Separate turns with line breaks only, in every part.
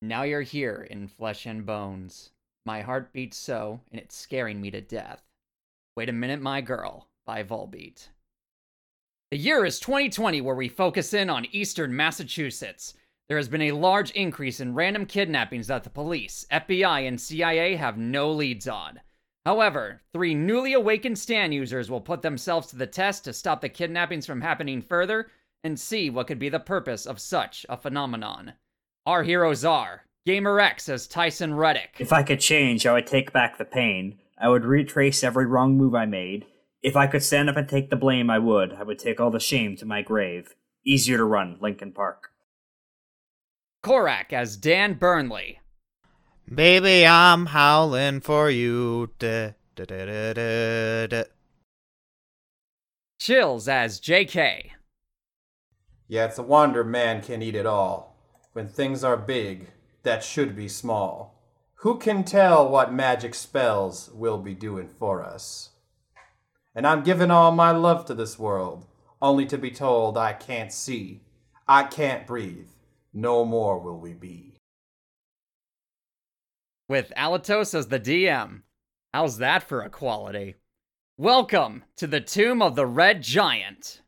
Now you're here in flesh and bones. My heart beats so, and it's scaring me to death. Wait a minute, my girl, by Volbeat. The year is 2020, where we focus in on eastern Massachusetts. There has been a large increase in random kidnappings that the police, FBI, and CIA have no leads on. However, three newly awakened Stand users will put themselves to the test to stop the kidnappings from happening further and see what could be the purpose of such a phenomenon. Our heroes are Gamerex as Tyson Reddick,
If I could change, I would take back the pain. I would retrace every wrong move I made. If I could stand up and take the blame, I would. I would take all the shame to my grave. Easier to run, Linkin Park.
Corrack as Dan Burnley,
Baby, I'm howling for you. Da, da, da, da, da, da.
Chills as JK,
Yeah, it's a wonder man can eat it all. When things are big, that should be small. Who can tell what magic spells will be doing for us? And I'm giving all my love to this world, only to be told I can't see, I can't breathe, no more will we be.
with Alatos as the DM. How's that for equality? Welcome to the Tomb of the Red Giant.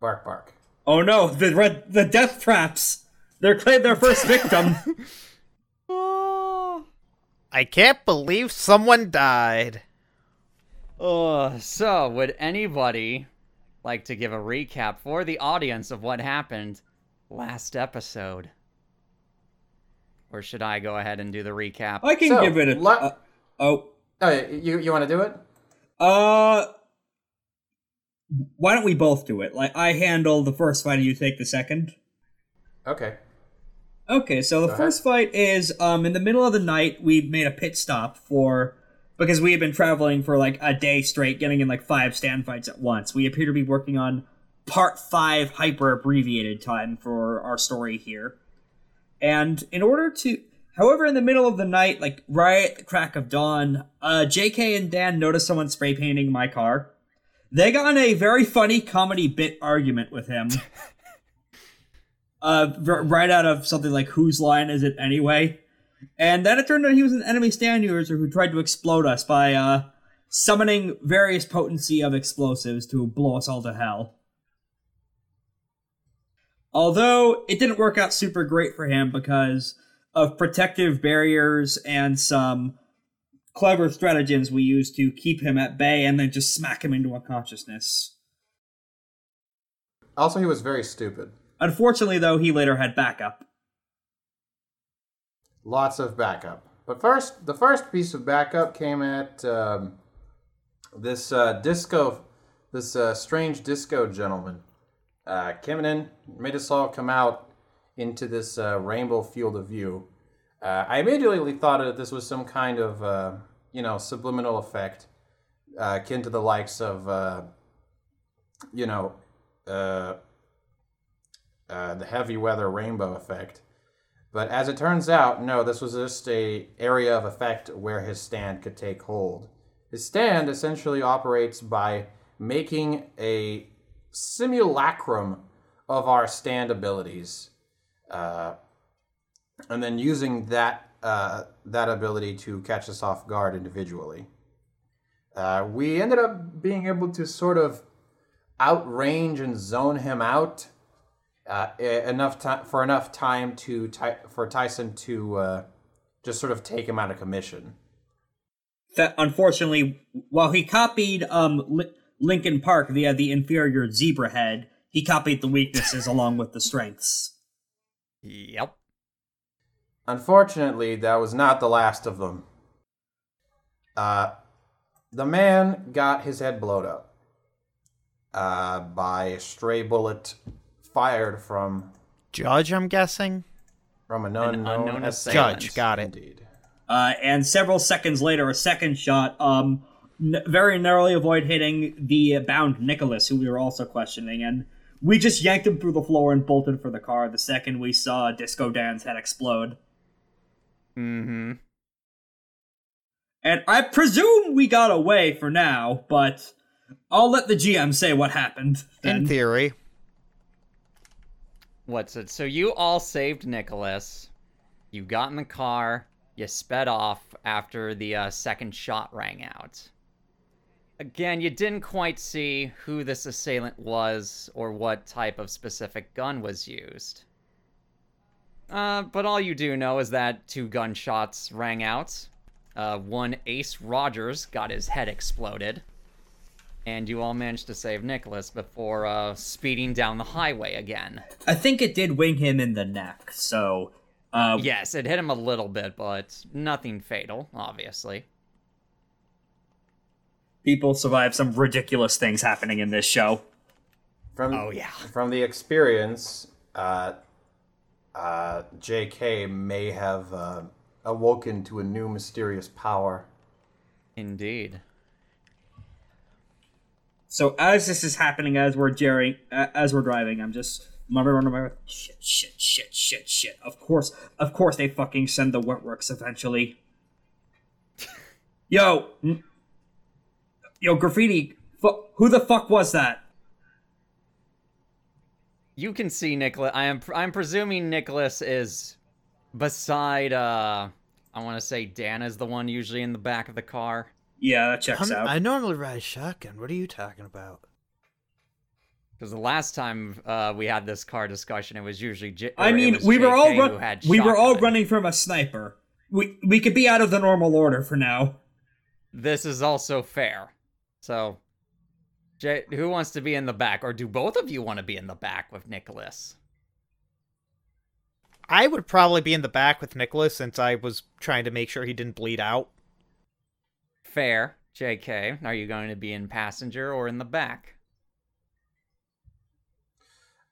Bark, bark.
Oh no, the red, the death traps! They're claimed their first victim.
Oh,
I can't believe someone died.
oh, so would anybody like to give a recap for the audience of what happened last episode? Or should I go ahead and do the recap?
I can
So,
give it a.
let-
uh, oh,
Oh, you, you want to do it?
uh. Why don't we both do it? Like I handle the first fight, and you take the second.
Okay.
Okay, so the
Go
first fight is um in the middle of the night. We made a pit stop for because we had been traveling for like a day straight, getting in like five stand fights at once. We appear to be working on part five hyper abbreviated time for our story here. And in order to, however, in the middle of the night, like right at the crack of dawn, uh, J.K. and Dan noticed someone spray painting my car. They got in a very funny comedy bit argument with him. uh, right out of something like "Whose line is it anyway?" And then it turned out he was an enemy stand user who tried to explode us by uh, summoning various potency of explosives to blow us all to hell. Although it didn't work out super great for him because of protective barriers and some clever stratagems we used to keep him at bay and then just smack him into unconsciousness.
Also, he was very stupid.
Unfortunately, though, he later had backup.
Lots of backup. But first, the first piece of backup came at um, this uh, disco, this uh, strange disco gentleman. Uh, came in, made us all come out into this uh, rainbow field of view. Uh, I immediately thought that this was some kind of, uh, you know, subliminal effect, akin to the likes of, you know, uh, the heavy weather rainbow effect. But as it turns out, no, this was just a area of effect where his stand could take hold. His stand essentially operates by making a simulacrum of our stand abilities, uh, and then using that uh, that ability to catch us off guard individually. Uh, we ended up being able to sort of outrange and zone him out uh, enough time for enough time to Ty- for Tyson to uh, just sort of take him out of commission.
That unfortunately, while he copied um Li- Linkin Park via the inferior zebra head, he copied the weaknesses along with the strengths.
Yep.
Unfortunately, that was not the last of them. Uh, the man got his head blown up uh, by a stray bullet fired from
Judge, I'm guessing?
from an
An
unknown,
unknown
assailant.
Judge, got it.
Indeed.
Uh, and several seconds later, a second shot um n- very narrowly avoid hitting the bound Nicholas, who we were also questioning, and we just yanked him through the floor and bolted for the car the second we saw Disco Dan's head explode.
Mm-hmm.
And I presume we got away for now, but I'll let the GM say what happened.
In theory.
What's it? So you all saved Nicholas. You got in the car, you sped off after the uh, second shot rang out. Again, you didn't quite see who this assailant was or what type of specific gun was used. Uh, but all you do know is that two gunshots rang out. Uh, one Ace Rogers got his head exploded. And you all managed to save Nicholas before uh, speeding down the highway again.
I think it did wing him in the neck, so uh,
Yes, it hit him a little bit, but nothing fatal, obviously.
people survive some ridiculous things happening in this show.
From
Oh, yeah.
from the experience, uh, uh, J.K. may have uh, awoken to a new mysterious power.
Indeed.
So as this is happening, as we're Jerry, uh, as we're driving, I'm just muttering under my breath, shit, shit, shit, shit, shit. Of course, of course, they fucking send the Wetworks eventually. Yo, yo, graffiti. Fu- who the fuck was that?
You can see Nicholas. I am. I'm presuming Nicholas is beside. uh I want to say Dan is the one usually in the back of the car.
Yeah, that checks
I'm-
out.
I normally ride shotgun. What are you talking about?
Because the last time uh, we had this car discussion, it was usually. J-
I
or
mean,
was
we were all
JK who
run- we were all running from a sniper. We we could be out of the normal order for now.
This is also fair. So, J- who wants to be in the back, or do both of you want to be in the back with Nicholas?
I would probably be in the back with Nicholas since I was trying to make sure he didn't bleed out.
Fair, J.K. Are you going to be in passenger or in the back?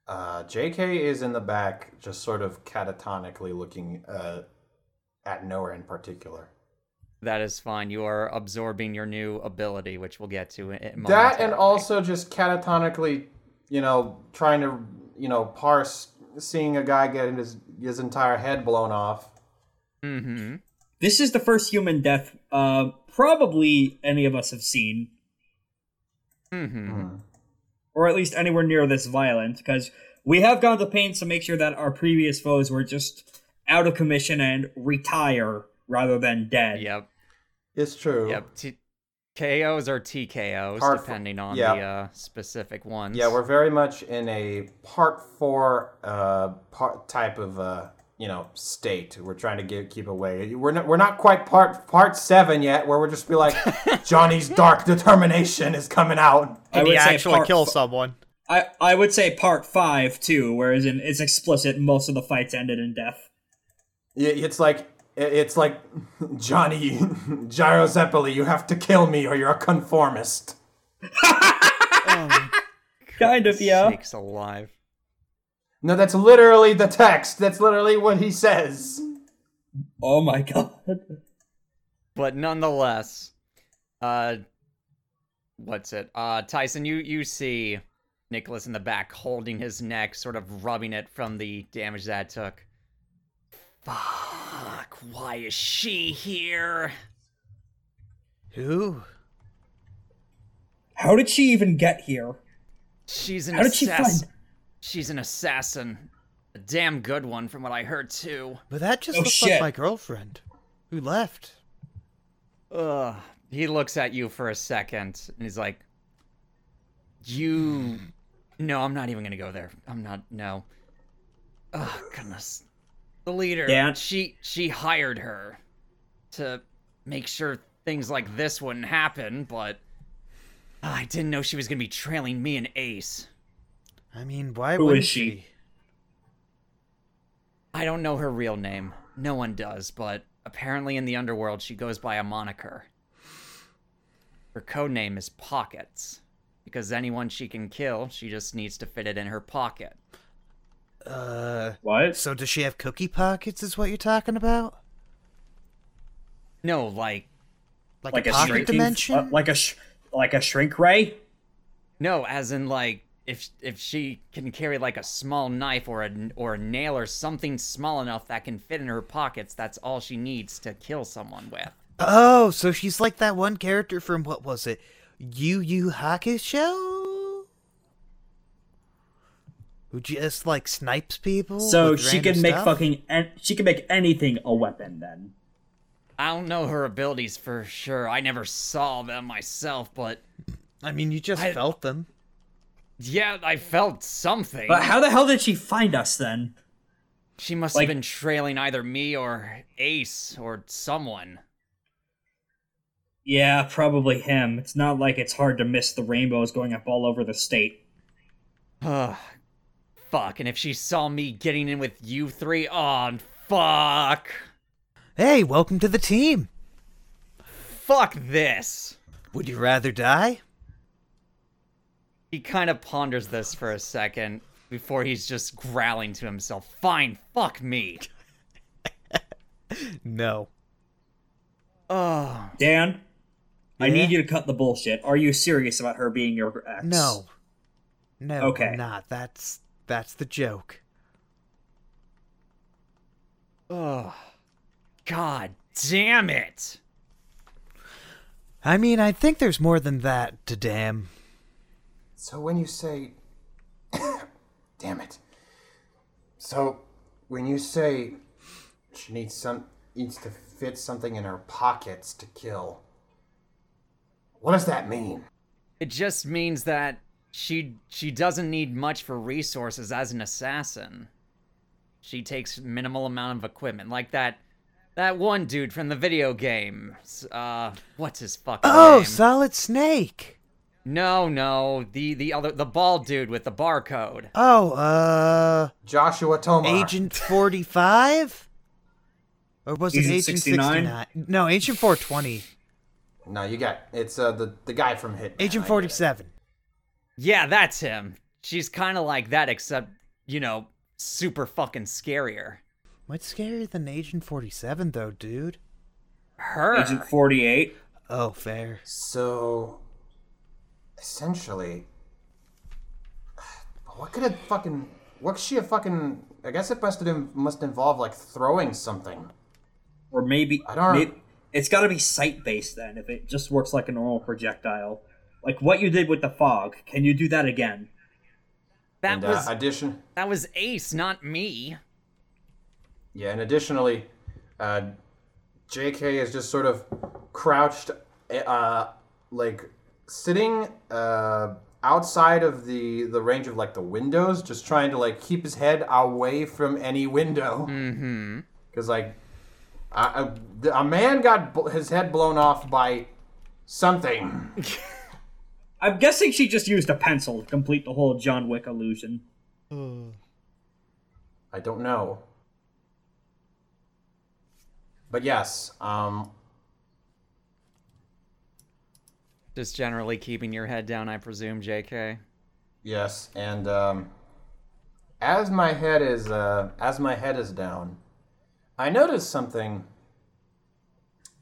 Uh, J.K. is in the back, just sort of catatonically looking uh, at nowhere in particular.
That is fine. You are absorbing your new ability, which we'll get to. In,
That and also just catatonically, you know, trying to, you know, parse seeing a guy getting his his entire head blown off.
Mm-hmm.
This is the first human death uh probably any of us have seen,
Mm-hmm.
or at least anywhere near this violent, because we have gone to pains to make sure that our previous foes were just out of commission and retire rather than dead.
Yep.
It's true.
Yep. T- KOs or TKOs,
Hard for-
depending on
yeah.
the uh, specific ones.
Yeah, we're very much in a part four uh, part type of uh, you know state. We're trying to get, keep away. We're not we're not quite part part seven yet, where we're just be like Johnny's dark determination is coming out.
I
Did he
would say
actually
part
kill
f-
someone?
I I would say part five too, whereas in it's explicit. Most of the fights ended in death.
I- It's like it's like Johnny Gyro Zeppeli, you have to kill me or you're a conformist.
Oh kind of, yeah.
Sakes alive.
No, that's literally the text. That's literally what he says.
Oh my god.
But nonetheless, uh, what's it? Uh, Tyson, you you see Nicholas in the back holding his neck, sort of rubbing it from the damage that it took. Fuck! Why is she here?
Who?
How did she even get here?
She's an
How did she find?
She's an assassin. A damn good one, from what I heard too.
But that just
Oh,
looks
shit.
like my girlfriend, who left.
Ugh. He looks at you for a second and he's like, You. No, I'm not even gonna go there. I'm not. No. Oh, goodness. The leader.
Yeah.
She she hired her to make sure things like this wouldn't happen, but I didn't know she was gonna be trailing me and Ace.
I mean, why
Who
wouldn't
she?
I don't know her real name. No one does, but apparently in the underworld she goes by a moniker. Her code name is Pockets. Because anyone she can kill, she just needs to fit it in her pocket.
Uh,
What?
so does she have cookie pockets? Is what you're talking about?
No, like
Like,
Like
a
a
pocket
shrinking,
dimension?
uh, like a sh- like a shrink ray?
no, as in like if if she can carry like a small knife or a or a nail or something small enough that can fit in her pockets, that's all she needs to kill someone with.
oh, so she's like that one character from what was it? Yu Yu Hakusho? who just like snipes people.
So
with
she can make
stuff?
fucking an- she can make anything a weapon then.
I don't know her abilities for sure. I never saw them myself, but
I mean, you just
I-
felt them.
Yeah, I felt something.
But how the hell did she find us then?
she must
like-
have been trailing either me or Ace or someone.
Yeah, probably him. It's not like it's hard to miss the rainbows going up all over the state.
Ugh. fuck, and if she saw me getting in with you three, oh, fuck.
Hey, welcome to the team.
Fuck this.
Would you rather die?
He kind of ponders this for a second before he's just growling to himself. Fine, fuck me.
No.
Oh,
Dan, I need you to cut the bullshit. Are you serious about her being your ex?
No. No.
Okay.
I'm not. That's that's the joke.
oh, god damn it.
I mean, I think there's more than that to damn.
So when you say, damn it. So when you say she needs some needs to fit something in her pockets to kill, what does that mean?
It just means that she she doesn't need much for resources as an assassin. She takes minimal amount of equipment, like that that one dude from the video game. Uh, what's his fucking
Oh,
name?
Solid Snake.
No, no, the the other the bald dude with the barcode.
Oh, uh,
Joshua Tomar.
Agent 45? Or was it
Agent
Agent
69?
69? No, Agent 420.
No, you got it's uh the the guy from Hit.
Agent 47.
Yeah, that's him. She's kind of like that, except you know, super fucking scarier.
What's scarier than Agent 47, though, dude?
Her.
Agent 48.
Oh, fair.
So essentially, what could a fucking what could she have fucking? I guess it must have must involve like throwing something.
Or maybe,
I don't-
maybe it's got to be sight based then. If it just works like a normal projectile, like what you did with the fog, can you do that again?
that
and
was
uh, addition,
that was Ace, not me.
yeah, and additionally, uh, J.K. is just sort of crouched, uh, like sitting uh outside of the the range of like the windows, just trying to like keep his head away from any window.
Mm-hmm.
Because like, a, a, a man got bl- his head blown off by something.
I'm guessing she just used a pencil to complete the whole John Wick illusion. Uh.
I don't know. But yes, um,
Just generally keeping your head down, I presume, J.K.
yes, and um, as my head is uh, as my head is down, I noticed something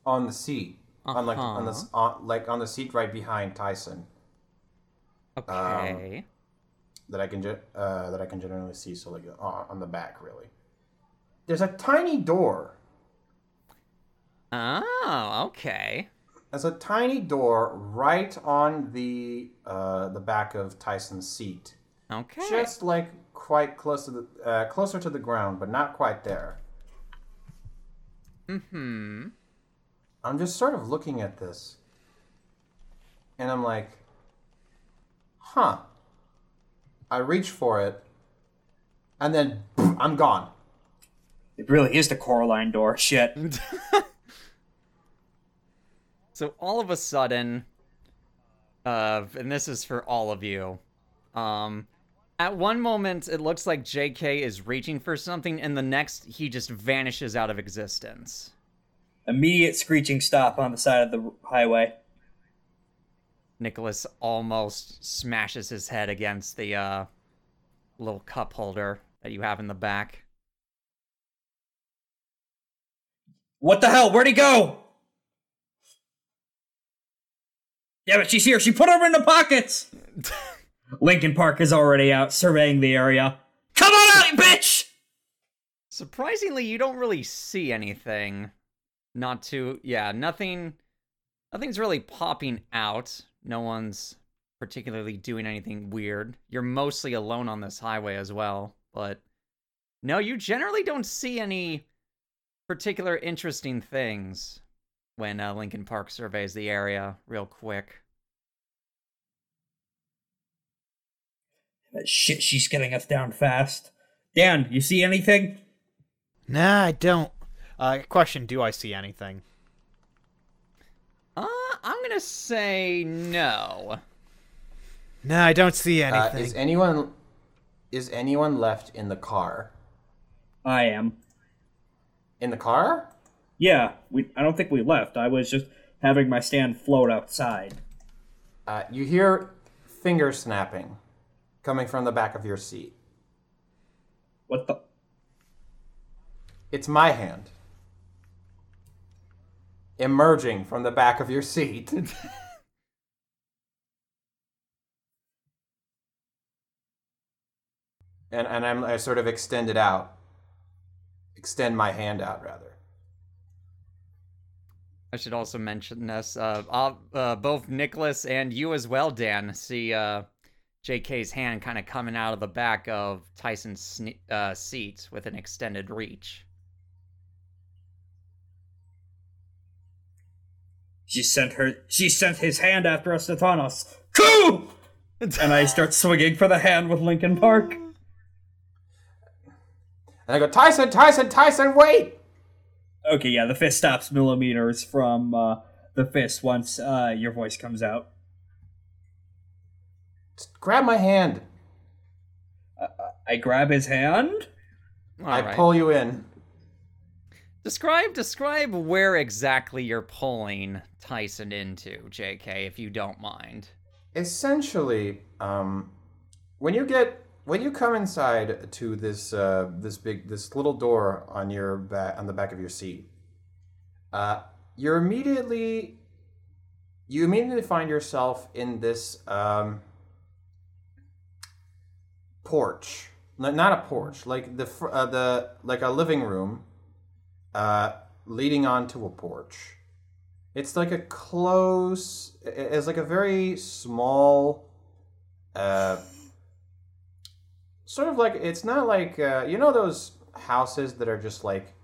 on the seat, on like on the on, like on the seat right behind Tyson
Okay.
that I can uh, that I can generally see. So like uh, on the back, really. There's a tiny door
oh, okay.
There's a tiny door right on the uh, the back of Tyson's seat,
Okay.
just like quite close to the uh, closer to the ground, but not quite there.
Hmm.
I'm just sort of looking at this, and I'm like, huh. I reach for it, and then I'm gone.
It really is the Coraline door. Shit.
So all of a sudden, uh, and this is for all of you, um, at one moment it looks like J.K. is reaching for something, and the next he just vanishes out of existence.
Immediate screeching stop on the side of the highway.
Nicholas almost smashes his head against the uh, little cup holder that you have in the back.
What the hell? Where'd he go? Damn it, she's here. She put her in the pockets. Linkin Park is already out surveying the area. Come on out, bitch!
Surprisingly, you don't really see anything. Not too, yeah, nothing. Nothing's really popping out. No one's particularly doing anything weird. You're mostly alone on this highway as well, but no, you generally don't see any particular interesting things when uh, Linkin Park surveys the area real quick.
But shit, she's getting us down fast. Dan, you see anything?
Nah, I don't. Uh, question: Do I see anything?
Uh, I'm gonna say no.
Nah, I don't see
Uh,
anything.
is anyone is anyone left in the car?
I am.
In the car?
Yeah, we. I don't think we left. I was just having my stand float outside.
Uh, you hear finger snapping coming from the back of your seat.
What the?
It's my hand. Emerging from the back of your seat. and and I'm I sort of extend it out. Extend my hand out rather.
I should also mention this. Uh, uh, uh, both Nicholas and you as well, Dan, see uh, JK's hand kind of coming out of the back of Tyson's sne- uh, seat with an extended reach.
She sent her. She sent his hand after us to taunt us. Coo! and I start swinging for the hand with Linkin Park.
And I go, Tyson, Tyson, Tyson, wait!
Okay, yeah, the fist stops millimeters from uh, the fist once uh, your voice comes out.
Just grab my hand.
I grab his hand.
All
I
right.
pull you in.
Describe describe where exactly you're pulling Tyson into, JK, if you don't mind.
essentially um, when you get when you come inside to this uh, this big this little door on your back on the back of your seat uh, you're immediately you immediately find yourself in this um, porch not a porch like the uh, the like a living room uh, leading onto a porch it's like a close. It's like a very small, uh, sort of like it's not like uh, you know those houses that are just like,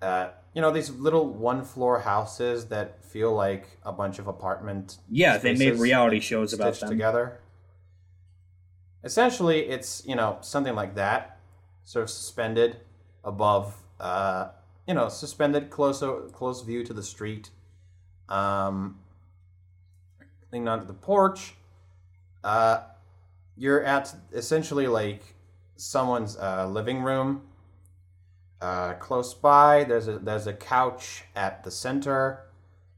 uh, you know these little one-floor houses that feel like a bunch of apartment.
Yeah, they made reality shows about them.
together. Essentially, it's you know something like that, sort of suspended above, uh, you know, suspended close close view to the street um, leaning onto the porch. Uh, you're at essentially like someone's uh, living room. Uh, close by, there's a there's a couch at the center,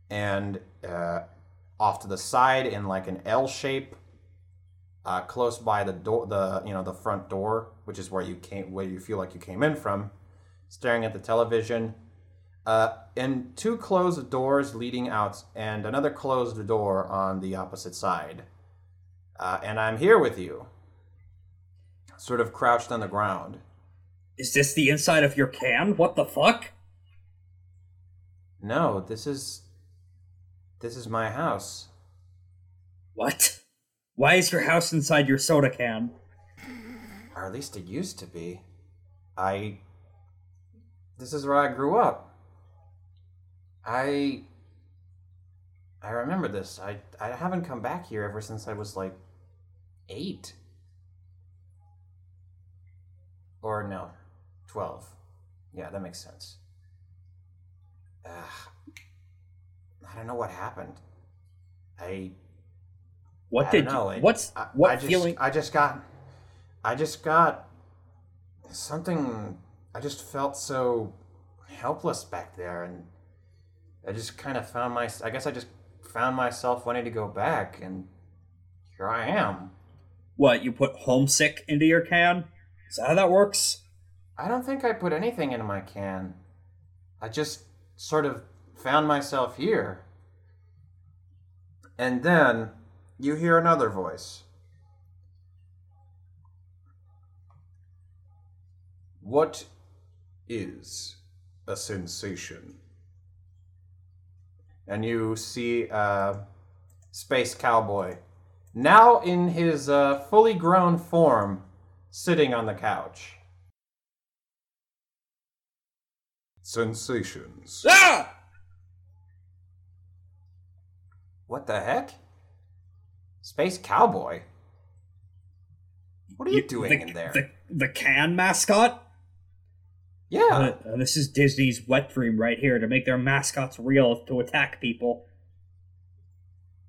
and uh, off to the side in like an L shape. Uh, close by the door, the you know the front door, which is where you came, where you feel like you came in from, staring at the television uh, and two closed doors leading out, and another closed door on the opposite side. Uh, and I'm here with you, sort of crouched on the ground.
Is this the inside of your can? What the fuck?
No, this is this is my house.
What? Why is your house inside your soda can?
Or at least it used to be. I. This is where I grew up. I. I remember this. I I haven't come back here ever since I was like eight. Or no, twelve. Yeah, that makes sense. Ugh. I don't know what happened. I
What
I
did
don't know.
you,
it-
what's
I,
what
I just,
feeling?
I just got. I just got something. I just felt so helpless back there, and I just kind of found my. I guess I just found myself wanting to go back, and here I am.
What you put homesick into your can? Is that how that works?
I don't think I put anything in my can. I just sort of found myself here. And then you hear another voice. What is a sensation? And you see a space cowboy now in his uh, fully grown form, sitting on the couch. Sensations.
Ah!
What the heck? Space Cowboy? What are you, doing
the,
in there?
The, the can mascot?
yeah.
Uh, this is Disney's wet dream right here to make their mascots real to attack people.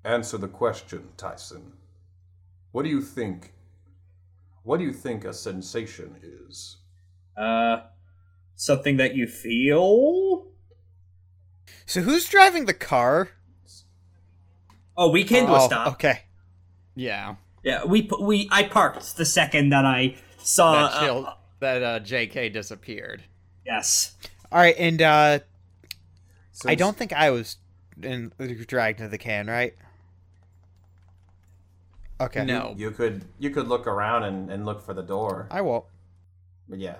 Answer the question, Tyson. What do you think? What do you think a sensation is?
Uh, something that you feel?
So who's driving the car?
Oh, we came to a
Oh,
stop.
Okay.
Yeah.
Yeah, we we I parked the second that I saw.
That
uh,
that uh, JK disappeared.
yes.
All right, and uh I don't think I was in dragged into the can, right? Okay.
No.
You could you could look around and, and look for the door.
I won't.
But yeah.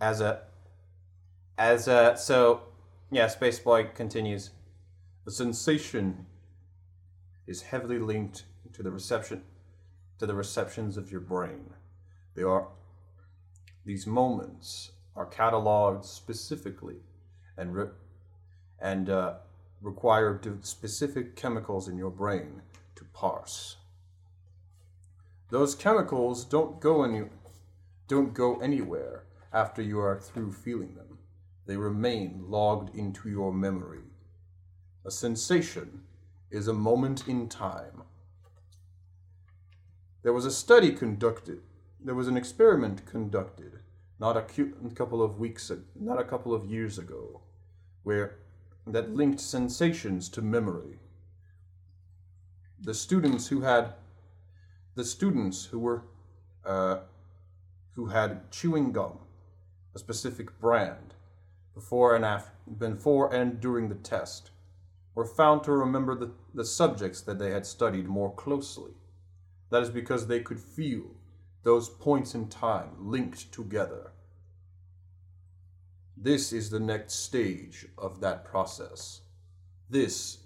As a as a so yeah, Space Boy continues. The sensation is heavily linked to the reception to the receptions of your brain. They are these moments are cataloged specifically and re- and uh, require specific chemicals in your brain to parse. Those chemicals don't go any don't go anywhere after you are through feeling them. They remain logged into your memory. A sensation is a moment in time. There was a study conducted. There was an experiment conducted not a couple of weeks not a couple of years ago where that linked sensations to memory. The students who had the students who were uh, who had chewing gum, a specific brand, before and after, before and during the test, were found to remember the, the subjects that they had studied more closely. That is because they could feel those points in time linked together. This is the next stage of that process. This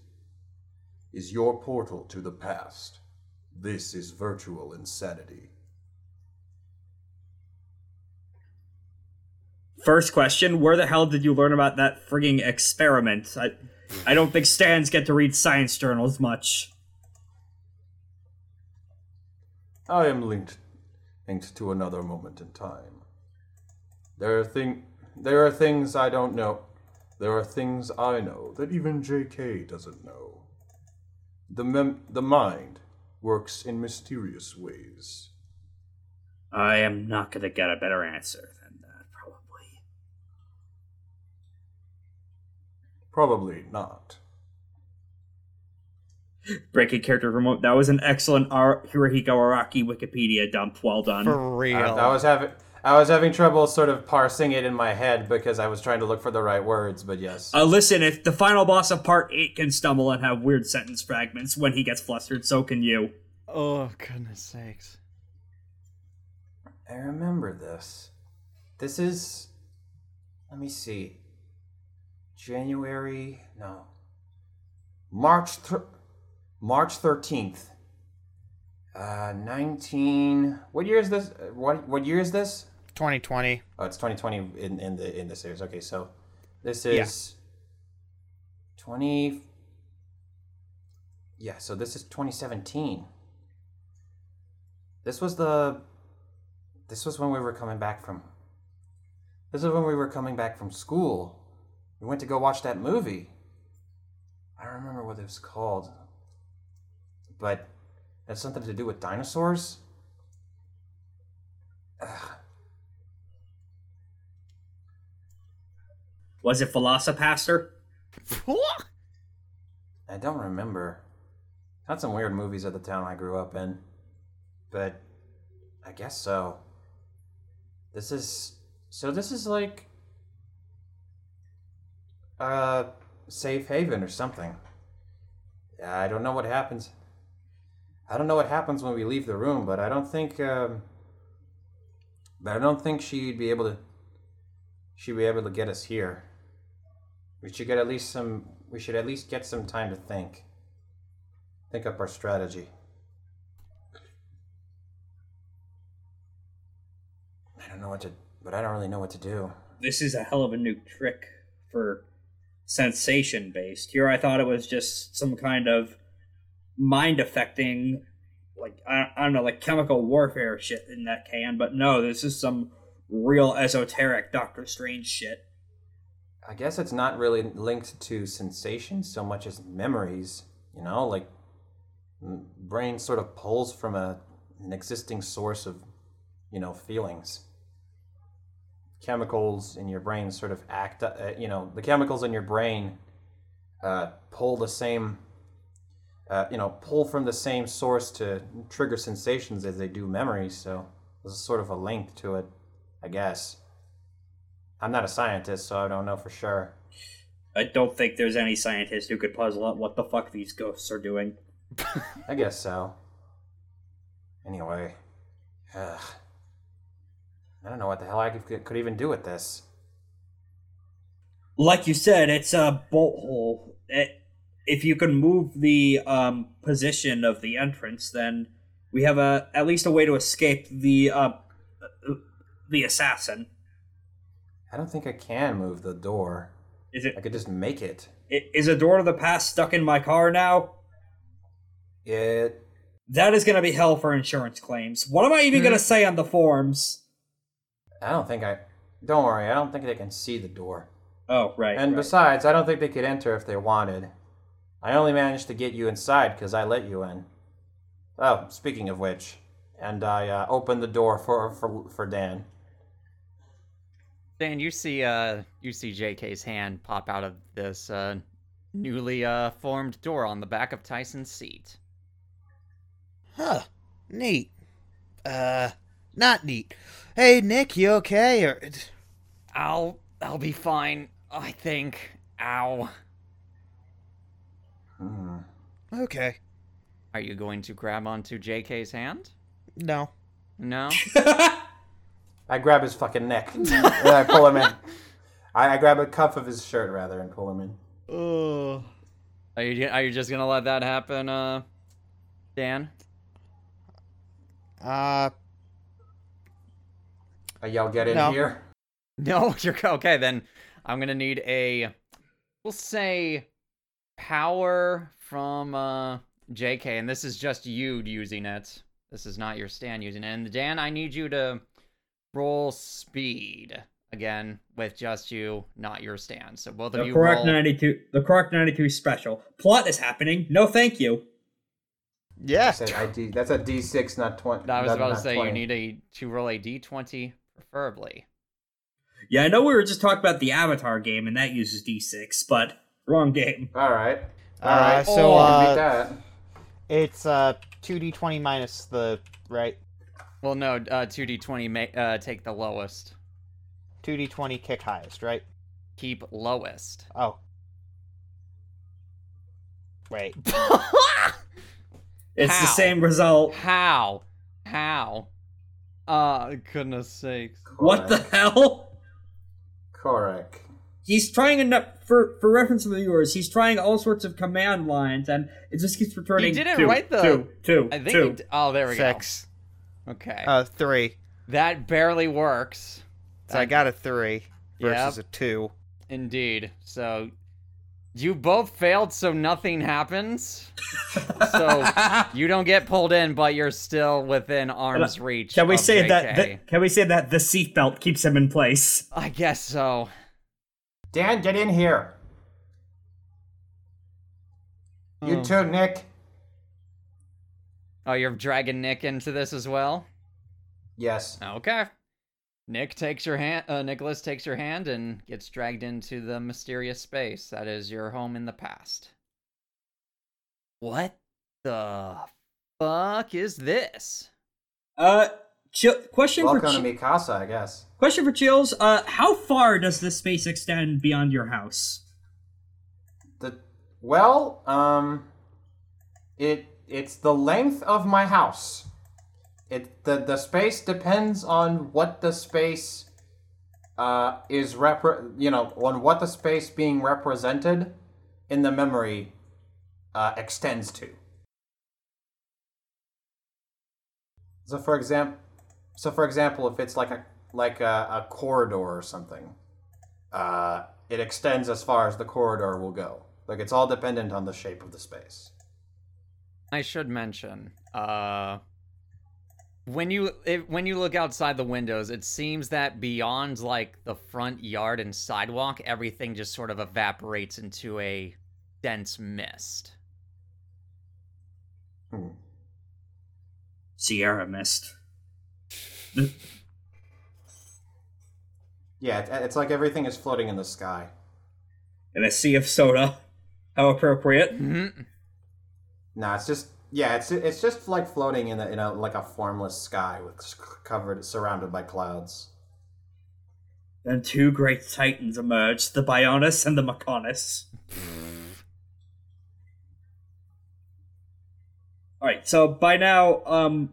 is your portal to the past. This is virtual insanity.
First question: Where the hell did you learn about that frigging experiment? I, I don't think stands get to read science journals much.
I am linked linked to another moment in time. There are thing there are things I don't know. There are things I know that even JK doesn't know. The mem- the mind works in mysterious ways.
I am not gonna get a better answer than that, probably.
Probably not.
Breaking character remote. That was an excellent Ar- Hirohiko Araki Wikipedia dump. Well done.
For real.
I, I was having I was having trouble sort of parsing it in my head because I was trying to look for the right words, but yes.
Uh, listen, if the final boss of part 8 can stumble and have weird sentence fragments when he gets flustered, so can you.
Oh goodness sakes.
I remember this. This is. Let me see. January. No. March. Th- March 13th. Uh, 19. What year is this? Uh, What, what year is this?
2020.
Oh, it's 2020 in, in the in the series. Okay, so this is 20 Yeah, so this is 2017. This was the This was when we were coming back from This is when we were coming back from school. We went to go watch that movie. I don't remember what it was called. But it had something to do with dinosaurs.
Was it Velocipastor?
I don't remember. Had some weird movies at the town I grew up in, but I guess so. This is so. This is like a safe haven or something. I don't know what happens. I don't know what happens when we leave the room, but I don't think, um, but I don't think she'd be able to. She'd be able to get us here. We should get at least some. We should at least get some time to think. Think up our strategy. I don't know what to, but I don't really know what to do.
This is a hell of a new trick for sensation based. Here I thought it was just some kind of mind affecting, like, I, I don't know, like chemical warfare shit in that can, but no, this is some real esoteric Doctor Strange shit.
I guess it's not really linked to sensations so much as memories. You know, like brain sort of pulls from a an existing source of, you know, feelings. Chemicals in your brain sort of act. Uh, you know, the chemicals in your brain uh, pull the same. Uh, you know, pull from the same source to trigger sensations as they do memories. So there's sort of a link to it, I guess. I'm not a scientist, so I don't know for sure.
I don't think there's any scientist who could puzzle out what the fuck these ghosts are doing.
I guess so. Anyway, ugh. I don't know what the hell I could, could even do with this.
Like you said, it's a bolt hole. It, if you can move the um, position of the entrance, then we have a at least a way to escape the uh, the assassin.
I don't think I can move the door.
Is it
I could just make it.
i- a door to the past stuck in my car now?
It.
That is going to be hell for insurance claims. What am I even going to say on the forms?
I don't think I. Don't worry, I don't think they can see the door.
Oh, right.
And
right.
besides, I don't think they could enter if they wanted. I only managed to get you inside because I let you in. Oh, speaking of which, and I uh, opened the door for for for Dan.
Dan, you see uh you see JK's hand pop out of this uh newly uh formed door on the back of Tyson's seat.
Huh. Neat. Uh, not neat. Hey, Nick, you okay? Or
I'll I'll be fine, I think. Ow.
Hmm.
okay.
Are you going to grab onto JK's hand?
No.
No?
I grab his fucking neck and I pull him in. I, I grab a cuff of his shirt rather and pull him in.
Oh. Are you are you just gonna let that happen, uh Dan?
Uh,
I yell, "Get in
No.
here!"
No, you're okay. Then I'm gonna need a, we'll say, power from uh, JK, and this is just you using it. This is not your stand using it. And Dan, I need you to roll speed again with just you, not your stand. So both of
the
you
correct
roll.
92 the correct 92 special. Plot is happening. No thank you.
yeah.
I said, I D, that's a D six, not twenty.
I was
not-
about to say
20.
you need a to roll a d20 preferably.
Yeah, I know we were just talking about the Avatar game and that uses D6, but wrong game.
All right. All
Uh,
right.
so,
You can
uh,
beat that.
It's uh 2d20 minus the right.
Well, no, uh, 2d20 ma- uh, take the lowest.
2d20 kick highest, right?
Keep lowest.
Oh. Wait.
It's the same result.
How? How? Uh, goodness sakes.
What the hell?
Correct.
He's trying enough for for reference to the viewers. He's trying all sorts of command lines, and it just keeps returning.
didn't
two,
write the-
two, two,
I think.
two.
he d- oh, there we
Six.
go. Okay.
Uh, three.
that barely works.
So I got a three versus
Yep.
a two.
Indeed. So you both failed, so nothing happens. so you don't get pulled in, but you're still within arm's reach.
Can we
of
say
JK.
that? The, can we say that the seatbelt keeps him in place?
I guess so.
Dan, get in here. You
Oh.
too, Nick.
Oh, you're dragging Nick into this as well.
Yes.
Okay. Nick takes your hand. Uh, Nicholas takes your hand and gets dragged into the mysterious space that is your home in the past. What the fuck is this?
Uh, chill, question for
Welcome
Chi-
to Mikasa, I guess.
question for Chills. Uh, how far does this space extend beyond your house?
The well, um, it it's the length of my house. It the the space depends on what the space uh is repre you know on what the space being represented in the memory uh, extends to. So for example, so for example, if it's like a like a, a corridor or something, uh, it extends as far as the corridor will go. Like it's all dependent on the shape of the space.
I should mention, uh, when you if, when you look outside the windows, it seems that beyond like the front yard and sidewalk, everything just sort of evaporates into a dense mist.
Hmm.
Sierra Mist.
Yeah, it, it's like everything is floating in the sky.
In a sea of soda. How appropriate.
Mm-hmm.
No, it's just yeah, it's it's just like floating in a, in a like a formless sky with covered surrounded by clouds.
Then two great titans emerged, the Bionis and the Mechonis. Alright, so by now, um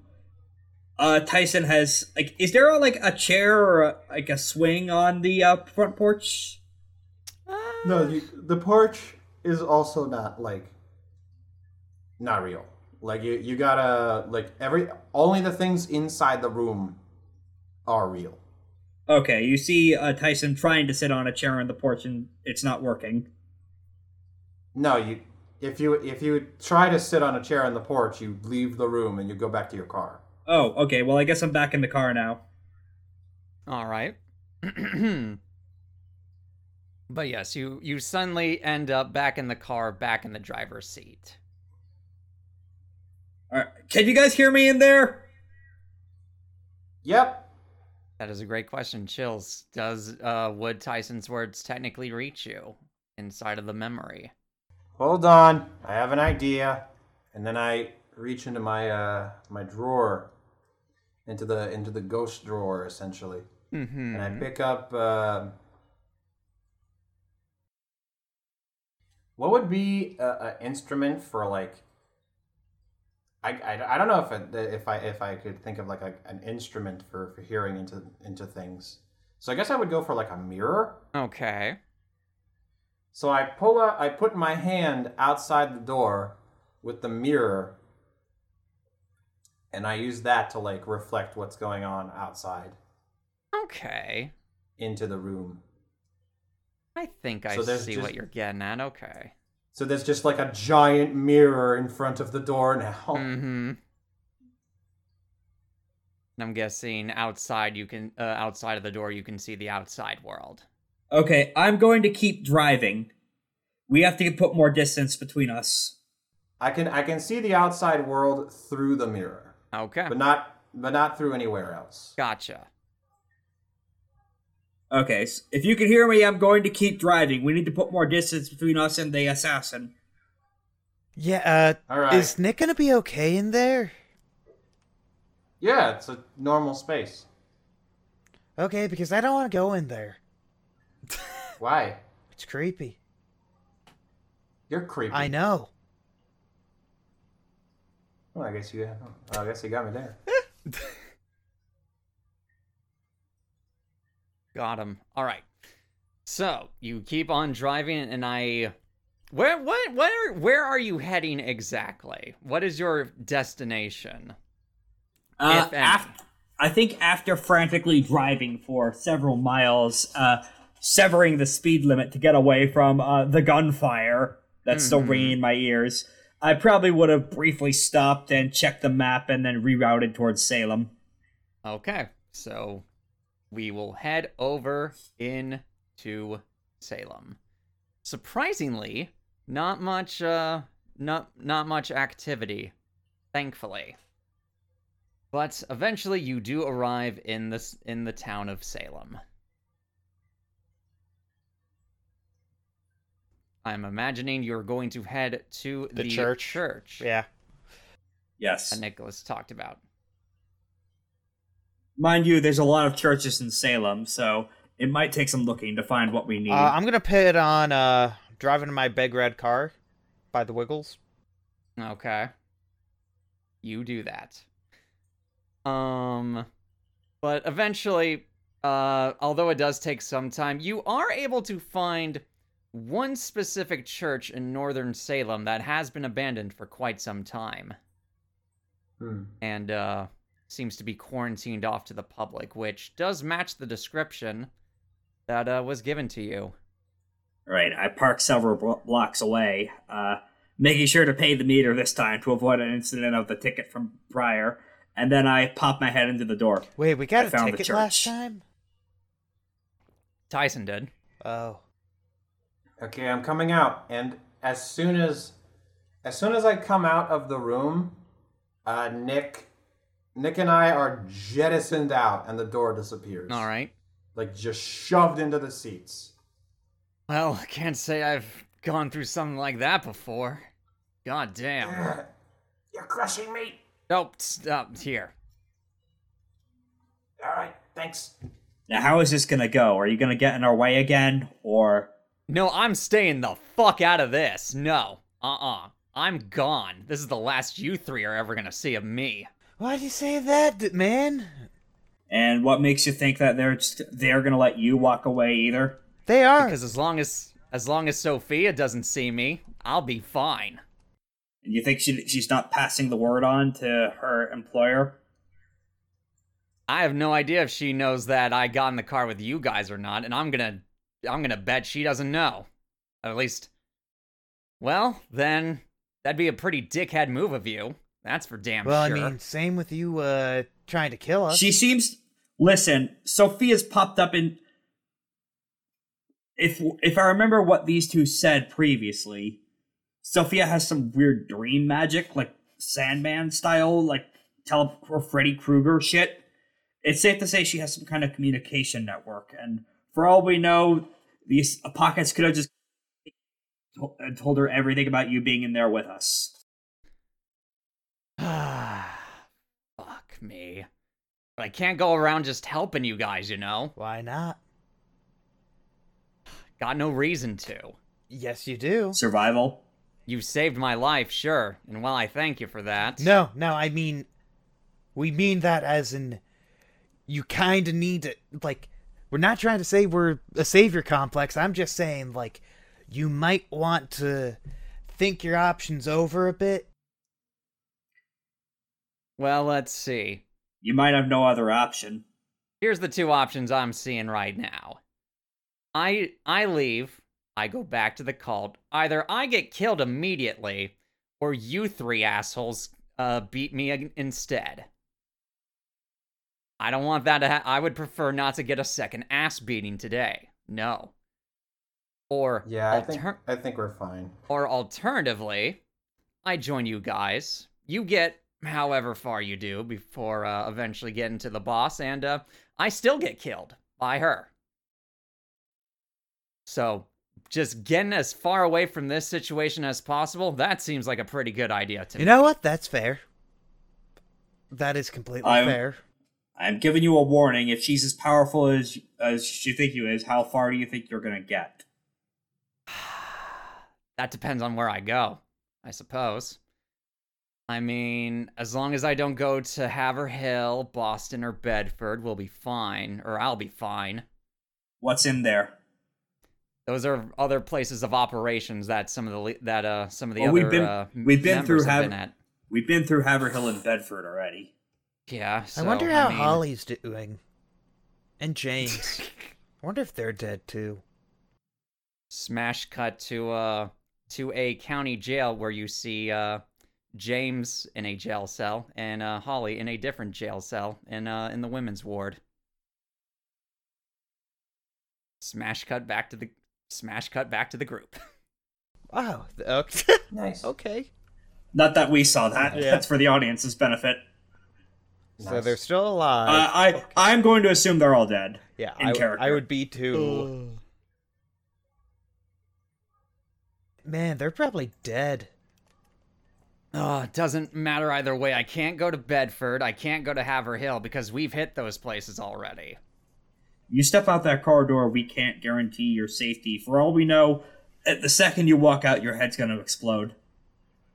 uh Tyson has like is there like a chair or a, like a swing on the uh, front porch?
No, you, the porch is also not like not real. Like you you gotta like every only the things inside the room are real.
Okay, you see uh, Tyson trying to sit on a chair on the porch and it's not working.
No, you if you if you try to sit on a chair on the porch, you leave the room and you go back to your car.
Oh, okay, well I guess I'm back in the car now.
All right. but yes, you you suddenly end up back in the car, back in the driver's seat.
Alright, can you guys hear me in there?
Yep.
That is a great question. Chills. Does uh would Tyson's words technically reach you inside of the memory?
Hold on. I have an idea. And then I reach into my uh my drawer into the into the ghost drawer essentially.
Mm-hmm.
and I pick up. Uh, what would be an instrument for like? I, I, I don't know if it, if I if I could think of like a, an instrument for, for hearing into into things. So I guess I would go for like a mirror.
Okay.
So I pull I put my hand outside the door with the mirror, and I use that to like reflect what's going on outside
Okay.
into the room.
I think I
So there's
see
just-
what you're getting at. Okay.
So there's just like a giant mirror in front of the door now.
Mm-hmm. And I'm guessing outside you can uh, outside of the door you can see the outside world.
Okay, I'm going to keep driving. We have to put more distance between us.
I can I can see the outside world through the mirror,
Okay.
but not but not through anywhere else.
Gotcha.
Okay, s if you can hear me, I'm going to keep driving. We need to put more distance between us and the assassin.
Yeah, uh,
All right.
is Nick gonna be okay in there?
Yeah, it's a normal space.
Okay, because I don't want to go in there.
Why?
It's creepy.
You're creepy.
I know.
Well, I guess you. Well, I guess you got me there.
Got him. All right. So you keep on driving, and I, where, what, where, where are you heading exactly? What is your destination?
Uh,
If
af- I think after frantically driving for several miles, uh, severing the speed limit to get away from uh, the gunfire that's still
Mhm.
ringing in my ears, I probably would have briefly stopped and checked the map and then rerouted towards Salem.
Okay, so we will head over into Salem. Surprisingly, not much, uh, not not much activity, thankfully. But eventually, you do arrive in this in the town of Salem. I'm imagining you're going to head to
The
the,
church.
church
Yeah.
Yes.
that Nicholas talked about.
Mind you, there's a lot of churches in Salem, so it might take some looking to find what we need.
Uh, I'm gonna put it on uh driving my big red car by the Wiggles.
Okay. You do that. Um but eventually uh although it does take some time, you are able to find one specific church in northern Salem that has been abandoned for quite some time.
Hmm.
And uh seems to be quarantined off to the public, which does match the description that uh, was given to you.
Right, I park several blo- blocks away, uh, making sure to pay the meter this time to avoid an incident of the ticket from prior, and then I pop my head into the door.
Wait, we got
I
a ticket last time?
Tyson did.
Oh.
Okay, I'm coming out, and as soon as as soon as I come out of the room, uh, Nick Nick and I are jettisoned out, and the door disappears.
All right.
like just shoved into the seats.
Well, I can't say I've gone through something like that before. God damn.
You're crushing me.
Nope, stop here.
All right, thanks.
Now, how is this gonna go? Are you gonna get in our way again, or
No, I'm staying the fuck out of this. No. Uh-uh. I'm gone. This is the last you three are ever gonna see of me.
Why'd you say that, man?
and what makes you think that they're just, they're gonna let you walk away either?
They are.
Because as long as as long as Sophia doesn't see me, I'll be fine.
And you think she, she's not passing the word on to her employer?
I have no idea if she knows that I got in the car with you guys or not, and I'm gonna I'm gonna bet she doesn't know. At least Well, then that'd be a pretty dickhead move of you. That's for damn
well,
sure.
Well, I mean, same with you uh trying to kill us.
She seems. Listen, Sophia's popped up in. If if I remember what these two said previously, Sophia has some weird dream magic, like Sandman style, like tele or Freddy Krueger shit. It's safe to say she has some kind of communication network, and for all we know, these pockets could have just told her everything about you being in there with us.
Fuck me. But I can't go around just helping you guys, you know?
Why not?
Got no reason to.
Yes, you do.
Survival.
You saved my life, sure, and well, I thank you for that.
No, no, I mean, we mean that as in, you kind of need to, like, we're not trying to say we're a savior complex. I'm just saying, like, you might want to think your options over a bit.
Well, let's see.
You might have no other option.
Here's the two options I'm seeing right now. I I leave, I go back to the cult. Either I get killed immediately, or you three assholes uh, beat me instead. I don't want that to ha- I would prefer not to get a second ass beating today. No. Or
Yeah, I think
alter-
I think we're fine.
or alternatively, I join you guys. You get however far you do before uh, eventually getting to the boss, and uh, I still get killed by her. So, just getting as far away from this situation as possible, that seems like a pretty good idea to
You
me.
You know what? That's fair. That is completely
I'm-
fair.
I'm giving you a warning. If she's as powerful as as you think you is, how far do you think you're gonna get?
that depends on where I go, I suppose. I mean, as long as I don't go to Haverhill, Boston, or Bedford, we'll be fine, or I'll be fine.
What's in there?
Those are other places of operations that some of the that uh some of the
Well,
other
we've been-
uh,
we've been through
have been at.
We've been through Haverhill and Bedford already.
Yeah,
I wonder how
mean,
Holly's doing. And James. I wonder if they're dead too.
Smash cut to uh to a county jail where you see uh James in a jail cell and uh Holly in a different jail cell in uh in the women's ward. Smash cut back to the smash cut back to the group.
Wow. Okay.
Nice.
okay.
Not that we saw that.
Yeah.
That's for the audience's benefit.
So
Nice.
they're still alive.
Uh, I I'm going to assume they're all dead.
yeah,
in
I,
character.
I would be too. Man, they're probably dead.
Oh, it doesn't matter either way. I can't go to Bedford. I can't go to Haverhill because we've hit those places already.
You step out that corridor, we can't guarantee your safety. For all we know, at the second you walk out, your head's going to explode.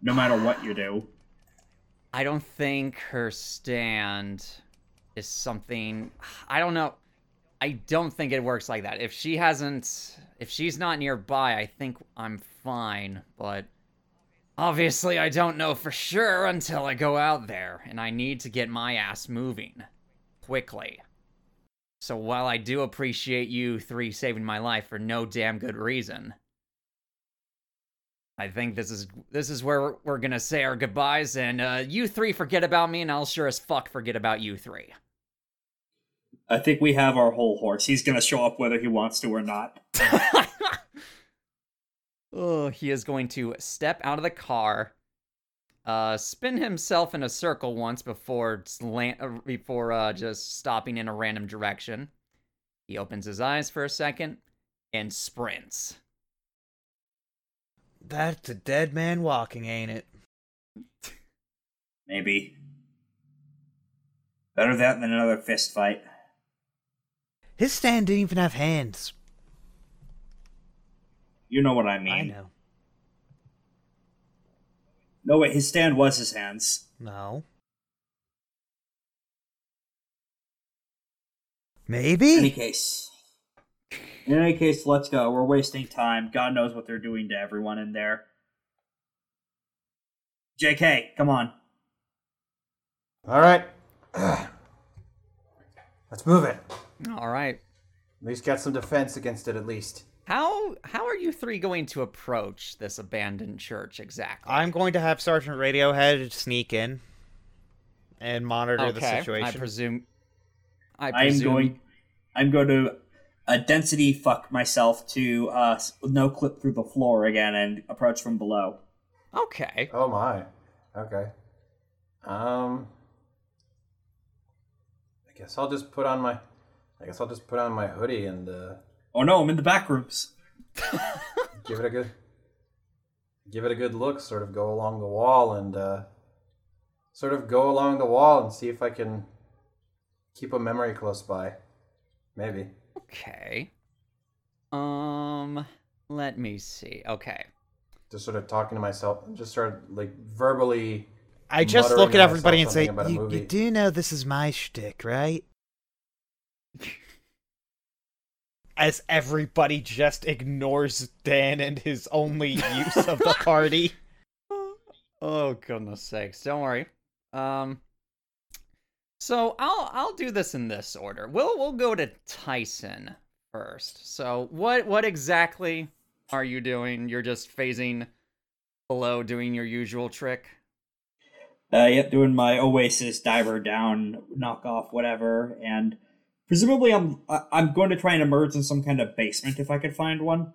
No matter what you do.
I don't think her stand is something. I don't know. I don't think it works like that. If she hasn't, if she's not nearby, I think I'm fine. But Obviously, I don't know for sure until I go out there, and I need to get my ass moving. Quickly. So while I do appreciate you three saving my life for no damn good reason, I think this is this is where we're, we're gonna say our goodbyes, and uh, you three forget about me, and I'll sure as fuck forget about you three.
I think we have our whole horse. He's gonna show up whether he wants to or not.
oh, he is going to step out of the car, uh, spin himself in a circle once before slant, uh, before uh, just stopping in a random direction. He opens his eyes for a second and sprints.
That's a dead man walking, ain't it?
Maybe. Better that than another fist fight.
His stand didn't even have hands.
You know what I mean.
I know.
No, wait, his stand was his hands.
No. Maybe?
In any case. In any case, let's go. We're wasting time. God knows what they're doing to everyone in there. JK, come on.
All right. Let's move it.
All right.
At least got some defense against it, at least.
How how are you three going to approach this abandoned church exactly?
I'm going to have Sergeant Radiohead sneak in and monitor the situation.
I presume. I
I'm
presume.
going. I'm going to uh, density fuck myself to uh, no clip through the floor again and approach from below.
Okay.
Oh my. Okay. Um. I guess I'll just put on my. I guess I'll just put on my hoodie and uh,
Oh no, I'm in the back rooms.
give it a good. Give it a good look. Sort of go along the wall and uh, sort of go along the wall and see if I can keep a memory close by. Maybe.
Okay. Um, let me see. Okay.
Just sort of talking to myself. Just sort of like verbally.
I just look at everybody and say,
something about a
you, you do know this is my shtick, right? As everybody just ignores Dan and his only use of the party.
Oh goodness sakes! Don't worry. Um. So I'll I'll do this in this order. We'll we'll go to Tyson first. So what what exactly are you doing? You're just phasing below, doing your usual trick.
Uh, yep, doing my Oasis diver down, knock off whatever, and presumably I'm I'm going to try and emerge in some kind of basement if I could find one,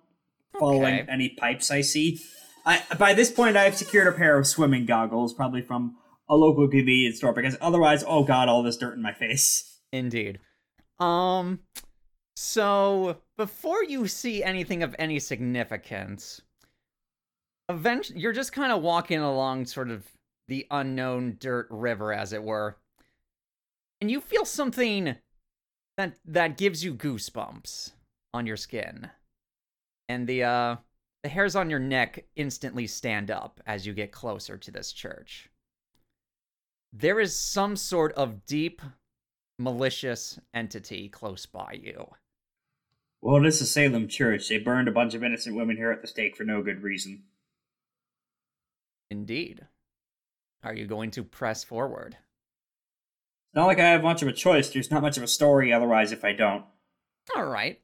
following
Okay.
any pipes I see. I by this point I've secured a pair of swimming goggles, probably from a local convenience store, because otherwise, oh god, all this dirt in my face.
Indeed. Um so before you see anything of any significance, eventually you're just kind of walking along sort of the unknown dirt river as it were. And you feel something that that gives you goosebumps on your skin. And the uh the hairs on your neck instantly stand up as you get closer to this church. There is some sort of deep malicious entity close by you.
Well, this is Salem Church. They burned a bunch of innocent women here at the stake for no good reason.
Indeed. Are you going to press forward?
It's not like I have much of a choice. There's not much of a story otherwise if I don't.
All right.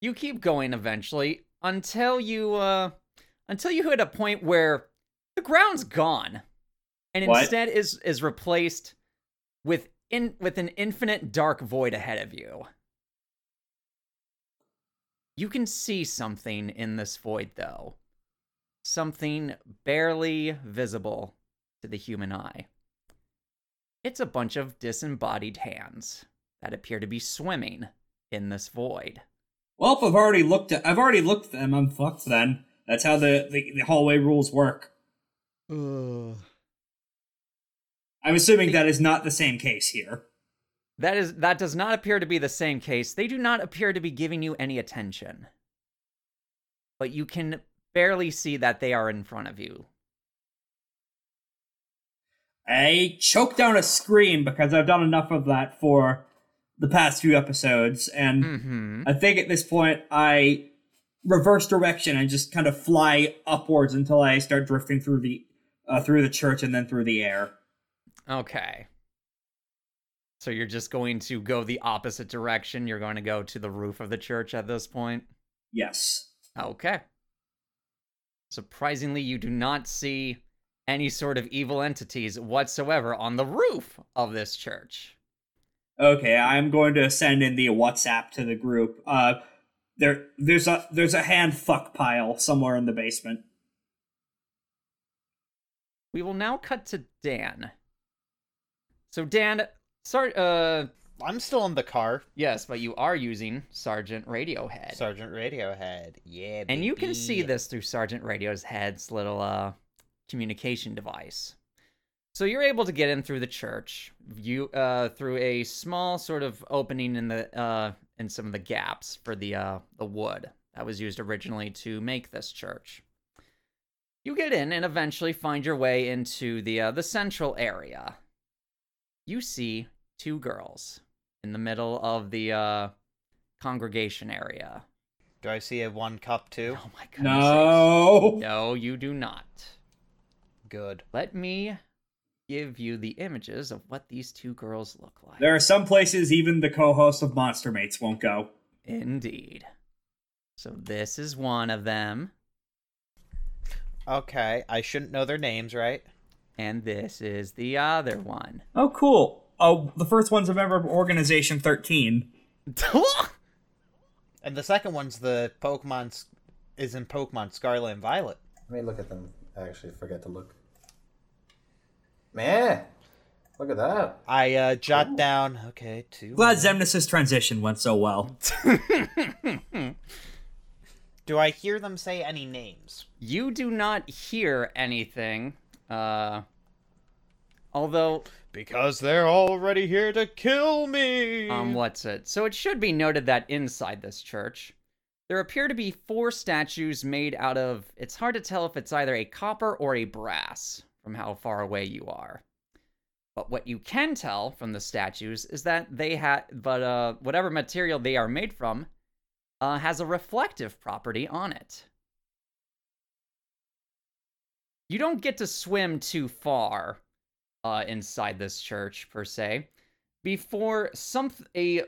You keep going eventually until you uh until you hit a point where the ground's gone and
What?
instead is is replaced with in with an infinite dark void ahead of you. You can see something in this void though. Something barely visible to the human eye. It's a bunch of disembodied hands that appear to be swimming in this void.
Well, if I've already looked at, I've already looked at them. I'm fucked then. That's how the, the, the hallway rules work. I'm assuming that is not the same case here.
That is that does not appear to be the same case. They do not appear to be giving you any attention. But you can barely see that they are in front of you.
I choke down a scream because I've done enough of that for the past few episodes, and
mm-hmm.
I think at this point I reverse direction and just kind of fly upwards until I start drifting through the uh, through the church and then through the air.
Okay. So you're just going to go the opposite direction. You're going to go to the roof of the church at this point.
Yes.
Okay. Surprisingly, you do not see any sort of evil entities whatsoever on the roof of this church.
Okay, I'm going to send in the WhatsApp to the group. Uh, there, there's a there's a hand fuck pile somewhere in the basement.
We will now cut to Dan. So Dan, sorry, uh,
I'm still in the car.
yes, but you are using Sergeant Radiohead.
Sergeant Radiohead. Yeah.
And you can see this through Sergeant Radio's head's little uh communication device. So you're able to get in through the church, you uh through a small sort of opening in the uh in some of the gaps for the uh the wood that was used originally to make this church. You get in and eventually find your way into the uh, the central area. You see two girls in the middle of the uh congregation area.
Do I see a one cup too?
Oh my goodness.
No.
No, you do not.
Good.
Let me give you the images of what these two girls look like.
There are some places even the co-host of Monster Mates won't go.
Indeed. So this is one of them,
Okay, I shouldn't know their names, right?
And this is the other one.
Oh, cool. Oh, the first one's a member of Organization 13.
And the second one's the Pokemon is in Pokemon Scarlet and Violet.
Let me look at them. I actually forget to look. Man, look at that.
I uh, jot down. Okay, two.
Glad Xemnas' transition went so well.
Do I hear them say any names?
you do not hear anything. Uh although
Because they're already here to kill me.
Um, what's it? So it should be noted that inside this church, there appear to be four statues made out of. It's hard to tell if it's either a copper or a brass from how far away you are. But what you can tell from the statues is that they had, but uh, whatever material they are made from, uh, has a reflective property on it. You don't get to swim too far uh, inside this church per se before some a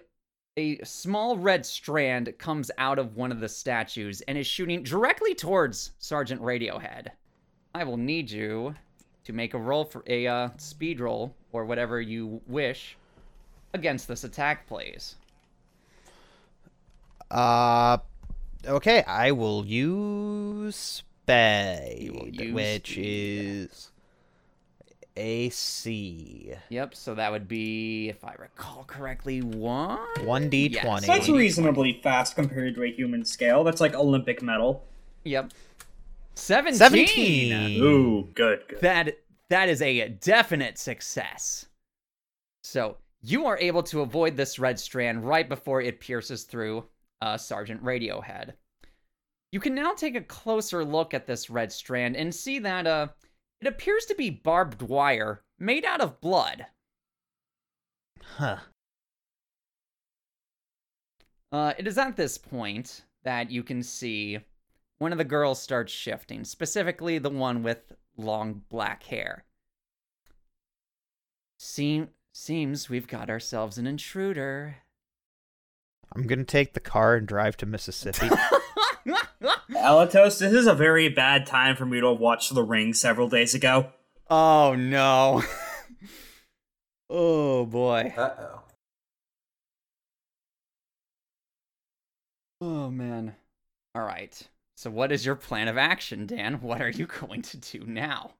a small red strand comes out of one of the statues and is shooting directly towards Sergeant Radiohead. I will need you to make a roll for a uh, speed roll or whatever you wish against this attack, please.
Uh, okay, I will use spade, which is AC.
Yep, so that would be, if I recall correctly, one.
One D
Yes.
twenty.
That's reasonably fast compared to a human scale. That's like Olympic medal.
Yep. 17.
17.
Ooh, good, good.
That that is a definite success. So you are able to avoid this red strand right before it pierces through uh, Sergeant Radiohead. You can now take a closer look at this red strand and see that uh, it appears to be barbed wire made out of blood.
Huh.
Uh, it is at this point that you can see one of the girls starts shifting, specifically the one with long black hair. Seem seems we've got ourselves an intruder.
I'm gonna take the car and drive to Mississippi.
Alatos, this is a very bad time for me to have watched The Ring several days ago.
oh no. oh boy.
Uh oh.
Oh man. All right. So what is your plan of action, Dan? What are you going to do now?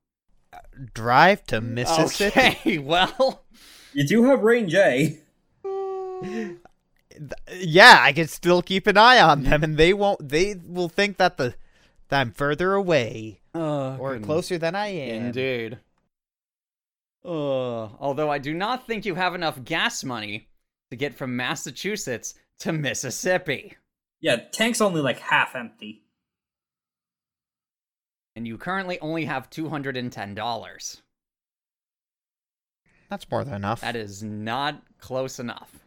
drive to Mississippi.
Okay, well,
You do have range A.
Yeah, I can still keep an eye on them, and they won't. They will think that the that I'm further away
uh,
or closer than I am.
Indeed. Uh, although I do not think you have enough gas money to get from Massachusetts to Mississippi.
Yeah, tank's only like half empty.
And you currently only have $210.
That's more than enough.
That is not close enough.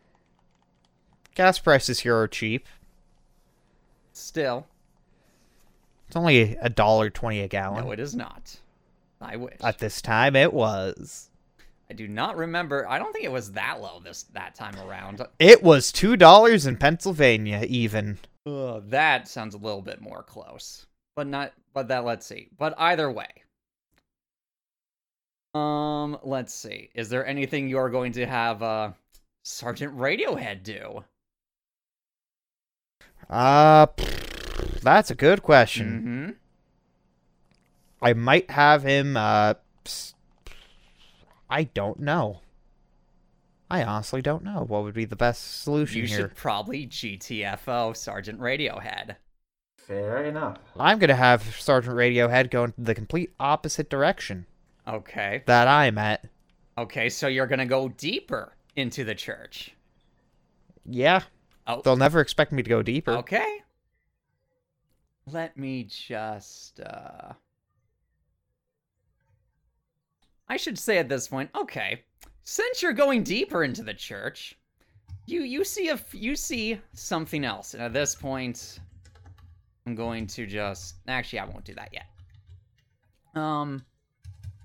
Gas prices here are cheap.
Still,
It's only a dollar twenty a gallon.
No, it is not. I wish.
At this time, it was.
I do not remember. I don't think it was that low this that time around.
It was two dollars in Pennsylvania, even.
Ugh, that sounds a little bit more close, but not. But that let's see. But either way, um, let's see. Is there anything you're going to have uh Sergeant Radiohead do?
Uh, pff, that's a good question.
Mm-hmm.
I might have him. Uh, s- I don't know. I honestly don't know what would be the best solution
You
here.
should probably GTFO Sergeant Radiohead.
Fair enough.
I'm gonna have Sergeant Radiohead go in the complete opposite direction
Okay.
that I'm at.
Okay, so you're gonna go deeper into the church.
Yeah,
Oh,
they'll never expect me to go deeper.
okay. Let me just uh I should say at this point, okay, since you're going deeper into the church, you you see a f- you see something else. And at this point, I'm going to just actually I won't do that yet. Um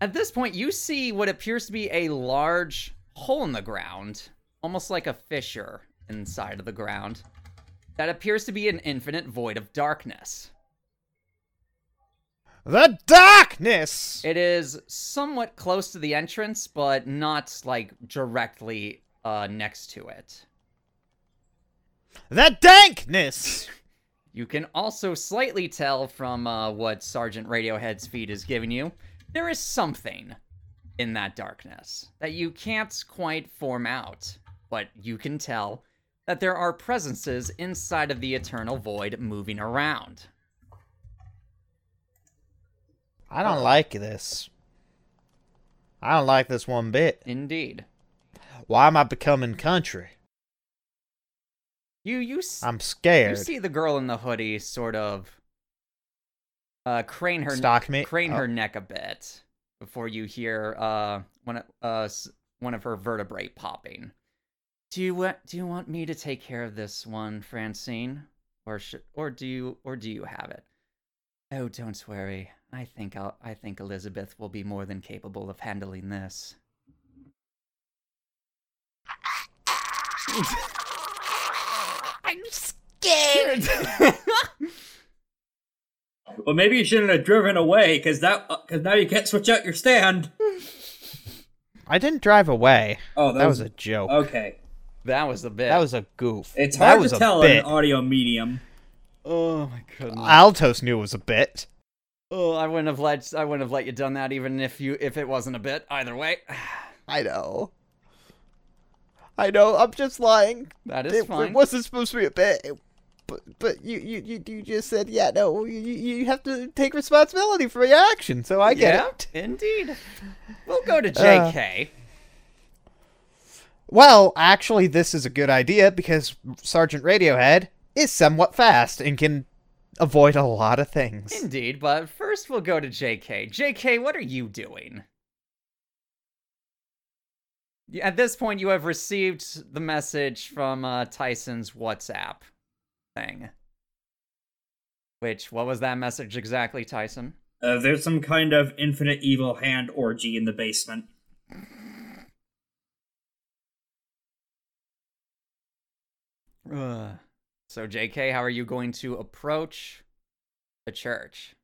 at this point you see what appears to be a large hole in the ground, almost like a fissure inside of the ground. That appears to be an infinite void of darkness.
The darkness.
It is somewhat close to the entrance, but not like directly uh, next to it.
The dankness.
You can also slightly tell from uh, what Sergeant Radiohead's feed is giving you, there is something in that darkness that you can't quite form out, but you can tell that there are presences inside of the eternal void moving around.
I don't like this. I don't like this one bit.
Indeed.
Why am I becoming country?
You you s-
I'm scared.
you see the girl in the hoodie sort of uh crane her
Stalk me?
crane
Oh.
her neck a bit before you hear uh one of uh one of her vertebrae popping. Do you want do you want me to take care of this one, Francine, or should or do you or do you have it? Oh, don't worry. I think I'll I think Elizabeth will be more than capable of handling this.
I'm scared.
Well, maybe you shouldn't have driven away, because that because now you can't switch out your stand.
I didn't drive away.
Oh,
That was a joke.
okay.
That was the bit.
That was a goof.
It's
that
hard
was
to tell in an audio medium.
Oh my goodness.
Alatos knew it was a bit.
Oh, I wouldn't have let I wouldn't have let you done that even if you if it wasn't a bit. Either way,
I know. I know. I'm just lying.
that is
It,
fine.
it wasn't supposed to be a bit. It- but but you, you you you just said yeah no you you you have to take responsibility for your actions so I get
yeah,
it.
indeed. We'll go to uh, JK.
Well, actually, this is a good idea because Sergeant Radiohead is somewhat fast and can avoid a lot of things.
indeed, but first we'll go to JK. JK, what are you doing? At this point, you have received the message from uh, Tyson's WhatsApp thing. Which, what was that message exactly, Tyson?
Uh, there's some kind of infinite evil hand orgy in the basement.
Ugh. So, JK, how are you going to approach the church?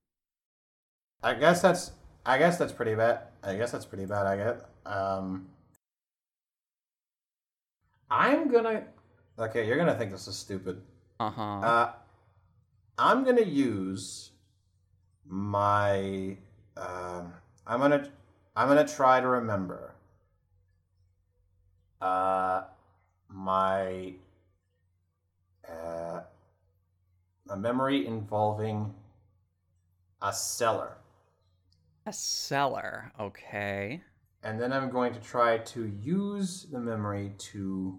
I guess that's I guess that's pretty bad. I guess that's pretty bad. I get. Um, I'm gonna. Okay, you're gonna think this is stupid.
Uh huh.
Uh, I'm gonna use my. Um, I'm gonna. I'm gonna try to remember. Uh, my. Uh, a memory involving a cellar.
A cellar. Okay.
And then I'm going to try to use the memory to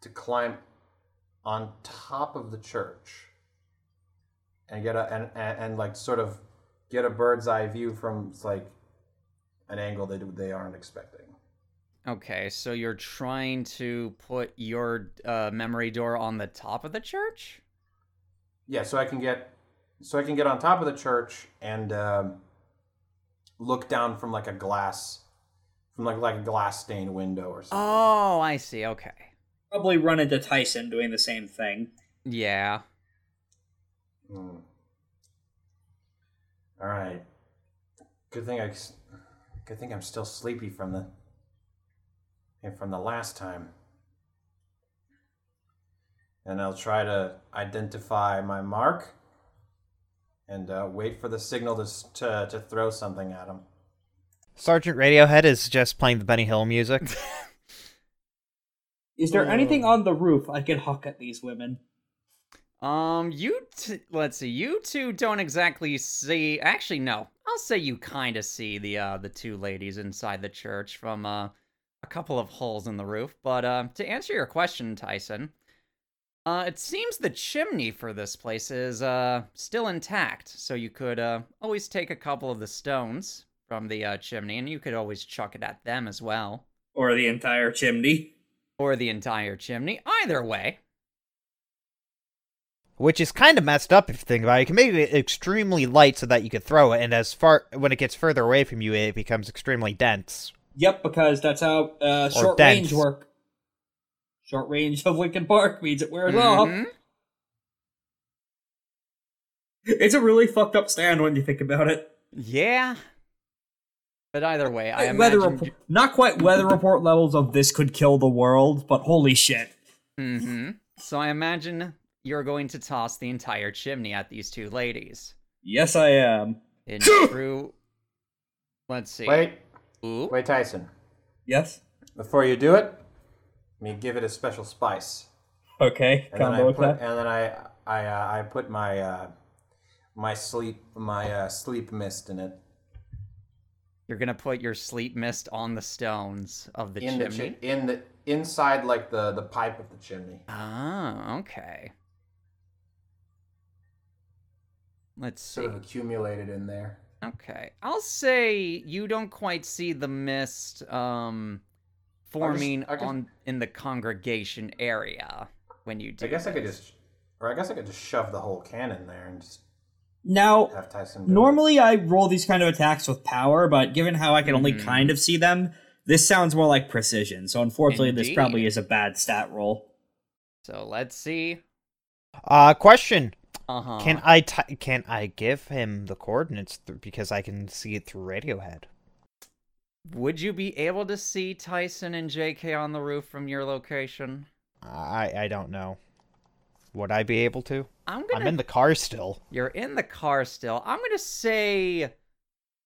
to climb on top of the church and get a and, and, and like sort of get a bird's eye view from like an angle they they aren't expecting.
Okay, so you're trying to put your uh, memory door on the top of the church?
yeah, so I can get so I can get on top of the church and um, look down from like a glass from like like a glass stained window or something.
Oh, I see. Okay.
Probably run into Tyson doing the same thing.
Yeah.
Hmm. All right. Good thing I Good thing I'm still sleepy from the. And from the last time. And I'll try to identify my mark. And uh, wait for the signal to, to to throw something at him.
Sergeant Radiohead is just playing the Benny Hill music.
Is there anything on the roof I can huck at these women?
Um, you t- let's see. You two don't exactly see. Actually, no. I'll say you kind of see the uh the two ladies inside the church from uh a couple of holes in the roof. But uh, to answer your question, Tyson, uh, it seems the chimney for this place is uh still intact. So you could uh always take a couple of the stones from the uh, chimney, and you could always chuck it at them as well,
Or the entire chimney?
or the entire chimney. Either way.
Which is kind of messed up if you think about it. You can make it extremely light so that you could throw it, and as far when it gets further away from you, it becomes extremely dense.
Yep, because that's how uh, short
dense.
range work. Short range of Linkin Park means it wears off.
Mhm.
It's a really fucked up stand when you think about it.
Yeah. But either way, I
weather
imagine.
report, not quite weather report levels of this could kill the world, but holy shit.
Mm-hmm. So I imagine you're going to toss the entire chimney at these two ladies.
Yes, I am.
In true. Let's see.
Wait,
Ooh.
wait, Tyson.
Yes.
Before you do it, let me give it a special spice.
Okay.
And then I
Combo
put,
attack.
and then I I uh, I put my uh, my sleep my uh, sleep mist in it
You're gonna put your sleep mist on the stones of the
in the
chimney.
chi- in the inside like the the pipe of the chimney.
Ah, okay. Let's see.
Sort of accumulated in there.
Okay. I'll say you don't quite see the mist um forming
I guess-
on in the congregation area when you do.
I guess I could just, or I guess I could just shove the whole cannon there and just
Now,
have Tyson. Do it.
normally I roll these kind of attacks with power, but given how I can only
Mhm.
kind of see them, this sounds more like precision. So unfortunately, this probably is a bad stat roll.
So let's see.
Uh, question:
Uh-huh.
Can I t- can I give him the coordinates th- because I can see it through Radiohead?
Would you be able to see Tyson and JK on the roof from your location?
I I don't know. Would I be able to?
I'm gonna.
I'm in the car still.
You're in the car still. I'm gonna say,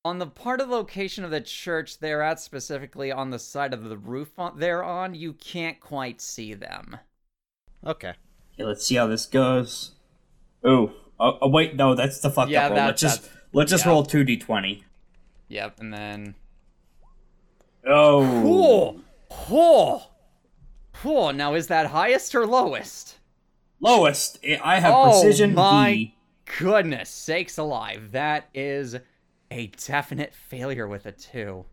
on the part of the location of the church they're at, specifically on the side of the roof on, they're on, you can't quite see them.
Okay.
Okay, let's see how this goes. Ooh. Oh, oh, wait, no, that's the fucked
Yeah,
up roll.
that-
let's just let's just
yeah.
roll two d twenty.
Yep, and then.
Oh,
Oh, oh, oh. Now is that highest or lowest?
lowest. I- I have
oh
precision
my
B.
goodness sakes alive! That is a definite failure with a two.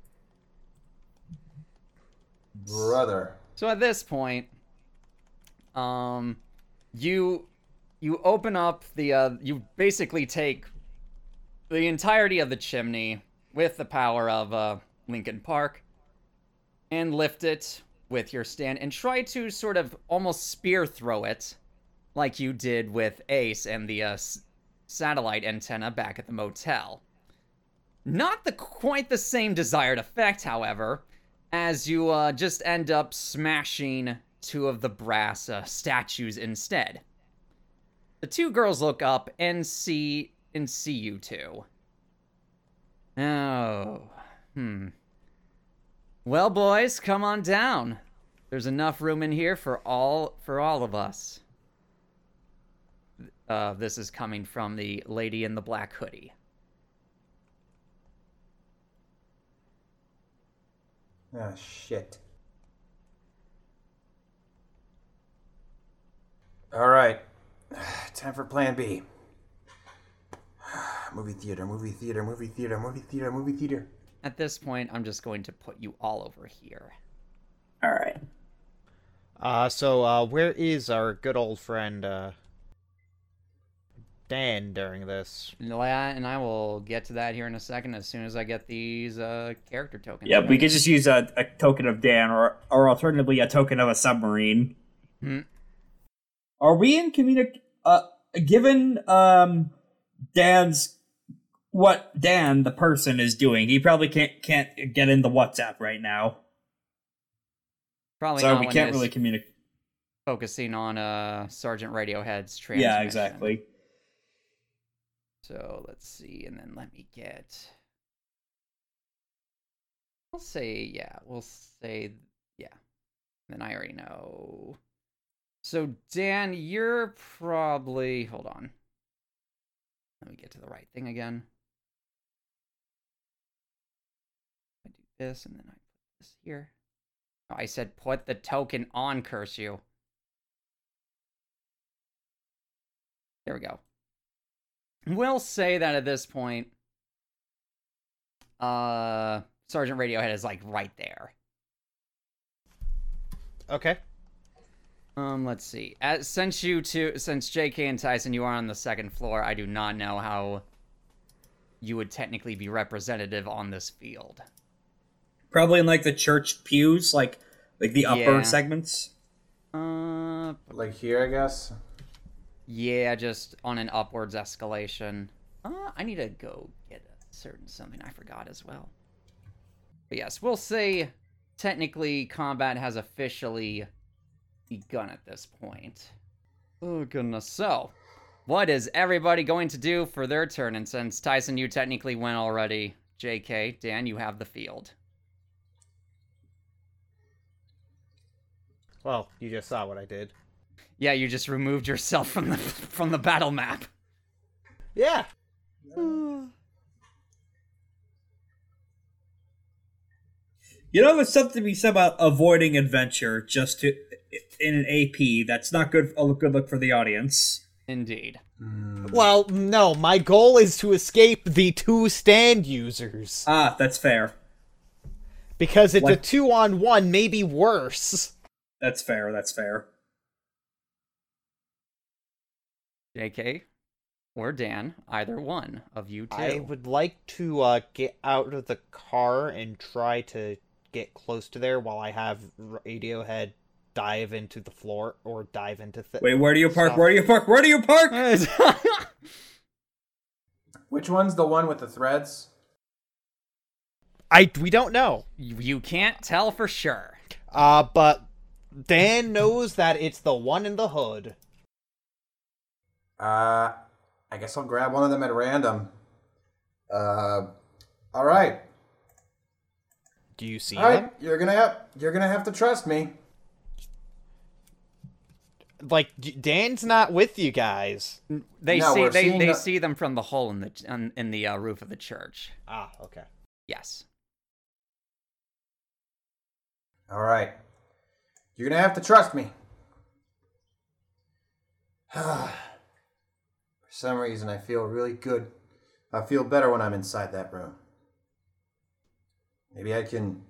brother.
So at this point, um, you you open up the uh, you basically take the entirety of the chimney with the power of uh, Linkin Park and lift it with your stand and try to sort of almost spear throw it like you did with Ace and the uh, s- satellite antenna back at the motel. Not the quite the same desired effect, however, as you uh, just end up smashing two of the brass uh, statues instead. The two girls look up and see and see you two. Oh, hmm. Well, boys, come on down. There's enough room in here for all for all of us. Uh, this is coming from the lady in the black hoodie.
Ah, shit. All right, time for Plan B. movie theater, movie theater, movie theater, movie theater, movie theater.
At this point, I'm just going to put you all over here.
All right.
Uh, so uh, where is our good old friend? Uh, Dan during this.
And I will get to that here in a second as soon as I get these uh, character tokens.
Yeah, we could just use a, a token of Dan, or or alternatively a token of a submarine.
Hmm.
Are we in communic? Uh, given um Dan's what Dan the person is doing, he probably can't can't get in the WhatsApp right now,
Probably
so we can't really communicate.
focusing on uh, Sergeant Radiohead's transmission.
Yeah, exactly.
So let's see, and then let me get. We'll say yeah. We'll say yeah. Then I already know. So Dan, you're probably hold on. Let me get to the right thing again. I do this, and then I put this here. Oh, I said put the token on curse you. There we go. We'll say that at this point, uh, Sergeant Radiohead is like right there.
Okay.
Um, let's see. As, since you two, since J.K. and Tyson, you are on the second floor, I do not know how you would technically be representative on this field.
Probably in like the church pews, like like the upper
Yeah.
segments.
Uh,
Like here, I guess.
yeah, just on an upwards escalation. Uh, I need to go get a certain something I forgot as well. But yes, we'll say technically combat has officially begun at this point. Oh goodness. So, what is everybody going to do for their turn? And since Tyson, you technically went already, JK, Dan, you have the field.
Well, you just saw what I did.
Yeah, you just removed yourself from the from the battle map.
Yeah.
You know, there's something to be said about avoiding adventure just to in an AP. That's not good. A good look for the audience.
Indeed.
Well, no, my goal is to escape the two stand users.
Ah, that's fair.
Because it's a two on one, maybe worse.
That's fair. That's fair.
JK or Dan, either one of you two.
I would like to uh, get out of the car and try to get close to there while I have Radiohead dive into the floor or dive into th-
Wait, where do you park?
Stop.
Where do you park? Where do you park?
Which one's the one with the threads?
I we don't know.
you, you can't tell for sure.
Uh, but Dan knows that it's the one in the hood.
Uh, I guess I'll grab one of them at random. Uh, all right,
Do you see
all right.
them?
You're gonna have you're gonna have to trust me.
Like Dan's not with you guys.
They
No,
see they, they
the-
see them from the hole in the on, in the uh, roof of the church.
Ah, okay.
Yes.
All right, you're gonna have to trust me. For some reason, I feel really good. I feel better when I'm inside that room. Maybe I can.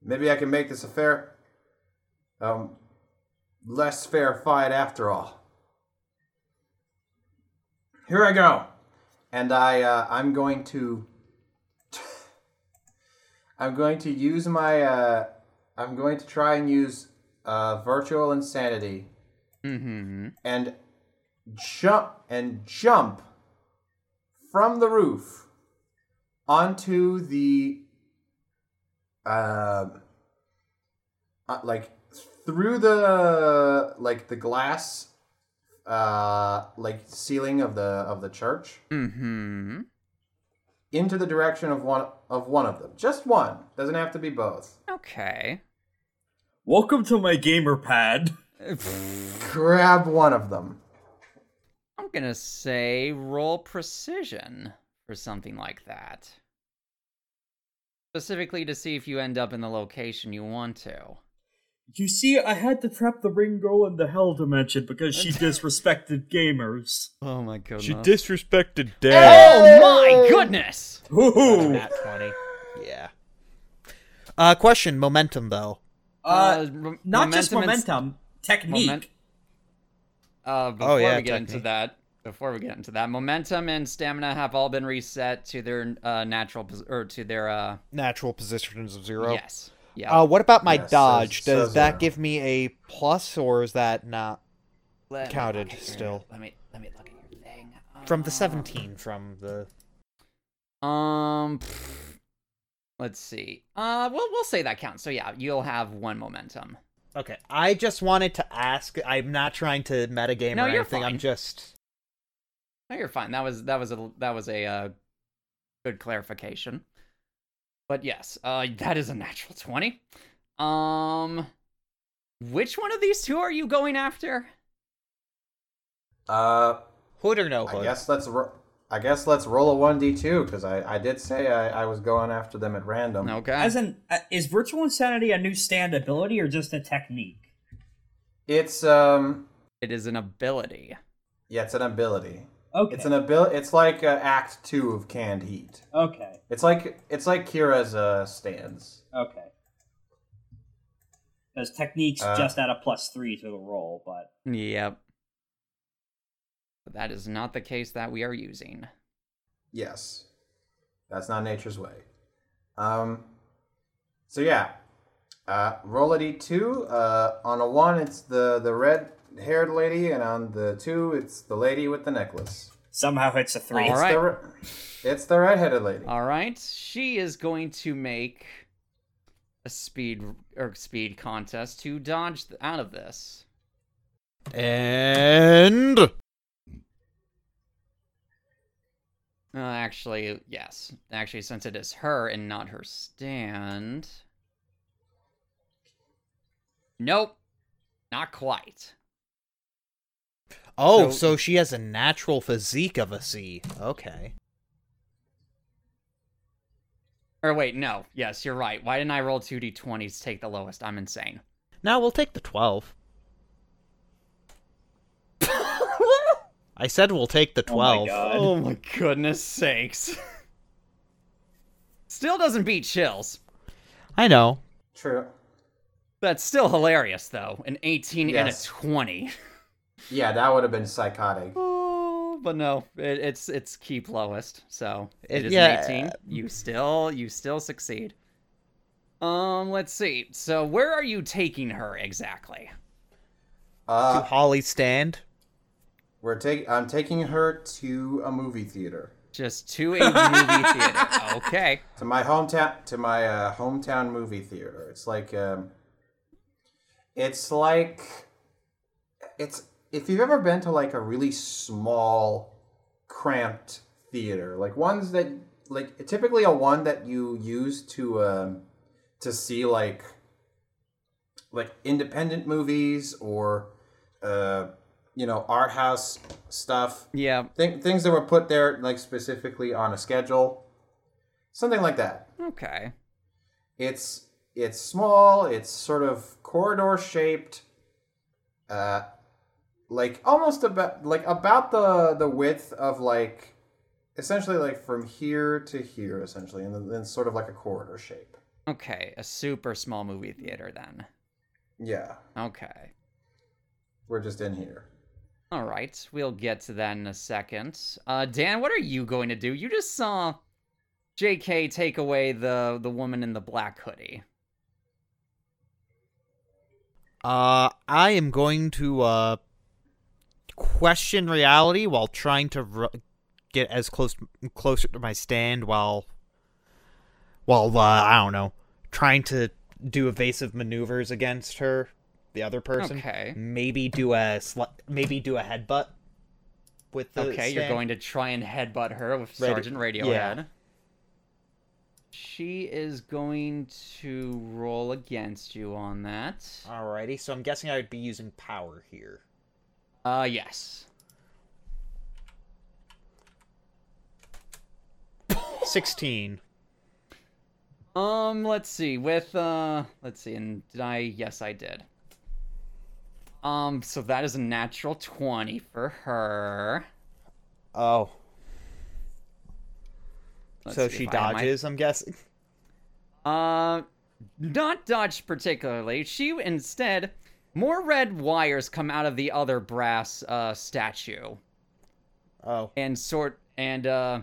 Maybe I can make this a fair, um, less fair fight after all. Here I go, and I uh, I'm going to. I'm going to use my. Uh, I'm going to try and use uh, virtual insanity
Mm-hmm.
and jump and jump from the roof onto the uh, uh, like through the like the glass uh like ceiling of the of the church
Mm-hmm.
into the direction of one of one of them just one doesn't have to be both
Okay.
Welcome to my gamer pad.
grab one of them
I'm gonna say roll precision for something like that. Specifically to see if you end up in the location you want to.
You see, I had to trap the ring girl in the hell dimension because she disrespected gamers.
Oh my goodness.
She disrespected dad.
oh my goodness!
Ooh.
Nat 20. Yeah. Uh, question momentum though.
Uh,
m-
not just
momentum and
momentum, technique.
Moment- Uh, before
Oh, yeah,
we get into that, before we get into that, momentum and stamina have all been reset to their uh, natural pos- or to their uh
Natural positions of zero.
yes. Yeah.
Uh, what about my
Yeah, so-
dodge?
so
Does that
zero.
give me a plus, or is that not
Let
counted
look at your-
still.
Let me let me look at your thing.
from the
Uh,
17 from the?
Um, pff, let's see. Uh, we'll we'll say that counts. So yeah, you'll have one momentum.
Okay, I just wanted to ask. I'm not trying to metagame
No,
or
you're
anything.
fine.
I'm just.
No, you're fine. That was that was a that was a uh, good clarification. But yes, uh, that is a natural twenty. Um, which one of these two are you going after?
Uh,
Hood or no hood?
I
hood?
guess let's ro- I guess let's roll a one d two because I I did say I, I was going after them at random.
Okay.
As in, uh, is virtual insanity a new stand ability or just a technique?
It's um
it is an ability.
yeah, it's an ability.
Okay.
It's an ability. It's like uh, Act Two of Canned Heat.
okay.
It's like it's like Kira's uh, stands.
Okay. Because techniques
Uh,
just add a plus three to the roll, but
Yep. But that is not the case that we are using.
Yes, that's not nature's way. Um, so yeah, uh, roll a d2. Uh, on a one, it's the the red haired lady, and on the two, it's the lady with the necklace.
somehow it's a three.
All
It's
right.
the re- it's the redheaded lady.
All right, she is going to make a speed or speed contest to dodge th- out of this.
And
Uh, actually, yes. Actually, since it is her and not her stand. Nope, not quite.
Oh,
So-
so, she has a natural physique of a C. Okay.
Or wait, no. Yes, you're right. Why didn't I roll two d20s to take the lowest? I'm insane.
Now we'll take the 12. I said we'll take the
Oh my
12.
God.
Oh my goodness sakes. Still doesn't beat chills.
I know.
True.
That's still hilarious though. An 18
Yes.
and a 20.
Yeah, that would have been psychotic.
Oh, but no, it, it's it's keep lowest, so it
It-
is
yeah,
an 18. You still you still succeed. Um, let's see. So where are you taking her exactly?
To
Uh,
Holly's stand.
we're taking. I'm taking her to a movie theater.
Just to a movie theater. Okay.
to my hometown to my uh, hometown movie theater. It's like um, it's like it's if you've ever been to like a really small, cramped theater, like ones that like typically a one that you use to um, to see like like independent movies or uh, you know art house stuff
Yeah.
Th- things that were put there like specifically on a schedule something like that
Okay.
it's it's small it's sort of corridor shaped uh like almost about like about the the width of like essentially like from here to here essentially and then, then sort of like a corridor shape
Okay, a super small movie theater then.
yeah
Okay.
we're just in here
All right, we'll get to that in a second. Uh, Dan, what are you going to do? You just saw J.K. take away the the woman in the black hoodie.
Uh, I am going to uh question reality while trying to get as close closer to my stand while while uh, I don't know trying to do evasive maneuvers against her, the other person.
Okay.
Maybe do a sli- maybe do a headbutt with the
Okay, you're going to try and headbutt her with
Radi-
Sergeant Radiohead.
yeah.
She is going to roll against you on that.
Alrighty, so I'm guessing I would be using power here.
Uh, yes.
Sixteen.
Um, let's see. With uh, let's see. And did I? Yes, I did. Um, so that is a natural twenty for her.
Oh,
Let's
so she dodges. I'm guessing.
Uh, not dodged particularly. She instead, more red wires come out of the other brass uh statue.
Oh.
and sort and uh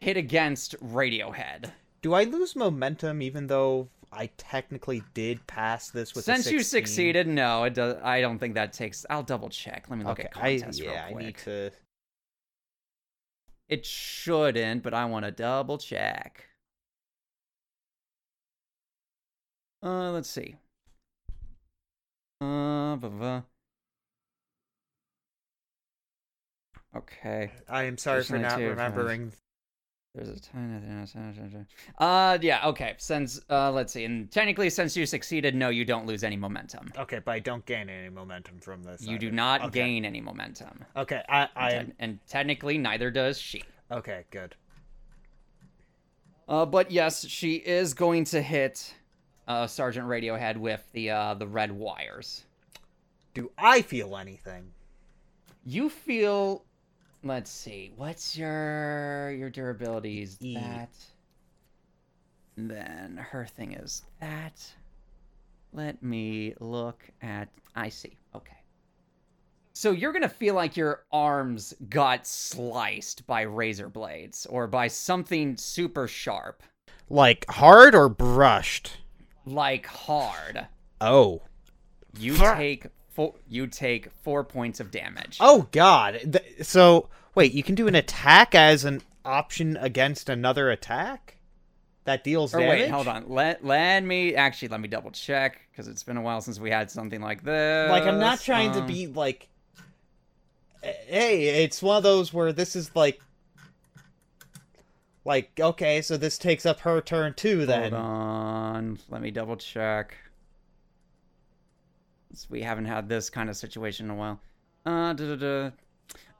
hit against Radiohead.
Do I lose momentum even though I technically did pass this with a
Since you succeeded, no, it does. I don't think that takes. I'll double check. Let me look
Okay,
at
I
contest real
yeah, I need to
It shouldn't, but I want to double check. Uh, let's see. Uh. Okay.
I am sorry
There's
for not remembering.
There's a ton of Uh, yeah, okay. Since, uh, let's see. And technically, since you succeeded, no, you don't lose any momentum.
Okay, but I don't gain any momentum from this.
You do not
Okay.
gain any momentum.
Okay, I I
Te- and technically, neither does she.
okay, good.
Uh, but yes, she is going to hit uh, Sergeant Radiohead with the uh, the red wires.
Do I feel anything?
You feel. Let's see. What's your your durability? Is
E.
that? Then her thing is that. Let me look at. I see. Okay. So you're gonna feel like your arms got sliced by razor blades or by something super sharp,
Like hard or brushed?
Like hard.
Oh.
You
Fuck.
take four. You take four points of damage.
Oh God. Th- so wait, you can do an attack as an option against another attack that deals
Or
damage.
wait, hold on. Let let me actually let me double check because it's been a while since we had something like this.
Like I'm not trying to
Um,
be like. Hey, it's one of those where this is like. Like okay, so this takes up her turn too. Then
Hold on. Let me double check. We haven't had this kind of situation in a while. Uh, da, da,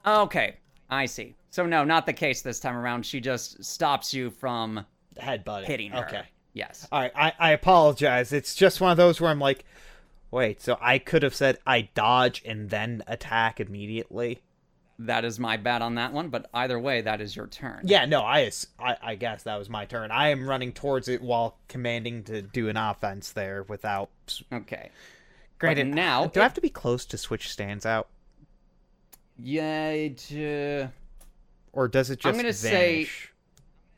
da. Okay, I see. So no, not the case this time around. She just stops you from
headbutt
hitting her.
Okay.
Yes.
All right, I, I apologize. It's just one of those where I'm like, wait, so I could have said I dodge and then attack immediately.
That is my bet on that one, but either way, that is your turn.
Yeah, no, I, I, I guess that was my turn. I am running towards it while commanding to do an offense there without.
Okay.
Granted,
now
do I have to be close to switch stands out,
Yeah, it, uh,
or does it just
I'm gonna say-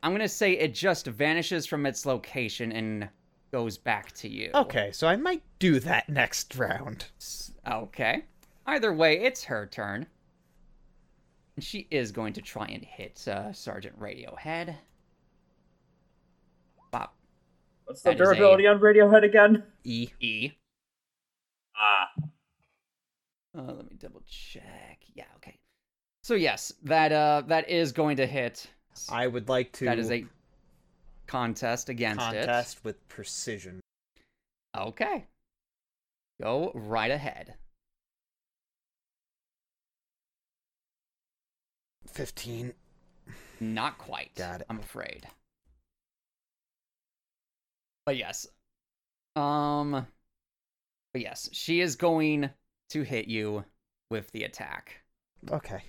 I'm gonna say it just vanishes from its location and goes back to you.
Okay, so I might do that next round.
Okay. Either way, it's her turn. And she is going to try and hit uh, Sergeant Radiohead. Bop.
What's the
That is a-
durability on Radiohead again?
E.
E.
Ah,
Uh, let me double check. Yeah, okay. So yes, that uh that is going to hit.
I would like to
That is a contest against
contest with precision.
Okay. Go right ahead.
Fifteen.
Not quite.
Got it.
I'm afraid. But yes. Um but yes, she is going to hit you with the attack.
Okay.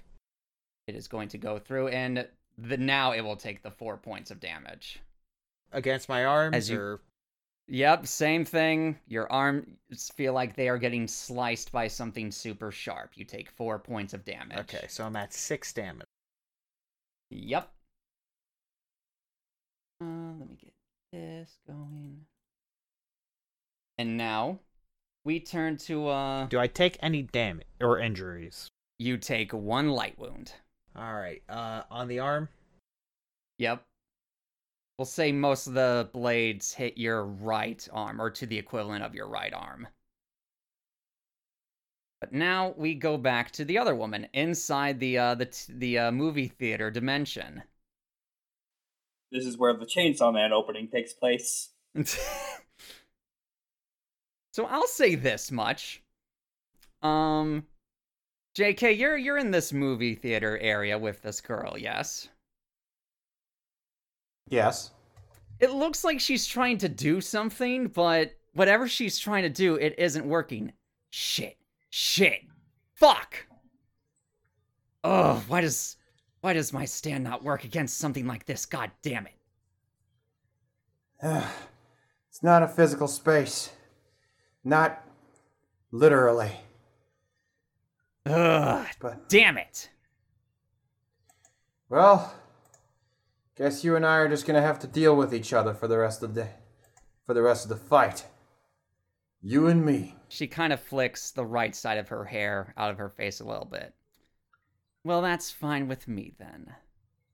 It is going to go through and the now it will take the 4 points of damage.
Against my arms,
As you-
or
Yep, same thing. Your arms feel like they are getting sliced by something super sharp. You take 4 points of damage.
okay, so I'm at six damage.
Yep. Uh, let me get this going. And now we turn to uh
Do I take any damage or injuries?
you take one light wound.
All right. Uh, on the arm.
Yep. We'll say most of the blades hit your right arm or to the equivalent of your right arm. But now we go back to the other woman inside the uh the t- the uh, movie theater dimension.
this is where the Chainsaw Man opening takes place.
so I'll say this much. Um JK, you're you're in this movie theater area with this girl, yes?
Yes.
It looks like she's trying to do something, but whatever she's trying to do, it isn't working. Shit. Shit. Fuck. Oh, why does why does my stand not work against something like this? God damn it.
it's not a physical space. Not literally.
Ugh,
But
damn it.
Well, guess you and I are just gonna have to deal with each other for the rest of the for the rest of the fight. You and me.
She kind of flicks the right side of her hair out of her face a little bit. Well, that's fine with me then.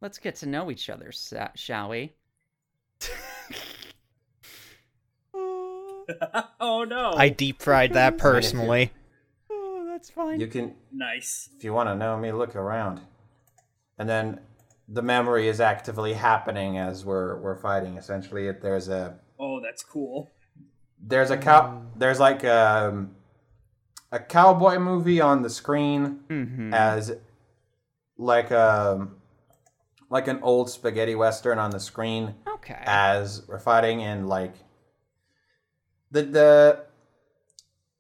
Let's get to know each other, sa- shall we?
oh no.
I deep fried that personally.
Oh, that's fine.
You can,
nice.
if you want to know me, look around. And then the memory is actively happening as we're we're fighting. Essentially, It- there's a
Oh, that's cool.
There's a cow there's like a a cowboy movie on the screen
Mm-hmm.
as like a like an old spaghetti western on the screen
Okay.
as we're fighting and like the the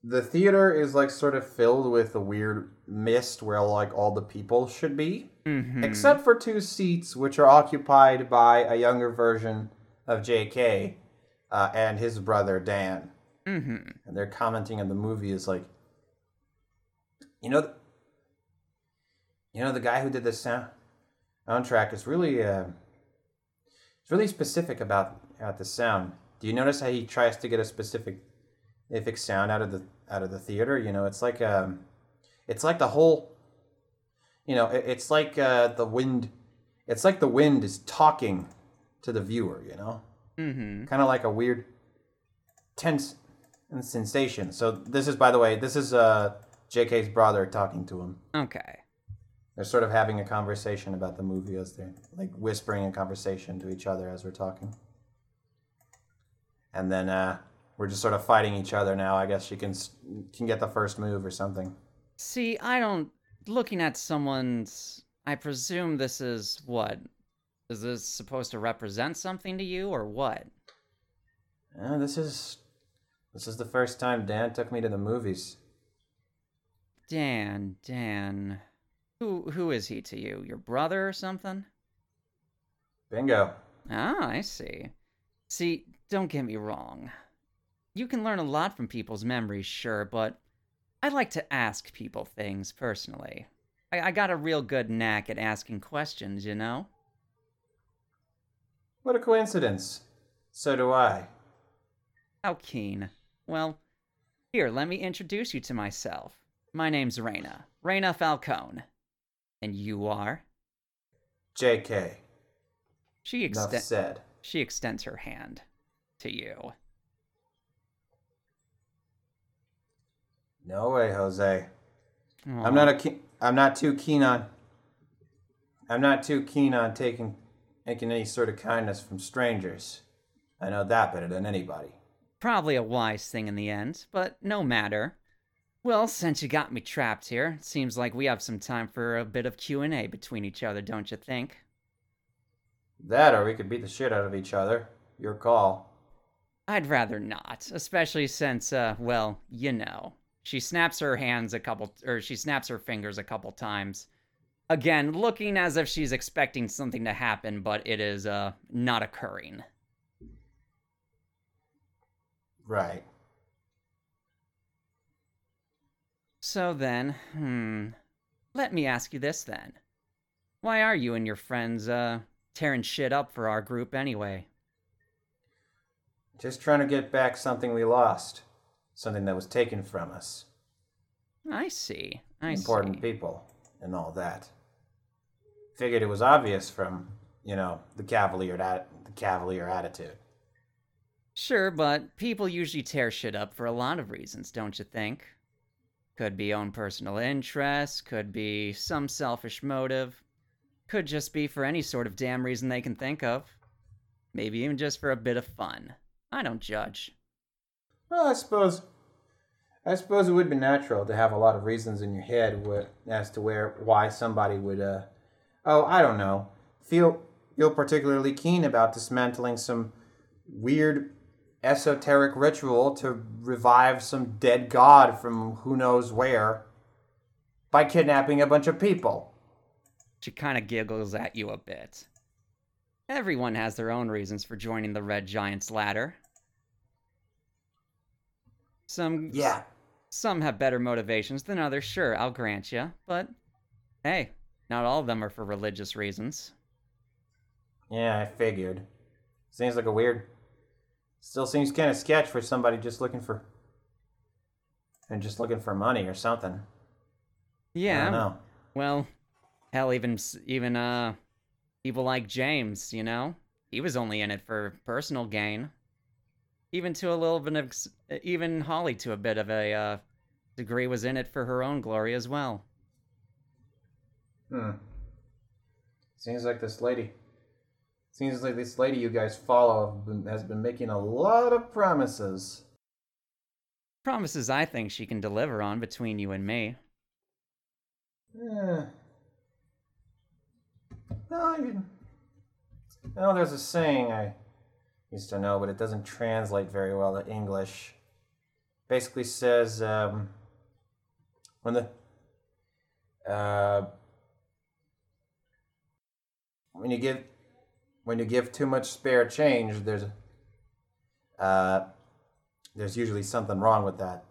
the theater is like sort of filled with a weird mist where like all the people should be
mm-hmm.
except for two seats which are occupied by a younger version of JK uh, and his brother Dan.
Mm-hmm.
and they're commenting on the movie is like you know th- you know the guy who did this sound soundtrack is really uh it's really specific about about the sound. Do you notice how he tries to get a specific specific sound out of the out of the theater? You know it's like um it's like the whole you know it, it's like uh the wind it's like the wind is talking to the viewer you know
Mm-hmm.
kind of like a weird tense sensation. So this is, by the way, this is uh, J.K.'s brother talking to him.
Okay.
They're sort of having a conversation about the movie as they're like whispering a conversation to each other as we're talking. And then uh, we're just sort of fighting each other now. I guess she can can get the first move or something.
See, I don't. Looking at someone's. I presume this is what? Is this supposed to represent something to you, or what?
Uh, this is this is the first time Dan took me to the movies.
Dan, Dan. Who who is he to you? Your brother or something?
Bingo.
Ah, I see. See, don't get me wrong. You can learn a lot from people's memories, sure, but I like to ask people things personally. I, I got a real good knack at asking questions, you know?
What a coincidence. So do I.
How keen. Well, here, let me introduce you to myself. My name's Reyna. Reyna Falcone. And you are?
J.K.
She,
Enough
exte-
said.
she extends her hand to you.
No way, Jose.
Aw.
I'm not a ke- I'm not too keen on I'm not too keen on taking taking any sort of kindness from strangers. I know that better than anybody.
Probably a wise thing in the end, but no matter. Well, since you got me trapped here, it seems like we have some time for a bit of Q&A between each other, don't you think?
That or we could beat the shit out of each other. Your call.
I'd rather not, especially since, uh, well, you know. She snaps her hands a couple, or she snaps her fingers a couple times. Again, looking as if she's expecting something to happen, but it is, uh, not occurring.
Right.
So then, hmm. Let me ask you this then. Why are you and your friends, uh, tearing shit up for our group anyway?
Just trying to get back something we lost. Something that was taken from us.
I see. I
Important
see.
people and all that. Figured it was obvious from, you know, the cavalier at- the cavalier attitude.
Sure, but people usually tear shit up for a lot of reasons, don't you think? Could be own personal interest, could be some selfish motive, could just be for any sort of damn reason they can think of. Maybe even just for a bit of fun. I don't judge.
Well, I suppose, I suppose it would be natural to have a lot of reasons in your head as to where why somebody would, uh, oh, I don't know, feel feel particularly keen about dismantling some weird esoteric ritual to revive some dead god from who knows where by kidnapping a bunch of people.
She kind of giggles at you a bit. Everyone has their own reasons for joining the Red Giant's ladder. Some
Yeah,
some have better motivations than others, sure, I'll grant you, but hey, Not all of them are for religious reasons.
Yeah, I figured. Seems like a weird. Still seems kind of sketch for somebody just looking for. And just looking for money or something. I
Yeah.
don't know.
Well, hell, even even uh, people like James, you know, he was only in it for personal gain. Even to a little bit of, even Holly to a bit of a uh, degree was in it for her own glory as well.
Hmm. Seems like this lady. Seems like this lady you guys follow has been making a lot of promises.
Promises I think she can deliver on between you and me.
Yeah. No, you, no, there's a saying I used to know, but it doesn't translate very well to English. Basically says um, when the uh, when you give when you give too much spare change, there's uh, there's usually something wrong with that.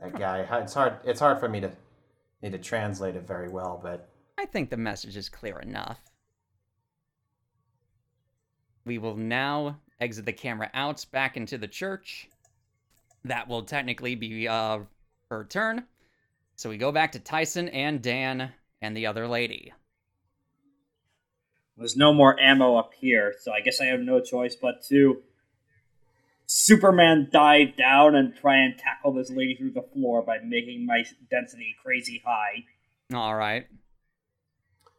That guy. It's hard. It's hard for me to need to translate it very well, but
I think the message is clear enough. We will now exit the camera out back into the church. That will technically be uh, her turn. So we go back to Tyson and Dan and the other lady.
There's no more ammo up here, so I guess I have no choice but to Superman dive down and try and tackle this lady through the floor by making my density crazy high.
All right.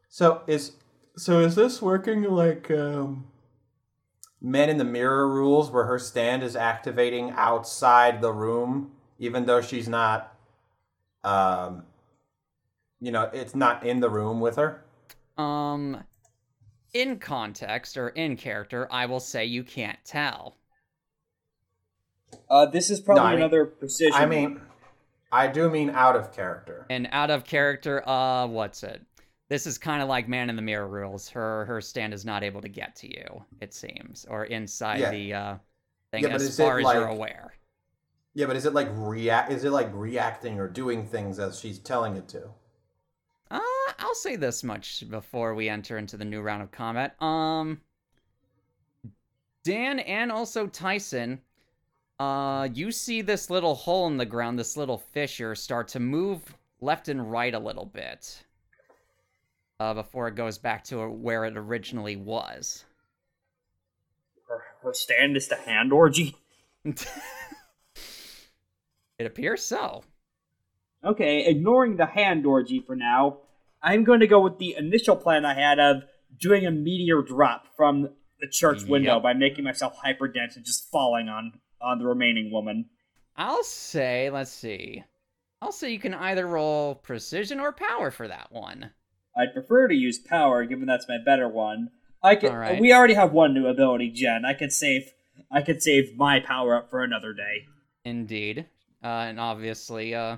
so is so is this working like um Man in the Mirror rules where her stand is activating outside the room even though she's not um you know, it's not in the room with her?
Um, in context or in character, I will say you can't tell.
Uh, this is probably
No, I mean-
another precision.
I mean I do mean out of character.
And out of character, uh, what's it? This is kind of like Man in the Mirror rules. Her her stand is not able to get to you, it seems, or inside
Yeah.
the uh thing
Yeah, but
as
is it
far as you're aware.
Yeah, but is it like react is it like reacting or doing things as she's telling it to?
I'll say this much before we enter into the new round of combat. Um, Dan and also Tyson, uh, you see this little hole in the ground, this little fissure, start to move left and right a little bit. Uh, before it goes back to where it originally was.
her, her stand is the hand orgy.
it appears so.
Okay, ignoring the hand orgy for now, I'm going to go with the initial plan I had of doing a meteor drop from the church window
Yep.
by making myself hyper dense and just falling on on the remaining woman.
I'll say, let's see. I'll say you can either roll precision or power for that one.
I'd prefer to use power, given that's my better one. I can.
Alright.
We already have one new ability, Jen. I could save. I could save my power up for another day.
Indeed. Uh, and obviously, uh,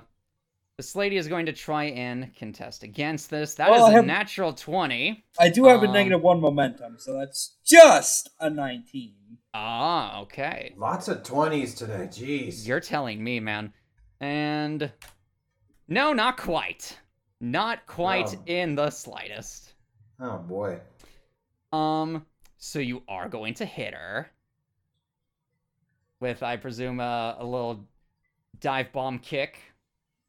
this lady is going to try and contest against this. That is
Well, I
a
have-
natural 20.
I do have a
Um,
negative one momentum, so that's just a 19.
Ah, okay.
Lots of 20s today. Jeez.
You're telling me, man. And no, not quite. Not quite
No.
in the slightest.
Oh boy.
Um, so you are going to hit her with, I presume, a, a little dive bomb kick.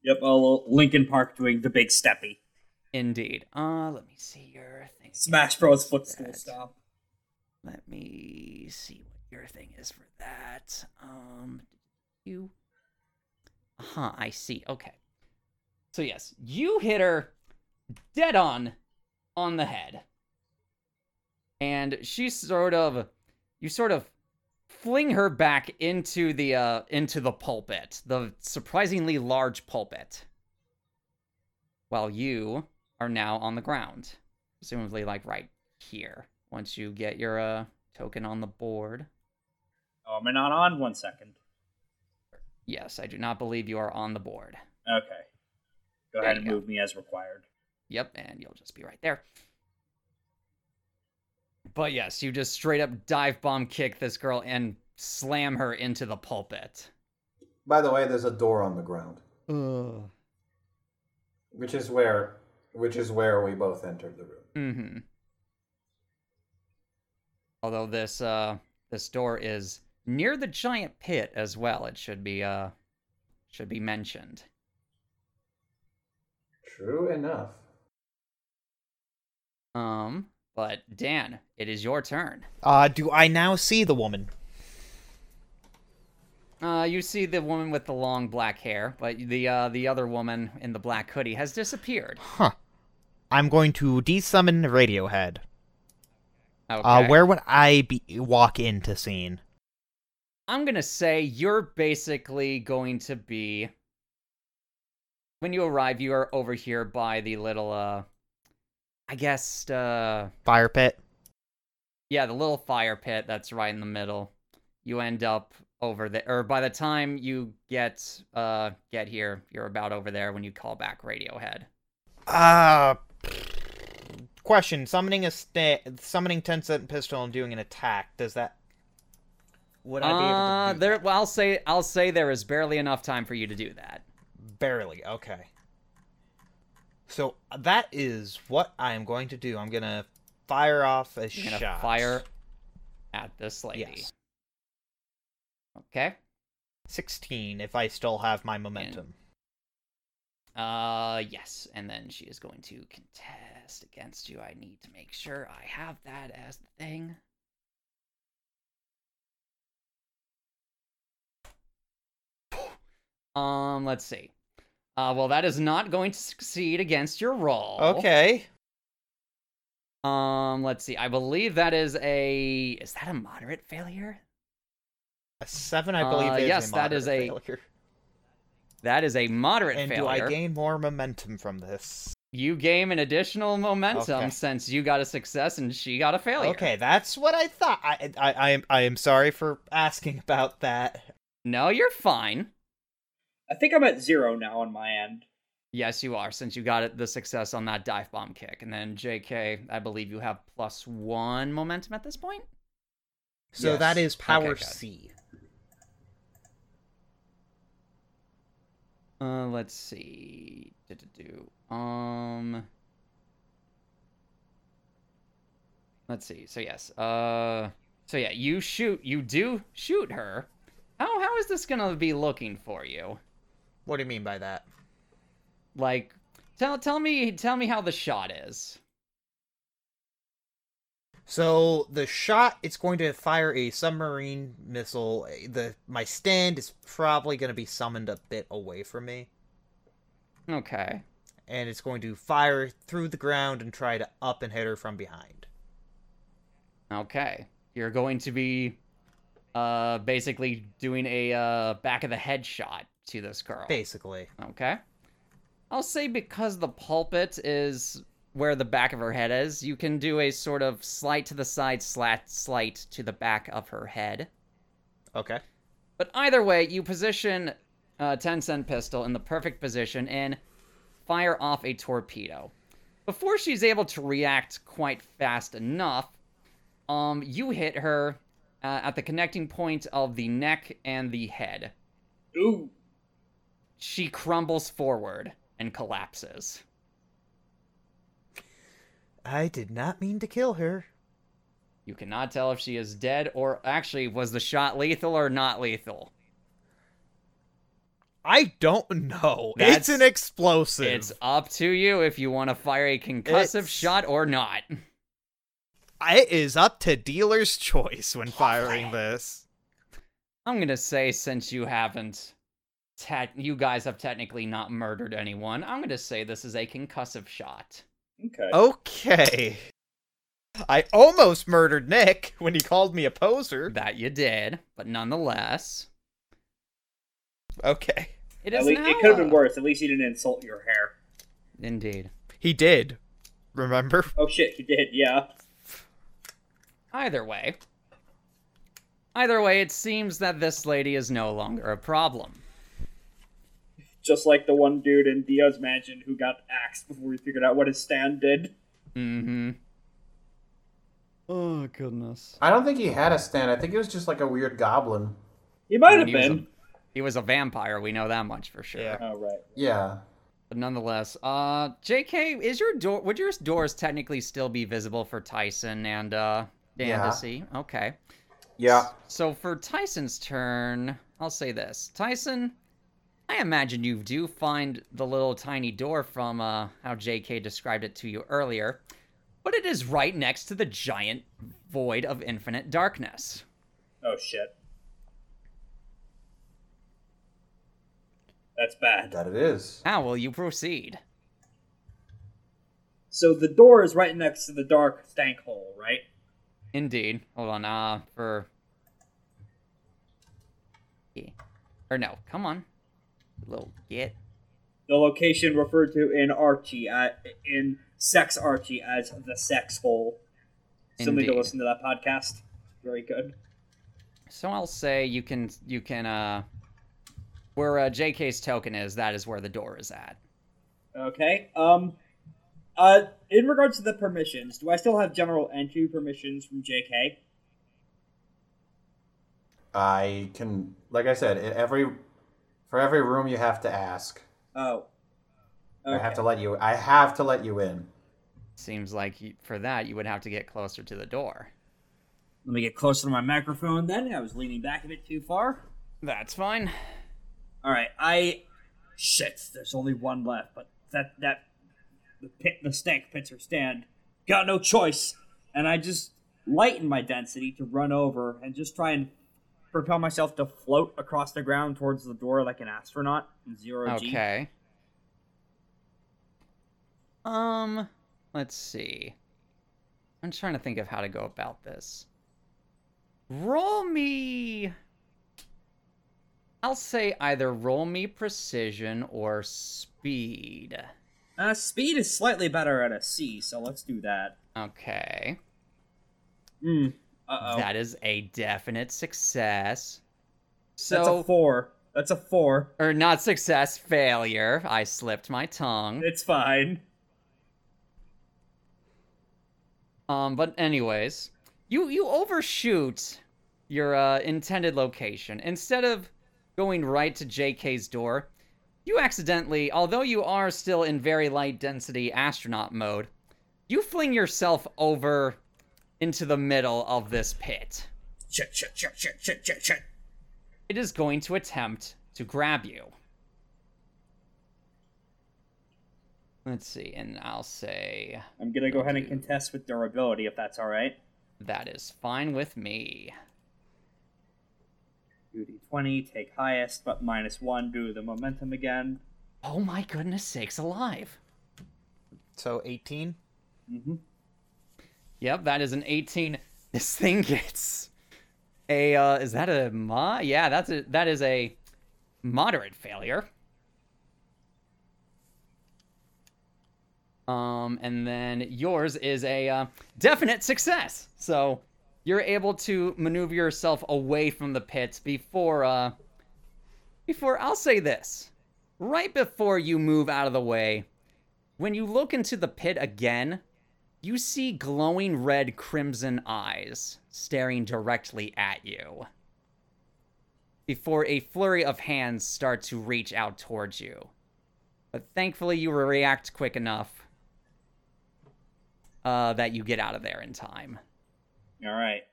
Yep, a little Linkin Park doing the big steppy.
Indeed. Uh, let me see your thing.
Smash Bros. footstool style.
Let me see what your thing is for that. Um, you. Huh, I see. Okay. So, yes, you hit her dead on on the head. And she sort of. You sort of fling her back into the uh into the pulpit, the surprisingly large pulpit. While you are now on the ground, presumably like right here. Once you get your uh token on the board.
Oh, am I not on? One second.
Yes, I do not believe you are on the board.
Okay. Go
There
ahead and
go.
move me as required.
Yep, and you'll just be right there. But yes, you just straight up dive bomb kick this girl and slam her into the pulpit.
By the way, there's a door on the ground,
Ugh.
which is where which is where we both entered the room.
Mm-hmm. Although this uh this door is near the giant pit as well, it should be uh should be mentioned.
True enough.
Um, but Dan, it is your turn.
Uh, do I now see the woman?
Uh, you see the woman with the long black hair, but the uh the other woman in the black hoodie has disappeared.
Huh. I'm going to desummon Radiohead.
Okay.
Uh, where would I be walk into scene?
I'm gonna say you're basically going to be when you arrive, you are over here by the little uh I guess uh
Fire pit.
yeah, the little fire pit that's right in the middle. You end up over there or by the time you get uh get here, you're about over there when you call back Radiohead.
Uh question: Summoning a sta- summoning ten cent pistol and doing an attack. Does that? Would I be
Uh
able to do
there
that?
well I'll say I'll say there is barely enough time for you to do that.
Barely. Okay. So that is what I am going to do. I'm gonna fire off a
You're gonna
shot.
fire at this lady.
Yes.
Okay.
Sixteen. If I still have my momentum.
Uh, yes, and then she is going to contest against you. I need to make sure I have that as the thing. Um, let's see. Uh, well, that is not going to succeed against your roll.
Okay.
Um, let's see. I believe that is a. Is that a moderate failure?
A seven, I believe.
Uh,
is
yes, that is a
failure.
That is a moderate
And
failure.
do I gain more momentum from this?
You gain an additional momentum
Okay.
since you got a success and she got a failure.
Okay, that's what I thought. I, I, I am, I am sorry for asking about that.
No, you're fine.
I think I'm at zero now on my end.
Yes, you are, since you got it, the success on that dive bomb kick. And then, JK, I believe you have plus one momentum at this point?
So
Yes.
that is power
good.
C.
Uh, let's see. Do-do-do. Um. Let's see. So yes. Uh. So yeah, you shoot. You do shoot her. How how is this gonna be looking for you?
What do you mean by that?
Like, tell tell me tell me how the shot is.
So the shot, it's going to fire a submarine missile. The my stand is probably going to be summoned a bit away from me,
Okay.
and it's going to fire through the ground and try to up and hit her from behind.
Okay. You're going to be uh basically doing a uh back of the head shot to this girl.
Basically,
Okay. I'll say because the pulpit is where the back of her head is, you can do a sort of slight to the side, slat, slight to the back of her head.
okay.
But either way, you position a 10 cent pistol in the perfect position and fire off a torpedo. Before she's able to react quite fast enough, um, you hit her uh, at the connecting point of the neck and the head.
Ooh.
She crumbles forward and collapses.
I did not mean to kill her.
You cannot tell if she is dead or actually was the shot lethal or not lethal.
I don't know.
That's-
it's an explosive.
It's up to you if you want to fire a concussive
It's-
shot or not.
It is up to dealer's choice when firing this.
I'm gonna say since you haven't, te- you guys have technically not murdered anyone. I'm gonna say this is a concussive shot.
Okay.
Okay. I almost murdered Nick when he called me a poser.
That you did, but nonetheless,
Okay.
it
At least,
now.
it could have been worse. At least he didn't insult your hair.
Indeed.
He did. Remember?
Oh shit, he did. Yeah.
Either way, either way, it seems that this lady is no longer a problem.
Just like the one dude in Dio's mansion who got axed before he figured out what his stand did.
Mm-hmm. Oh goodness.
I don't think he had a stand. I think it was just like a weird goblin.
He might have
He was, a,
been.
he was a vampire. We know that much for sure.
Yeah.
Oh right.
Yeah.
But nonetheless, uh, JK, is your door? Would your doors technically still be visible for Tyson and uh Dan
Yeah.
to see? Okay.
Yeah.
So for Tyson's turn, I'll say this: Tyson, I imagine you do find the little tiny door from uh, how JK described it to you earlier, but it is right next to the giant void of infinite darkness.
Oh shit. That's bad.
That it is.
How will you proceed?
So the door is right next to the dark stank hole, right?
Indeed. Hold on. Uh, for. Yeah. Or no, come on. Little git.
The location referred to in Archie, uh, in Sex Archie, as the sex hole. Somebody go
Indeed.
listen to that podcast. Very good.
So I'll say you can you can uh where uh, JK's token is, that is where the door is at.
Okay. Um. Uh, in regards to the permissions, do I still have general entry permissions from JK?
I can, like I said, every for every room you have to ask.
Oh.
I have to let you. I have to let you in.
Seems like you, for that you would have to get closer to the door.
Let me get closer to my microphone. Then I was leaning back a bit too far.
That's fine.
All right, I shit. There's only one left, but that that the pit, the stank pits are stand. Got no choice, and I just lighten my density to run over and just try and propel myself to float across the ground towards the door like an astronaut in zero G.
Okay. Um, let's see. I'm trying to think of how to go about this. Roll me. I'll say either roll me precision or speed.
Uh, speed is slightly better at a C, so let's do that.
Okay.
Hmm.
That is a definite success.
That's
So,
a four. That's a four.
or not success, failure. I slipped my tongue.
It's fine.
Um, but anyways, you you overshoot your uh, intended location. Instead of going right to JK's door, you accidentally, although you are still in very light density astronaut mode, you fling yourself over into the middle of this pit.
Shit, shit, shit, shit, shit, shit, shit.
It is going to attempt to grab you. Let's see, and I'll say
I'm gonna go ahead and contest with durability if that's alright.
that is fine with me.
Do d20, take highest, but minus one do the momentum again.
Oh my goodness sakes alive.
So 18.
Mm-hmm.
Yep, that is an 18. This thing gets a uh is that a ma? Yeah, that's a that is a moderate failure. Um and then yours is a uh, definite success. So you're able to maneuver yourself away from the pits before uh before I'll say this. Right before you move out of the way, when you look into the pit again, you see glowing red crimson eyes staring directly at you. Before a flurry of hands start to reach out towards you. But thankfully, you react quick enough uh, that you get out of there in time.
Alright.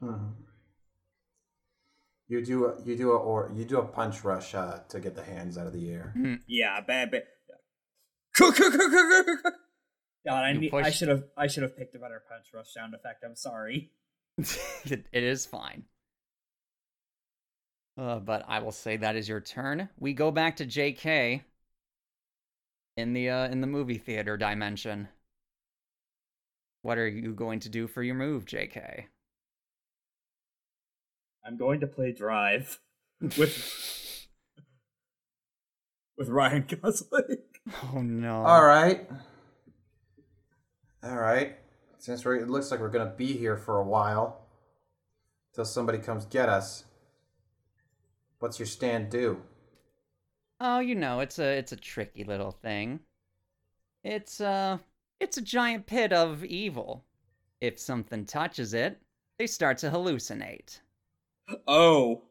You do a, you do a or you do a punch rush uh, to get the hands out of the air.
Yeah, bad bad. God, I
You
need, I should have I should have picked a better punch rush sound effect. I'm sorry.
it, it is fine. Uh, but I will say that is your turn. We go back to J.K. in the uh, in the movie theater dimension. What are you going to do for your move, J.K.?
I'm going to play Drive with with Ryan Gosling.
Oh no!
All right. All right. Since we're, it looks like we're gonna be here for a while, till somebody comes get us. What's your stand do?
Oh, you know, it's a it's a tricky little thing. It's uh it's a giant pit of evil. If something touches it, they start to hallucinate.
Oh,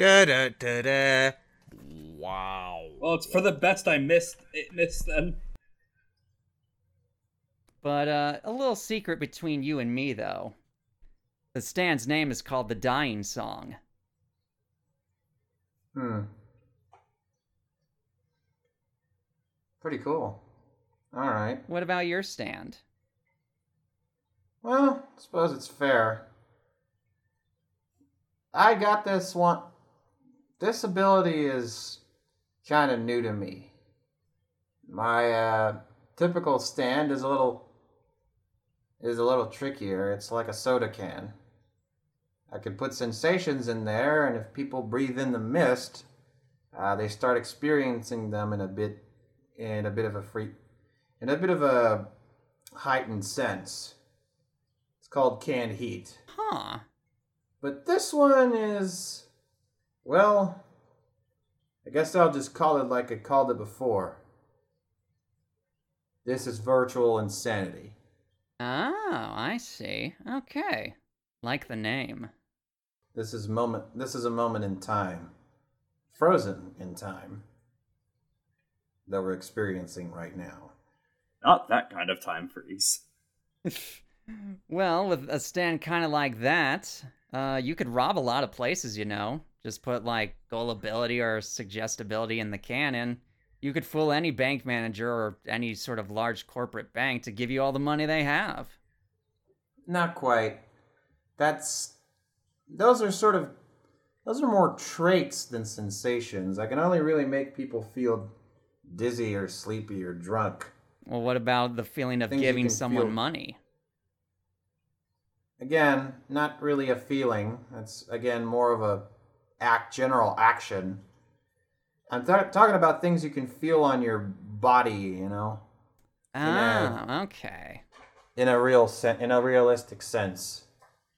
Da da da da. Wow.
Well, it's for the best I missed it missed then.
But uh, a little secret between you and me, though. The stand's name is called the Dying Song.
Hmm. Pretty cool. All right.
What about your stand?
Well, I suppose it's fair. I got this one. This ability is kind of new to me. My uh, typical stand is a little is a little trickier. It's like a soda can. I could put sensations in there, and if people breathe in the mist, uh, they start experiencing them in a bit in a bit of a free in a bit of a heightened sense. It's called canned heat.
Huh.
But this one is well, I guess I'll just call it like I called it before. This is virtual insanity.
Oh, I see. Okay. Like the name.
This is moment this is a moment in time. Frozen in time. That we're experiencing right now.
Not that kind of time freeze.
well, with a stand kind of like that, uh, you could rob a lot of places, you know. Just put like gullibility or suggestibility in the cannon. You could fool any bank manager or any sort of large corporate bank to give you all the money they have.
Not quite. That's those are sort of those are more traits than sensations. I can only really make people feel dizzy or sleepy or drunk.
Well, what about the feeling of
Things
giving someone
feel.
money?
Again, not really a feeling. That's again more of a act general action. I'm th- talking about things you can feel on your body, you know,
Ah, okay.
in a real sen- in a realistic sense,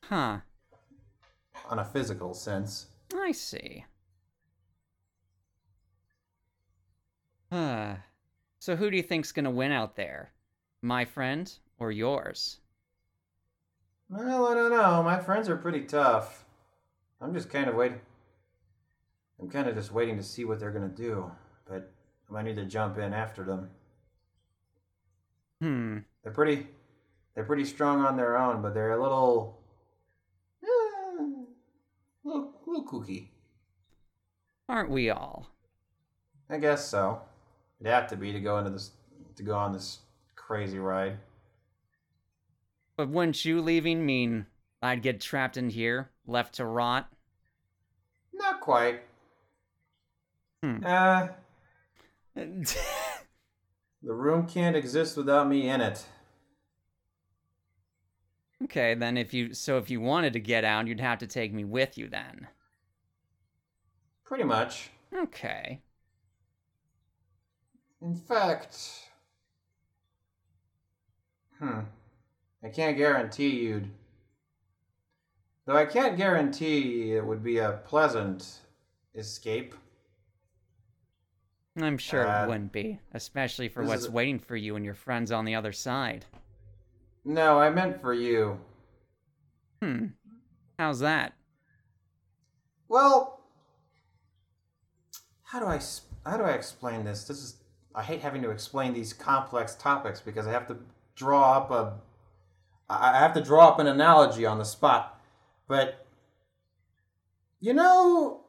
Huh.
on a physical sense.
I see. Uh, so who do you think's gonna win out there? My friend or yours?
Well, I don't know. My friends are pretty tough. I'm just kind of waiting. I'm kind of just waiting to see what they're gonna do, but I might need to jump in after them.
Hmm.
They're pretty, they're pretty strong on their own, but they're a little, eh, little, little kooky.
Aren't we all?
I guess so. It'd have to be to go into this, to go on this crazy ride.
But wouldn't you leaving mean I'd get trapped in here, left to rot?
Not quite.
Hmm.
Uh, the room can't exist without me in it.
okay, then if you so if you wanted to get out, you'd have to take me with you then.
Pretty much.
Okay.
In fact, hmm, I can't guarantee you'd. Though I can't guarantee it would be a pleasant escape.
I'm sure
Uh,
it wouldn't be, especially for what's waiting for you and your friends on the other side.
No, I meant for you.
Hmm. How's that?
Well, how do I how do I explain this? This is I hate having to explain these complex topics because I have to draw up a I have to draw up an analogy on the spot. But you know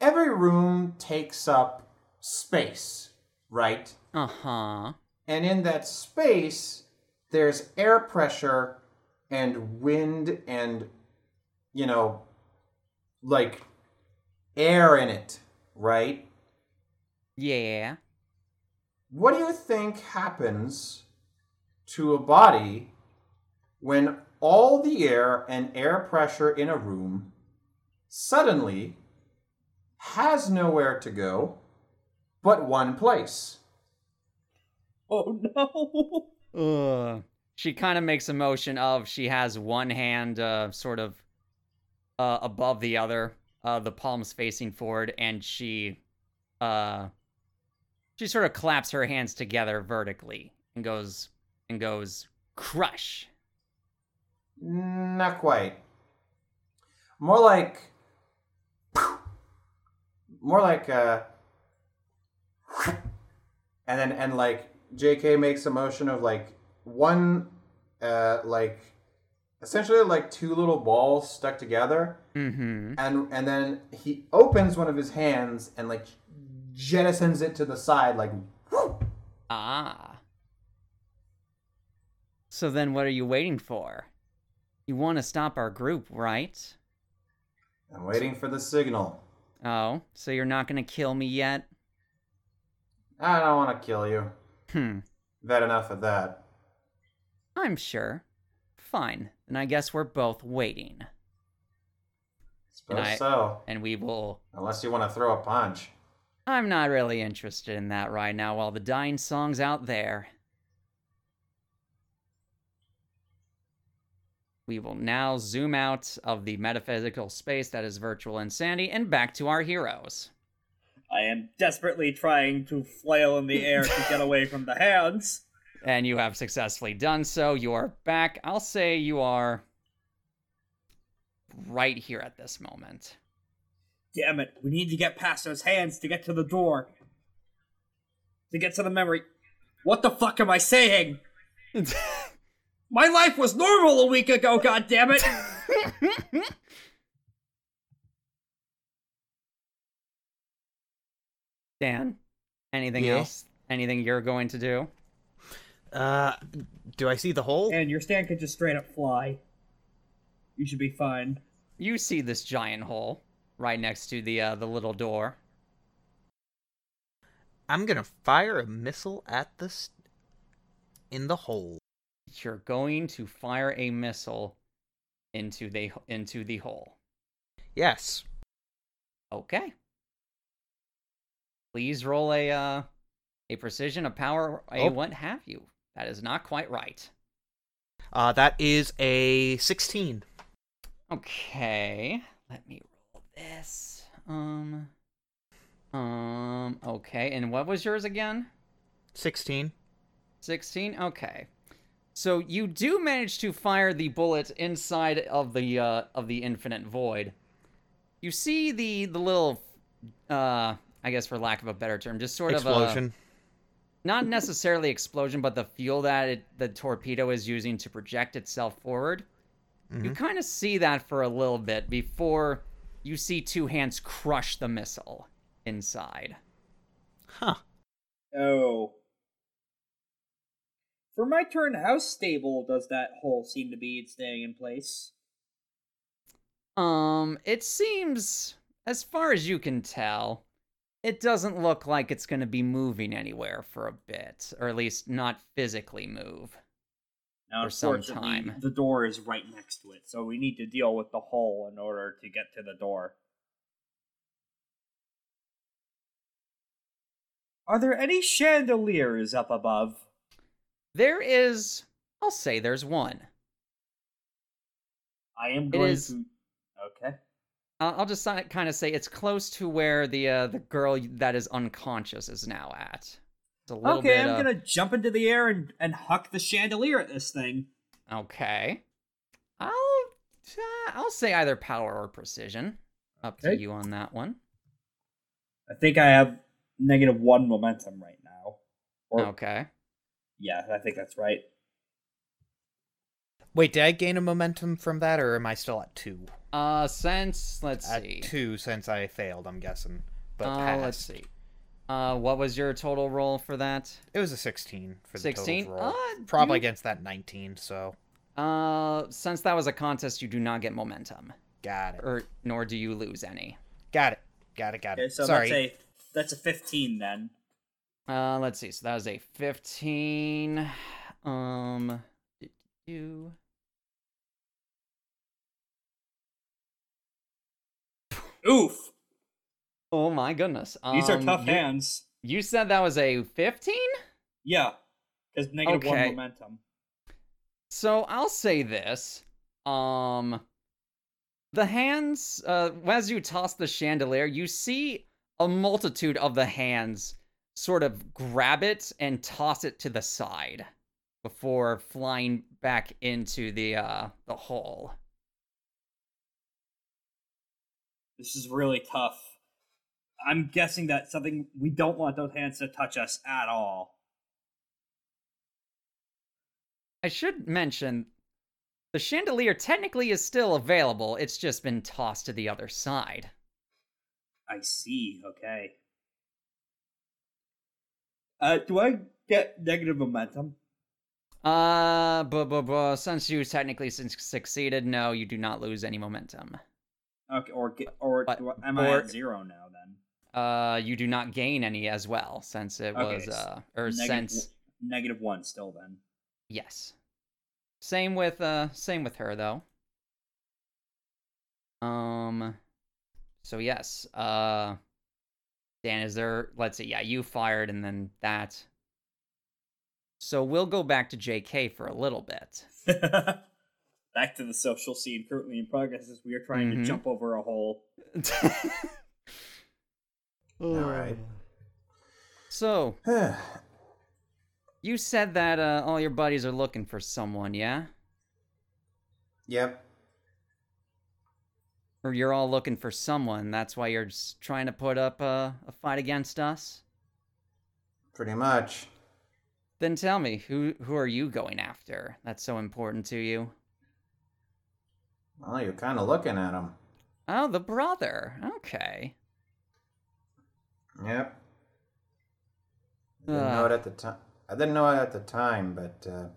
every room takes up space, right?
Uh huh.
And in that space, there's air pressure and wind and, you know, like air in it, right?
Yeah.
What do you think happens to a body when all the air and air pressure in a room suddenly has nowhere to go but one place?
Oh no!
Ugh. She kind of makes a motion of she has one hand uh, sort of uh, above the other, uh, the palms facing forward, and she uh, she sort of claps her hands together vertically and goes and goes crush.
Not quite. More like more like uh and then and like JK makes a motion of like one uh like essentially like two little balls stuck together
Mm-hmm.
and and then he opens one of his hands and like jettisons it to the side like whoo.
Ah. So then what are you waiting for? You want to stop our group, right?
I'm waiting for the signal.
Oh, so you're not going to kill me yet?
I don't want to kill you.
Hmm.
Had enough of that.
I'm sure. Fine. Then I guess we're both waiting.
Suppose
I-
so.
And we will.
Unless you want to throw a punch.
I'm not really interested in that right now while the dying song's out there. We will now zoom out of the metaphysical space that is virtual insanity and back to our heroes.
I am desperately trying to flail in the air to get away from the hands.
And you have successfully done so. You are back. I'll say you are right here at this moment.
Damn it, we need to get past those hands to get to the door. To get to the memory. What the fuck am I saying? My life was normal a week ago, god damn it!
Dan, anything
Yeah?
else? Anything you're going to do?
Uh, do I see the hole?
and your stand could just straight up fly. You should be fine.
You see this giant hole right next to the uh, the little door.
I'm gonna fire a missile at this in the hole.
You're going to fire a missile into the into the hole.
Yes.
Okay. Please roll a uh, a precision, a power, a
Oh.
what have you. That is not quite right.
Uh, that is a 16.
Okay, let me roll this. Um, um. Okay, and what was yours again?
16.
16 okay so you do manage to fire the bullet inside of the uh of the infinite void you see the the little uh i guess for lack of a better term just sort of
Explosion.
a not necessarily explosion but the fuel that it, the torpedo is using to project itself forward you
Mhm.
kind of see that for a little bit before you see two hands crush the missile inside
Huh.
Oh. For my turn, how stable does that hole seem to be in staying in place?
Um, it seems, as far as you can tell, it doesn't look like it's going to be moving anywhere for a bit, or at least not physically move.
Now,
For some time.
the door is right next to it, so we need to deal with the hole in order to get to the door. Are there any chandeliers up above?
There is, I'll say there's one.
I am going
is-
to. Okay.
I'll I'll just kind of say it's close to where the uh, the girl that is unconscious is now at. It's a little
Okay. I'm
uh,
gonna jump into the air and, and huck the chandelier at this thing.
Okay. I'll uh, I'll say either power or precision. Up to you on that one.
I think I have negative one momentum right now. Or,
Okay.
Yeah, I think that's right.
Wait, did I gain a momentum from that, or am I still at two?
Uh, since let's
At
see.
two, since I failed, I'm guessing. But
uh, let's see. Uh, what was your total roll for that?
It was a 16 for the
16?
total roll.
Uh,
Probably
you-
against that 19, so
Uh, since that was a contest, you do not get momentum,
got it.
or nor do you lose any.
Got it. Got it. Got it.
Okay, so
Sorry.
that's a that's a fifteen then.
Uh, let's see. So that was a fifteen. Um, you.
Oof.
Oh my goodness.
These are
Um,
tough
you-
hands.
You said that was a fifteen.
Yeah. Because negative one
Okay.
momentum.
So I'll say this. Um the hands uh as you toss the chandelier, you see a multitude of the hands sort of grab it and toss it to the side before flying back into the uh the hole.
This is really tough. I'm guessing that something we don't want those hands to touch us at all.
I should mention the chandelier technically is still available, it's just been tossed to the other side.
I see. Okay. Uh, do I get negative momentum?
Uh, but, but, but since you technically su- succeeded, no, you do not lose any momentum.
Okay, or or
But-
do I, am I at zero now then?
Uh, you do not gain any as well, since it
Okay,
was, uh, or
Negative
since,
negative one still then.
yes. Same with, uh, same with her, though. Um, so yes, uh, Dan, is there, let's see, yeah, you fired and then that. So we'll go back to JK for a little bit.
Back to the social scene currently in progress as we are trying
Mhm.
to jump over a hole.
All right.
so, you said that, uh, all your buddies are looking for someone, yeah?
yep.
Or you're all looking for someone, that's why you're trying to put up a, a fight against us?
Pretty much.
Then tell me, who who are you going after? That's so important to you.
Well, you're kind of looking at him.
Oh, the brother. Okay.
Yep. I didn't know it
Uh,
at the time. I didn't know it at the time, but uh,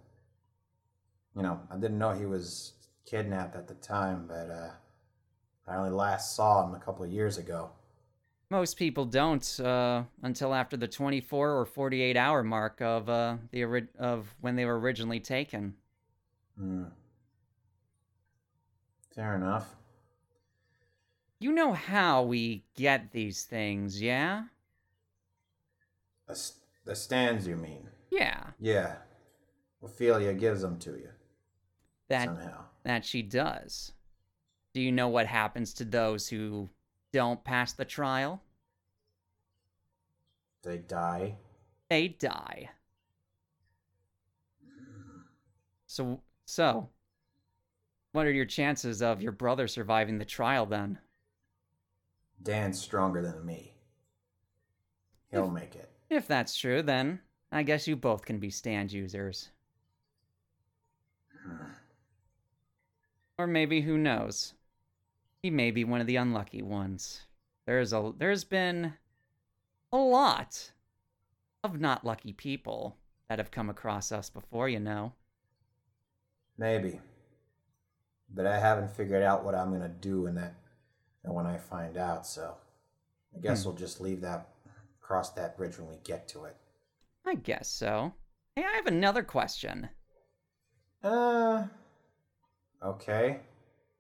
you know, I didn't know he was kidnapped at the time. But uh, I only last saw him a couple of years ago.
most people don't uh, until after the 24 or 48 hour mark of uh, the ori- of when they were originally taken.
Hmm. Fair enough.
You know how we get these things, yeah?
The, s- the stands, you mean?
Yeah,
Yeah. Ophelia gives them to you
that
somehow.
that she does. Do you know what happens to those who don't pass the trial?
They die.
they die. So, so, what are your chances of your brother surviving the trial then?
Dan's stronger than me. He'll make it.
If that's true, then I guess you both can be stand users. Hmm. Or maybe who knows? He may be one of the unlucky ones. There's a there's been a lot of not lucky people that have come across us before, you know.
Maybe. But I haven't figured out what I'm gonna do in that and when I find out, so I guess we'll just leave that cross that bridge when we get to it.
I guess so. Hey, I have another question.
Uh Okay.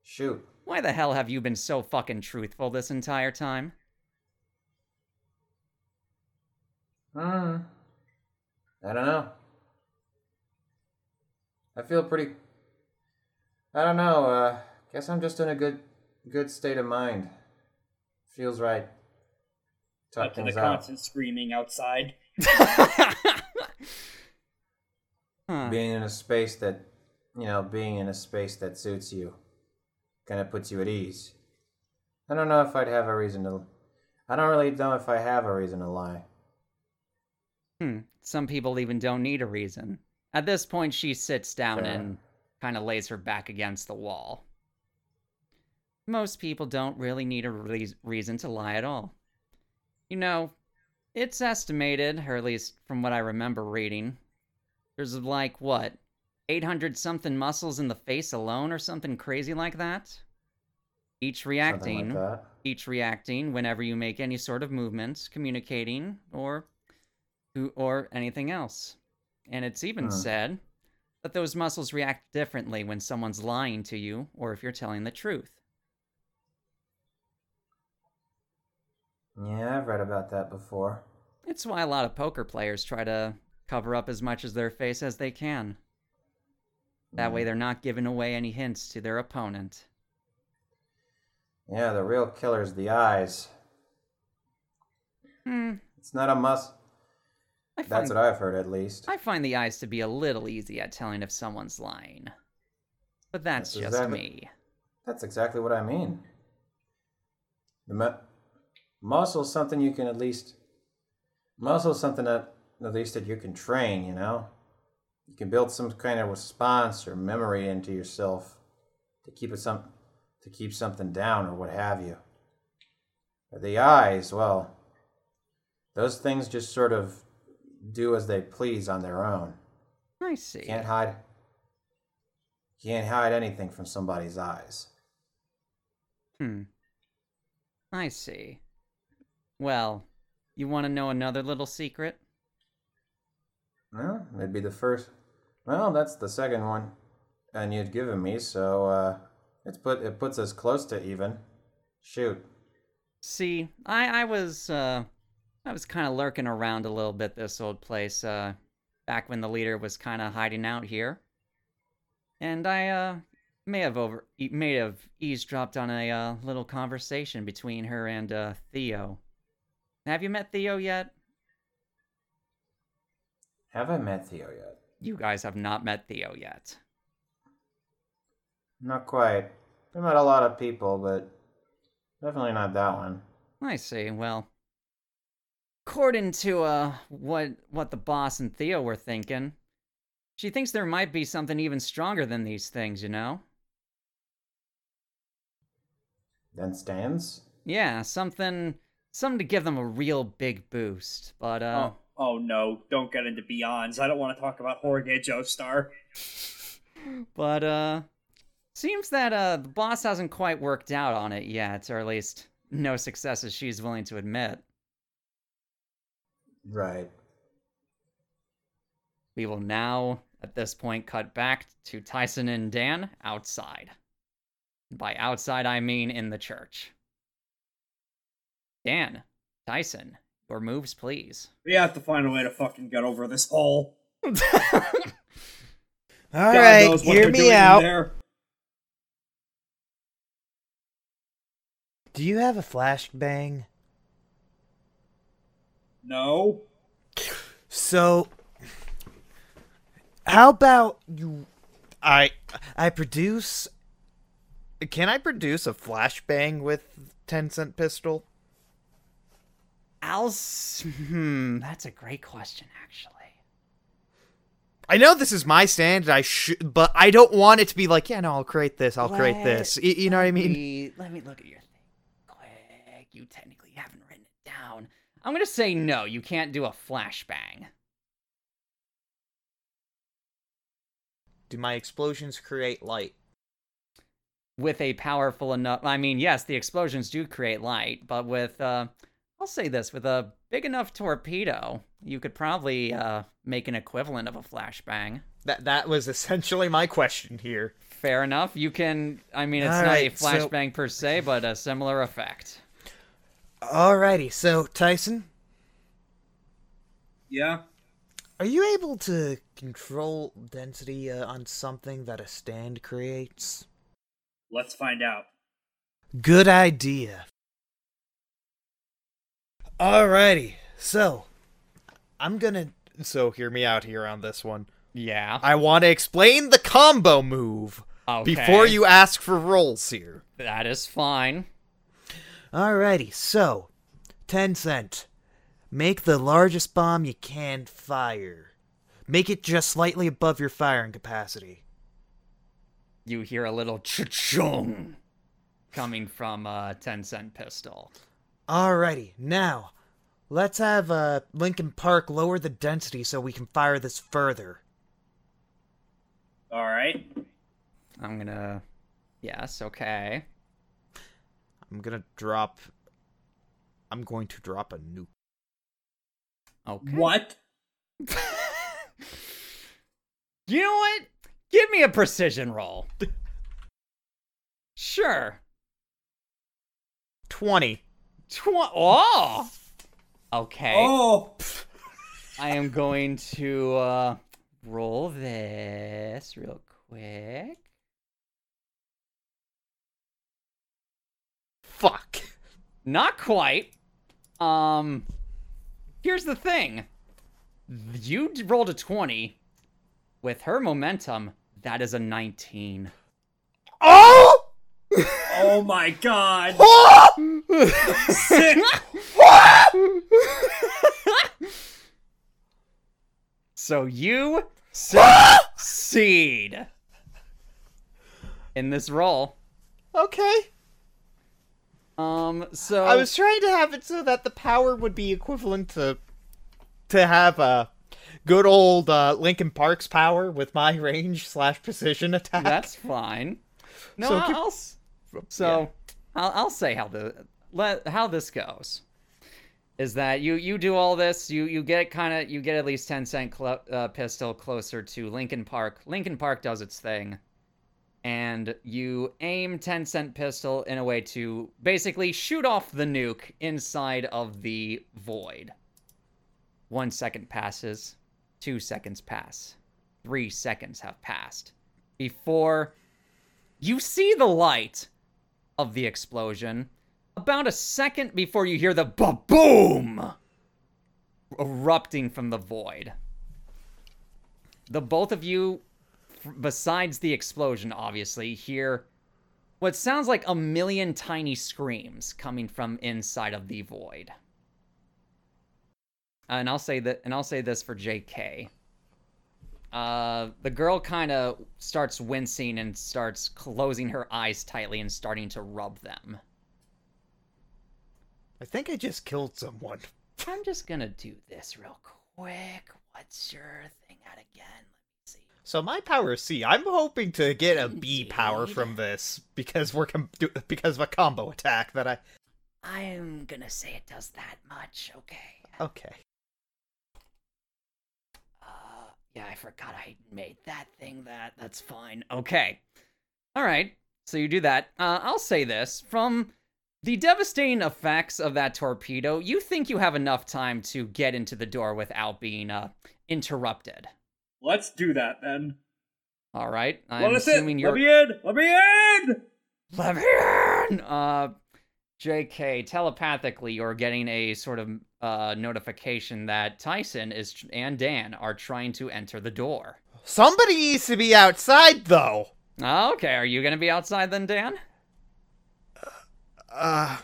Shoot.
Why the hell have you been so fucking truthful this entire time?
Hmm. I don't know. I feel pretty I don't know, uh guess I'm just in a good good state of mind. Feels right. Talk
Cut to the
out.
constant screaming outside.
Huh.
being in a space that you know being in a space that suits you kind of puts you at ease i don't know if i'd have a reason to i don't really know if i have a reason to lie
Hmm. Some people even don't need a reason. At this point, she sits down
Fair.
and kind of lays her back against the wall. Most people don't really need a re- reason to lie at all. You know, it's estimated, or at least from what I remember reading, there's like, what, 800 something muscles in the face alone or something crazy like that? Each reacting
like that
each reacting whenever you make any sort of movement, communicating, or who or anything else. And it's even
Huh.
said that those muscles react differently when someone's lying to you or if you're telling the truth.
yeah i've read about that before
It's why a lot of poker players try to cover up as much as their face as they can. That way they're not giving away any hints to their opponent.
yeah the real killer's the eyes
Hmm.
it's not a must
find,
that's what i've heard at least
I find the eyes to be a little easy at telling if someone's lying. But that's,
That's
just
exactly-
me.
that's exactly what i mean the mu- muscle's something you can at least muscle's something that at least that you can train, you know? You can build some kind of response or memory into yourself to keep it some to keep something down or what have you. The eyes, well, those things just sort of do as they please on their own.
I see.
Can't hide can't hide anything from somebody's eyes.
Hmm. I see. Well, you want to know another little secret?
Well, it'd be the first. Well, that's the second one, and you'd given me, so uh, it's put it puts us close to even. Shoot.
See, I I was uh I was kind of lurking around a little bit this old place uh back when the leader was kind of hiding out here. And I uh may have over may have eavesdropped on a uh, little conversation between her and uh Theo. Have you met Theo yet?
Have I met Theo yet?
You guys have not met Theo yet.
Not quite. I met a lot of people, but definitely not that one.
I see. Well, according to uh what what the boss and Theo were thinking, she thinks there might be something even stronger than these things, you know?
Then stands.
Yeah, something something to give them a real big boost. But uh
Oh, oh no, don't get into Beyonds. I don't want to talk about Jorge Joestar.
but uh seems that uh the boss hasn't quite worked out on it yet, or at least no successes she's willing to admit.
Right.
We will now, at this point, cut back to Tyson and Dan outside. By outside, I mean in the church. Dan, Tyson, your moves, please.
We have to find a way to fucking get over this hole.
All
God
right, hear me out.
there.
Do you have a flashbang?
No.
So, how about you? I I produce. Can I produce a flashbang with ten cent pistol?
I'll. Hmm, that's a great question, actually.
I know this is my stand, I should, but I don't want it to be like, yeah, no, I'll create this, I'll create this. Y- you know what I mean?
me- let me look at your thing quick. You technically haven't written it down. I'm gonna say no. You can't do a flashbang.
Do my explosions create light?
with a powerful enough I mean, yes, the explosions do create light, but with uh I'll say this, with a big enough torpedo, you could probably uh make an equivalent of a flashbang.
That that was essentially my question here.
Fair enough. You can I mean, it's
Alright,
not
so-
a flashbang per se, but a similar effect.
Alrighty, so Tyson,
Yeah.
are you able to control density uh, on something that a stand creates?
Let's find out.
Good idea. Alrighty, so I'm gonna. So hear me out here on this one.
Yeah.
I want to explain the combo move
Okay.
before you ask for rolls here.
That is fine.
Alrighty, so ten cent. Make the largest bomb you can fire. Make it just slightly above your firing capacity.
You hear a little cha-chung coming from a 10 cent pistol.
Alrighty, now let's have uh, Linkin Park lower the density so we can fire this further.
All right.
I'm gonna. Yes, okay.
I'm gonna drop. I'm going to drop a nuke.
Okay.
What?
You know what? Give me a precision roll. sure.
20.
Tw- oh! Okay.
Oh,
I am going to uh, roll this real quick.
Fuck.
Not quite. Um, here's the thing. You rolled a 20. With her momentum, that is a 19.
Oh!
My god. Sick.
So you succeed in this role.
Okay.
Um, so
I was trying to have it so that the power would be equivalent to to have a good old uh, Linkin Park's power with my range slash precision attack.
That's fine. No,
So
I'll,
keep-
So I'll, I'll say how the let how this goes is that you you do all this you you get kind of you get at least 10 cent cl- uh, pistol closer to Linkin Park. Linkin Park does its thing. And you aim 10 cent pistol in a way to basically shoot off the nuke inside of the void. One second passes, two seconds pass, three seconds have passed before you see the light of the explosion about a second before you hear the ba-boom erupting from the void. The both of you, besides the explosion, obviously, hear what sounds like a million tiny screams coming from inside of the void. And I'll say that, and I'll say this for JK. Uh, the girl kind of starts wincing and starts closing her eyes tightly and starting to rub them.
I think I just killed someone.
I'm just gonna do this real quick. What's your thing at again? Let me see.
So my power is C. I'm hoping to get a B power from this because we're com- do- because of a combo attack that I.
I'm gonna say it does that much. Okay.
Okay.
Uh, yeah, I forgot I made that thing that. That's fine. Okay. All right. So you do that. Uh, I'll say this from the devastating effects of that torpedo. You think you have enough time to get into the door without being uh interrupted.
Let's do that then.
All right. I'm
Let us in.
assuming you're.
Let me in. Let me in.
Let me in! Uh, JK, telepathically, you're getting a sort of uh, notification that Tyson is and Dan are trying to enter the door.
Somebody needs to be outside though.
Okay, are you gonna be outside then, Dan?
Uh,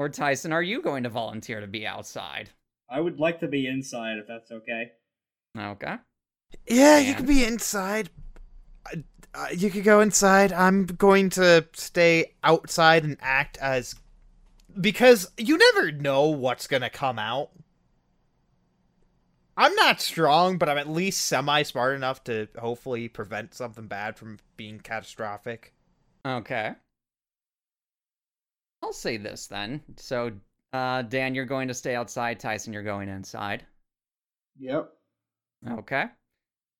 Or Tyson, are you going to volunteer to be outside?
I would like to be inside if that's okay.
Okay.
yeah, you
Dan?
could be inside. Uh, uh, you could go inside. I'm going to stay outside and act as because you never know what's gonna come out. I'm not strong, but I'm at least semi smart enough to hopefully prevent something bad from being catastrophic.
Okay. I'll say this then. So, uh, Dan, you're going to stay outside. Tyson, you're going inside.
Yep.
Okay.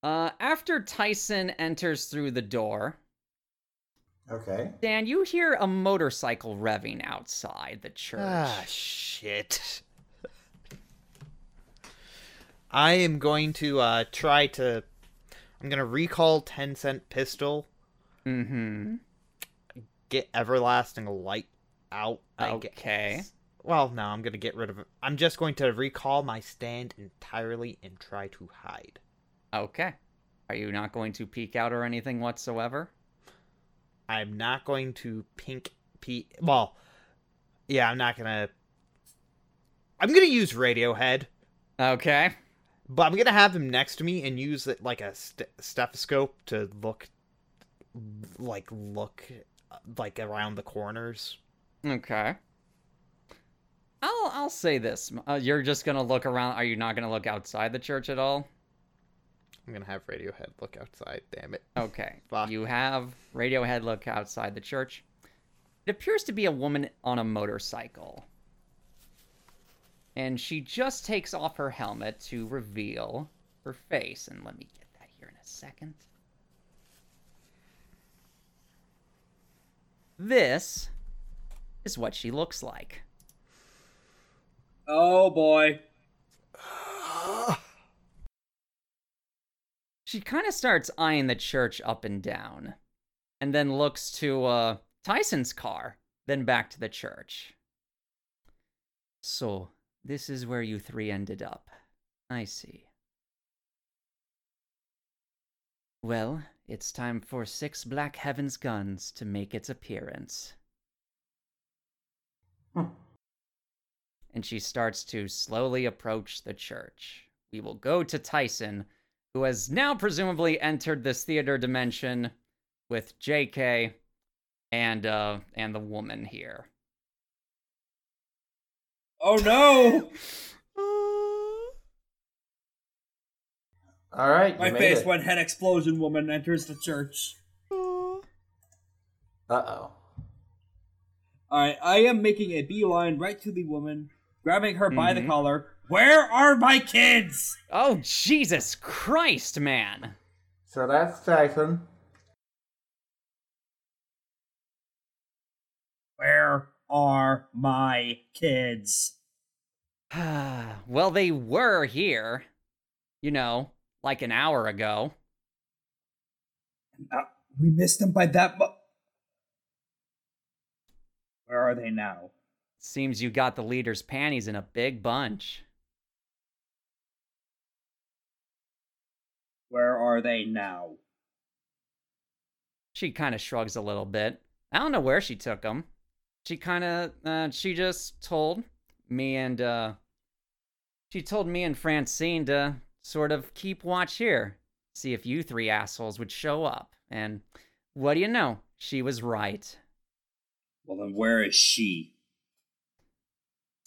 Uh, after Tyson enters through the door,
Okay.
Dan, you hear a motorcycle revving outside the church.
Ah, shit. I am going to uh try to I'm going to recall 10 cent pistol,
mm-hmm.
get everlasting light out.
Okay.
Well, no, I'm going to get rid of it. I'm just going to recall my stand entirely and try to hide.
Okay. Are you not going to peek out or anything whatsoever?
I'm not going to pink P. well, yeah, I'm not going to I'm going to use Radiohead.
Okay.
But I'm gonna have him next to me and use it like a st- stethoscope to look, like look, like around the corners.
Okay. I'll I'll say this. Uh, you're just gonna look around. Are you not gonna look outside the church at all?
I'm gonna have Radiohead look outside. Damn it!
Okay.
Fuck.
You have Radiohead look outside the church. It appears to be a woman on a motorcycle. And she just takes off her helmet to reveal her face. And let me get that here in a second. This is what she looks like.
Oh boy.
She kind of starts eyeing the church up and down, and then looks to uh, Tyson's car, then back to the church. So, this is where you three ended up. I see. Well, it's time for Six Black Heavens Guns to make its appearance.
Hmm.
And she starts to slowly approach the church. We will go to Tyson, who has now presumably entered this theater dimension with JK and uh and the woman here.
Oh no!
All right,
My face
it.
when head explosion woman enters the church.
Uh oh.
Alright, I am making a beeline right to the woman, grabbing her by the
Mhm.
collar. Where are my kids?
Oh Jesus Christ, man!
So that's Tyson.
Where are my kids?
well, they were here. You know, like an hour ago.
Uh, we missed them by that mu- Where are they now?
Seems you got the leader's panties in a big bunch.
Where are they now?
She kind of shrugs a little bit. I don't know where she took them. She kind of, uh, she just told me and, uh, she told me and Francine to sort of keep watch here, see if you three assholes would show up. And what do you know? She was right.
Well, then where is she?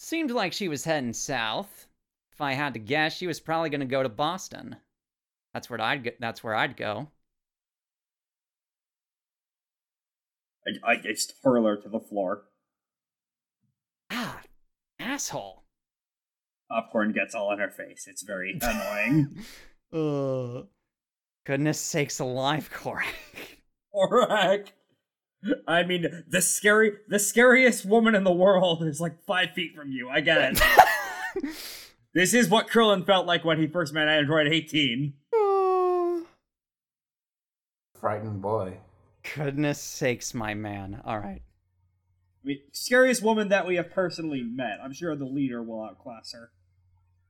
Seemed like she was heading south. If I had to guess, she was probably going to go to Boston. That's where I'd go. That's where I'd go.
I, I just hurl her to the floor.
Ah, asshole.
Popcorn gets all in her face. It's very annoying.
Uh, goodness sakes alive, Corrack.
Corrack. I mean, the scary, the scariest woman in the world is like five feet from you. I get it. this is what Krillin felt like when he first met Android 18.
Frightened boy.
Goodness sakes, my man. All right.
I mean, scariest woman that we have personally met. I'm sure the leader will outclass her.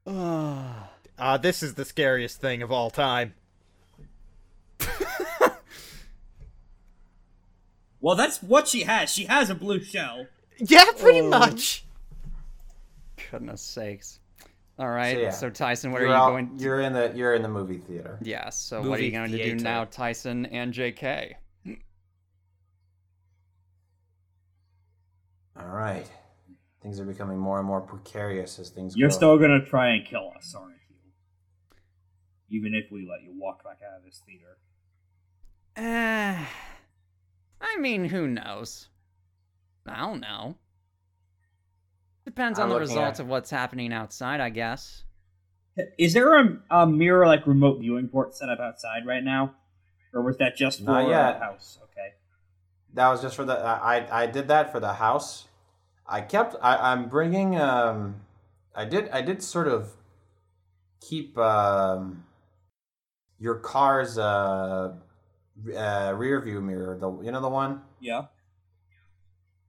Uh,
Uh, this is the scariest thing of all time.
Well, that's what she has. She has a blue shell.
Yeah, pretty
Oh.
much.
goodness sakes. All right.
yeah,
So, Tyson, what
you're
are you
out-
going? To...
You're in the you're in the movie theater.
Yes. So, what are you going to do now, Tyson and J.K.?
All right. Things are becoming more and more precarious as things
You're
go.
still gonna try and kill us, aren't you? Even if we let you walk back out of this theater.
Uh, I mean, who knows? I don't know. Depends
I'm
on the results
at-
of what's happening outside, I guess.
Is there a, a mirror like remote viewing port set up outside right now, or was that just for
Not yet.
the house? Okay.
That was just for the I I did that for the house. I kept I I'm bringing um I did I did sort of keep um your car's uh, uh rear view mirror the you know the one
Yeah.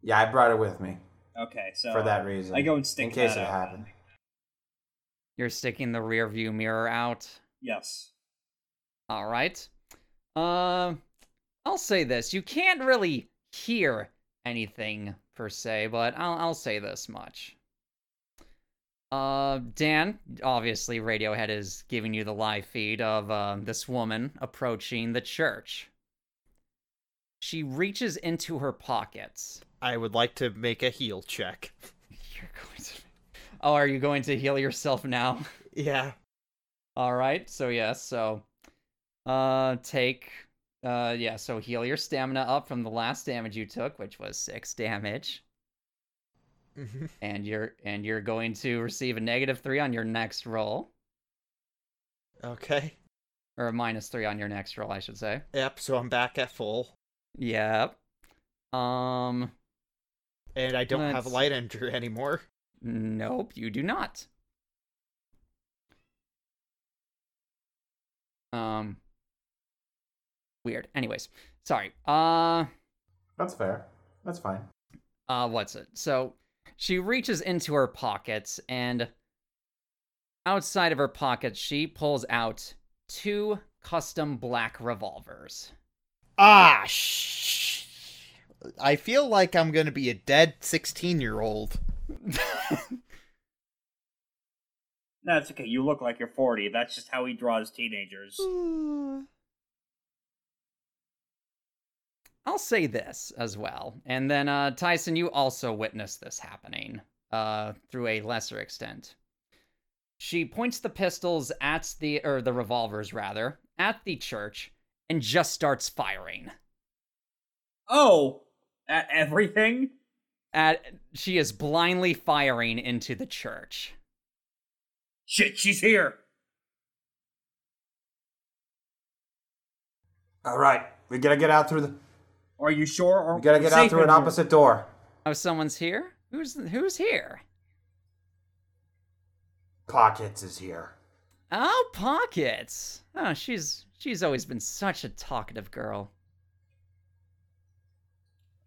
yeah I brought it with me
Okay. So
for that reason
I go and stick
in case
that
it
out
happened.
You're sticking the rear view mirror out.
Yes.
All right. Uh, I'll say this: you can't really hear anything per se, but I'll I'll say this much. Uh, Dan, obviously, Radiohead is giving you the live feed of uh, this woman approaching the church. She reaches into her pockets.
I would like to make a heal check.
You're going to. Oh, are you going to heal yourself now?
Yeah.
All right. So yes. So, uh, take, uh, yeah. So heal your stamina up from the last damage you took, which was six damage,
Mhm.
and you're and you're going to receive a negative three on your next roll,
okay.
or a minus three on your next roll, I should say.
Yep. So I'm back at full,
Yep. Um.
and I don't have
Let's-
light injury anymore.
Nope. You do not. Um. Weird. Anyways, sorry. Uh.
That's fair. That's fine.
uh what's it so she reaches into her pockets and outside of her pockets she pulls out two custom black revolvers.
Ah, shh. I feel like I'm gonna be a dead 16 year old.
That's okay. You look like you're 40. That's just how he draws teenagers.
I'll say this as well. And then, uh, Tyson, you also witnessed this happening uh, through a lesser extent. She points the pistols at the, or the revolvers rather, at the church and just starts firing.
Oh, at everything?
At, she is blindly firing into the church.
Shit, she's here.
All right, we gotta get out through the.
Are you sure? Or
We gotta get out through an opposite door.
Oh, someone's here? Who's who's here?
Pockets is here.
Oh, Pockets. Oh, she's she's always been such a talkative girl.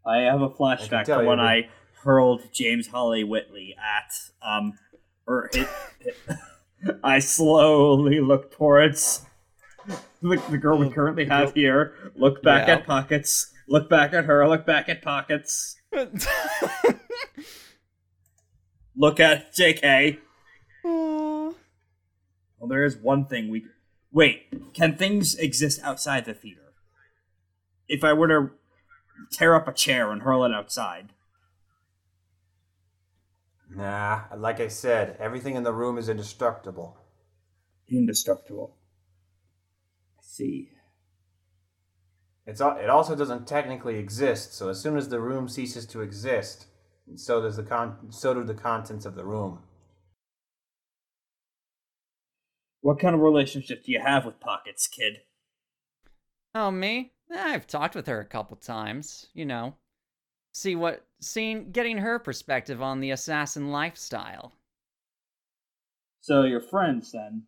I have a flashback to when
but-
I hurled James Holly Whitley at um, or hit, hit- I slowly look towards the, the girl we currently have here. Look back
Yeah.
at pockets. Look back at her. Look back at pockets. Look at J.K. Well, there is one thing we. Wait, can things exist outside the theater? If I were to tear up a chair and hurl it outside.
Nah, like I said, everything in the room is indestructible.
Indestructible. I see.
It's it also doesn't technically exist. So as soon as the room ceases to exist, so does the con so do the contents of the room.
What kind of relationship do you have with Pockets, kid?
Oh, me? Eh, I've talked with her a couple times, you know. See what seeing getting her perspective on the assassin lifestyle.
So you're friends then?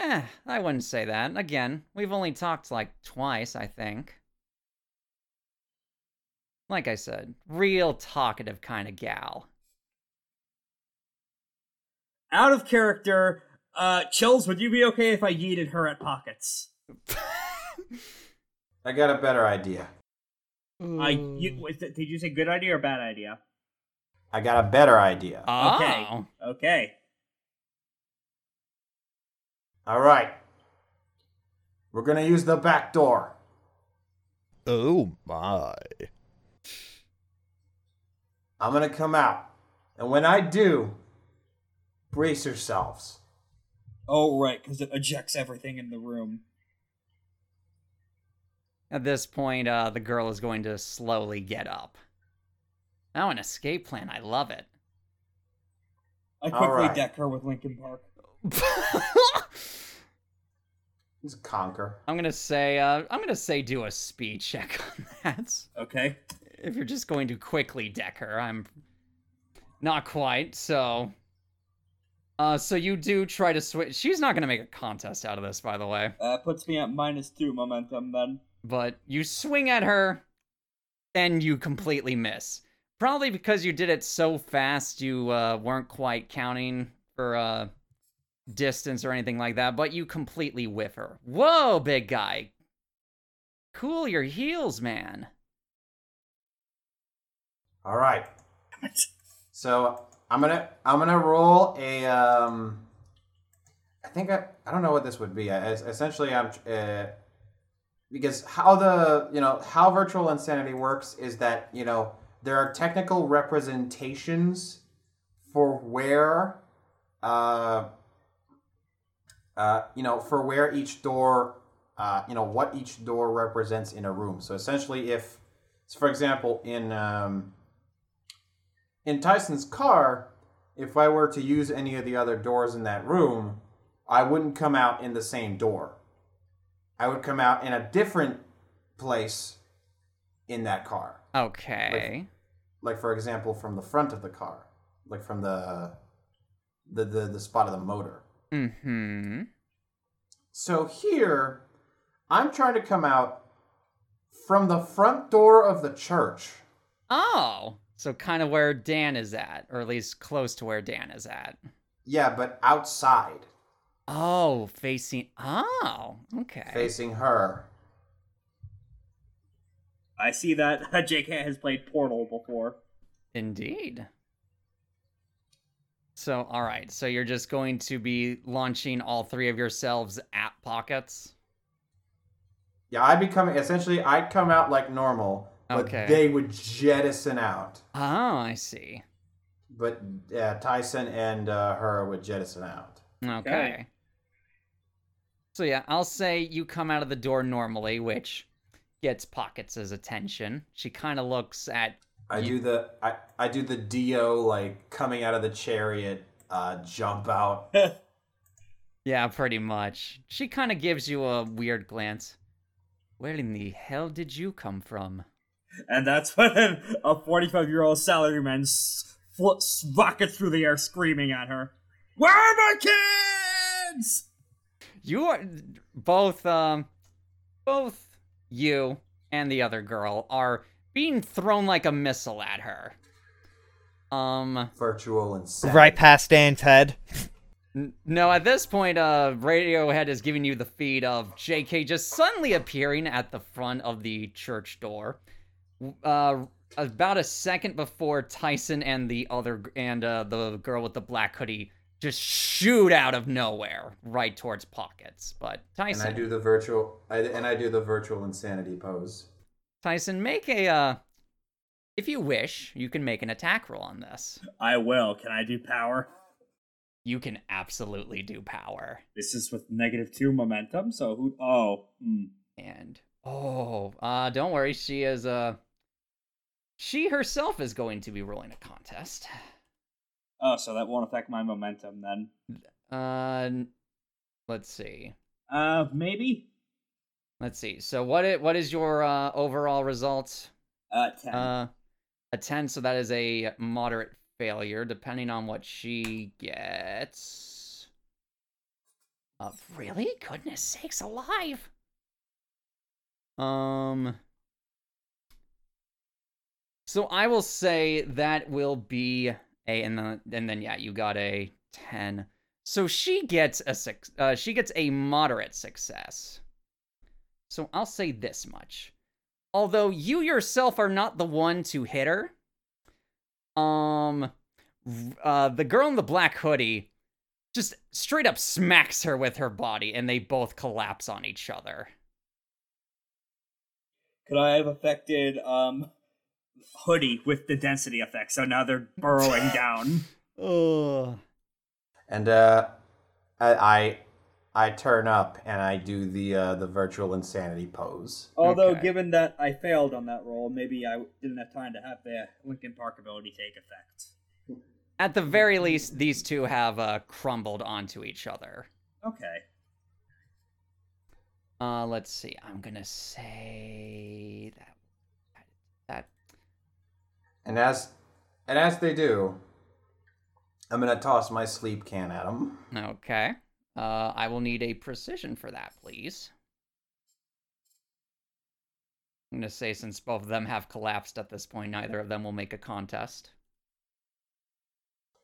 Eh, I wouldn't say that. Again, we've only talked like twice, I think. Like I said, real talkative kind of gal.
Out of character, uh, Chills, would you be okay if I yeeted her at Pockets?
I got a better idea.
I you, was it- did you say good idea or bad idea?
I got a better idea.
Okay.
Oh.
Okay.
All right. We're gonna use the back door.
Oh my.
I'm gonna come out, and when I do, brace yourselves.
Oh right, because it ejects everything in the room.
At this point, uh, the girl is going to slowly get up. Oh, an escape plan. I love it.
I quickly
right.
deck her with Linkin Park.
He's conquer.
I'm gonna say, uh, I'm gonna say, do a speed check on that.
Okay.
If you're just going to quickly deck her, I'm not quite. So, uh, so you do try to switch. She's not gonna make a contest out of this, by the way.
Uh, puts me at minus two momentum then.
But you swing at her, and you completely miss. Probably because you did it so fast, you uh, weren't quite counting for uh, distance or anything like that. But you completely whiff her. Whoa, big guy! Cool your heels, man.
All right. So I'm gonna I'm gonna roll a um. I think I I don't know what this would be. I, essentially, I'm uh, because how the you know how virtual insanity works is that you know there are technical representations for where uh uh you know for where each door uh you know what each door represents in a room. So essentially, if so for example in um in Tyson's car, if I were to use any of the other doors in that room, I wouldn't come out in the same door. I would come out in a different place in that car.
Okay.
Like for example, from the front of the car, like from the the the, the spot of the motor.
Mm-hmm.
So here, I'm trying to come out from the front door of the church.
Oh, so kind of where Dan is at, or at least close to where Dan is at.
Yeah, but outside.
Oh, facing. Oh, okay.
facing her.
I see that JK has played Portal before.
Indeed. So, all right. So you're just going to be launching all three of yourselves at pockets.
Yeah, I'd be coming. Essentially, I'd come out like normal, but
Okay.
they would jettison out.
Oh, I see.
But uh, Tyson and uh, her would jettison out.
Okay. So yeah, I'll say you come out of the door normally, which gets Pockets' attention. She kind of looks at
I
You-
do the I, I do the Dio like coming out of the chariot, uh, jump out.
Yeah, pretty much. She kind of gives you a weird glance. Where in the hell did you come from?
And that's when a 45 year old salaryman s- fl- rockets through the air screaming at her. Where are my kids?
You are both um both you and the other girl are being thrown like a missile at her. Um
Virtual and.
Right past Dan's head.
No, at this point, uh, Radiohead is giving you the feed of JK just suddenly appearing at the front of the church door. Uh, about a second before Tyson and the other and uh, the girl with the black hoodie just shoot out of nowhere right towards pockets. But Tyson
And
Tyson,
I do the virtual. I, and I do the virtual insanity pose.
Tyson, make a uh, if you wish, you can make an attack roll on this.
I will. Can I do power?
You can absolutely do power.
This is with negative two momentum, so who. Oh. Hmm.
And oh, uh, don't worry, she is uh she herself is going to be rolling a contest.
Oh, so that won't affect my momentum then.
Uh let's see.
Uh, maybe?
Let's see. So what it what is your uh overall result?
Uh, 10.
Uh a 10, so that is a moderate failure depending on what she gets. Uh really? Goodness sakes alive. Um So I will say that will be a and then and then yeah, you got a 10. So she gets a six uh she gets a moderate success. So I'll say this much. Although you yourself are not the one to hit her, um uh the girl in the black hoodie just straight up smacks her with her body and they both collapse on each other.
Could I have affected, um, Hoodie with the density effect, so now they're burrowing down.
Oh.
And uh, I, I I turn up and I do the uh, the virtual insanity pose.
Although,
Okay.
given that I failed on that roll, maybe I didn't have time to have the Linkin Park ability take effect.
At the very least, these two have uh, crumbled onto each other.
Okay.
Uh, let's see. I'm gonna say that that
And as and as they do, I'm gonna toss my sleep can at them.
okay. Uh, I will need a precision for that, please. I'm gonna say since both of them have collapsed at this point, neither of them will make a contest.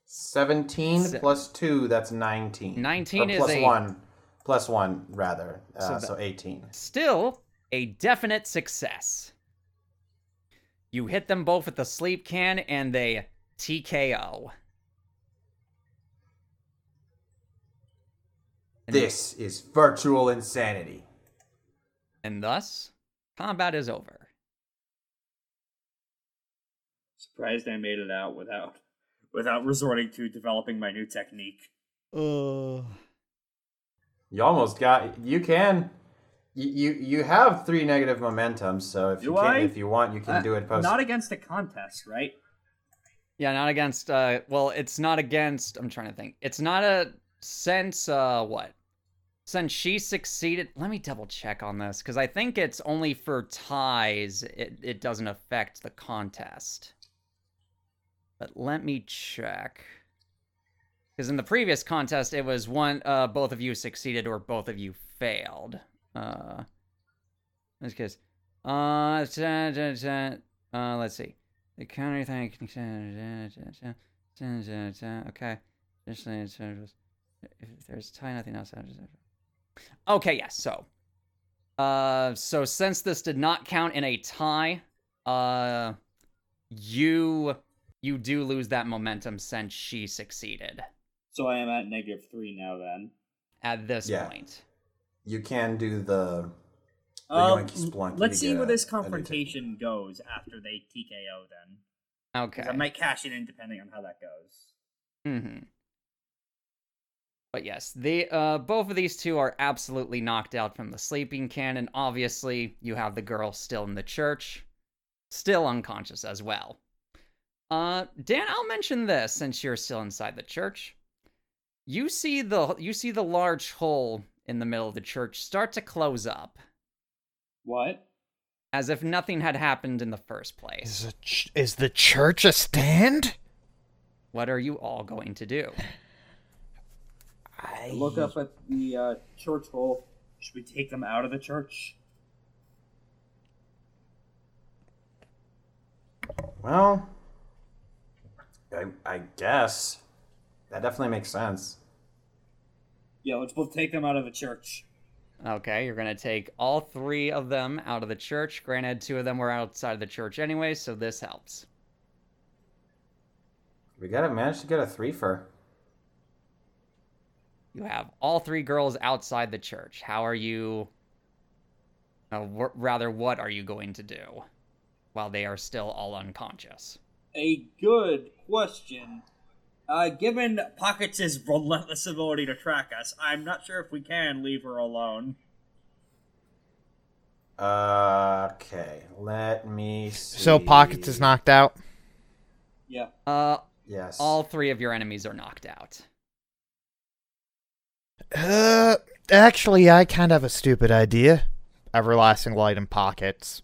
Seventeen
Se-
plus two, that's nineteen.
19
Or
is
plus
a-
one, plus one rather.
So
Uh,
that-
so eighteen.
Still a definite success. You hit them both with the sleep can and they TKO. And-
This is virtual insanity.
And thus, combat is over.
Surprised I made it out without without resorting to developing my new technique.
Uh,
You almost got. You can. You you, you have three negative momentum, so if you
Do
can,
I?
if you want, you can
Uh,
do it post.
Not against a contest, right?
Yeah, not against uh well, it's not against I'm trying to think. It's not a since uh what? Since she succeeded, let me double check on this cuz I think it's only for ties. It it doesn't affect the contest. But let me check. Cuz in the previous contest it was one uh both of you succeeded or both of you failed. Uh Let's. Uh, da- da- da- uh, let's see. The counter thing. Okay. If there's tie, nothing else. Okay, yes. so, uh, so since this did not count in a tie, uh, you you do lose that momentum since she succeeded
So I am at negative three now. Then.
at this
Yeah.
point.
You can do the. the
Um,
yoinky
let's see where
a-
this
a new
confrontation goes after they TKO. Then.
Okay.
I might cash it in depending on how that goes.
Mm-hmm. But yes, the uh, both of these two are absolutely knocked out from the sleeping can, and obviously you have the girl still in the church, still unconscious as well. Uh, Dan, I'll mention this since you're still inside the church. You see the you see the large hole in the middle of the church start to close up,
What?
as if nothing had happened in the first place.
a ch- is the church a stand?
What are you all going to do?
I
Look up at the uh, church hole. Should we take them out of the church?
Well, I, I guess that definitely makes sense.
Yeah, let's both take them out of the church.
Okay, you're gonna take all three of them out of the church. Granted, two of them were outside of the church anyway, so this helps.
We gotta manage to get a three for.
You have all three girls outside the church. How are you? Uh, wh- rather, what are you going to do while they are still all unconscious?
A good question. Uh, given Pockets' relentless ability to track us, I'm not sure if we can leave her alone.
Uh, okay, let me see.
So Pockets is knocked out.
Yeah.
Uh,
Yes.
all three of your enemies are knocked out.
Uh, actually, I kind of have a stupid idea. Everlasting light in pockets.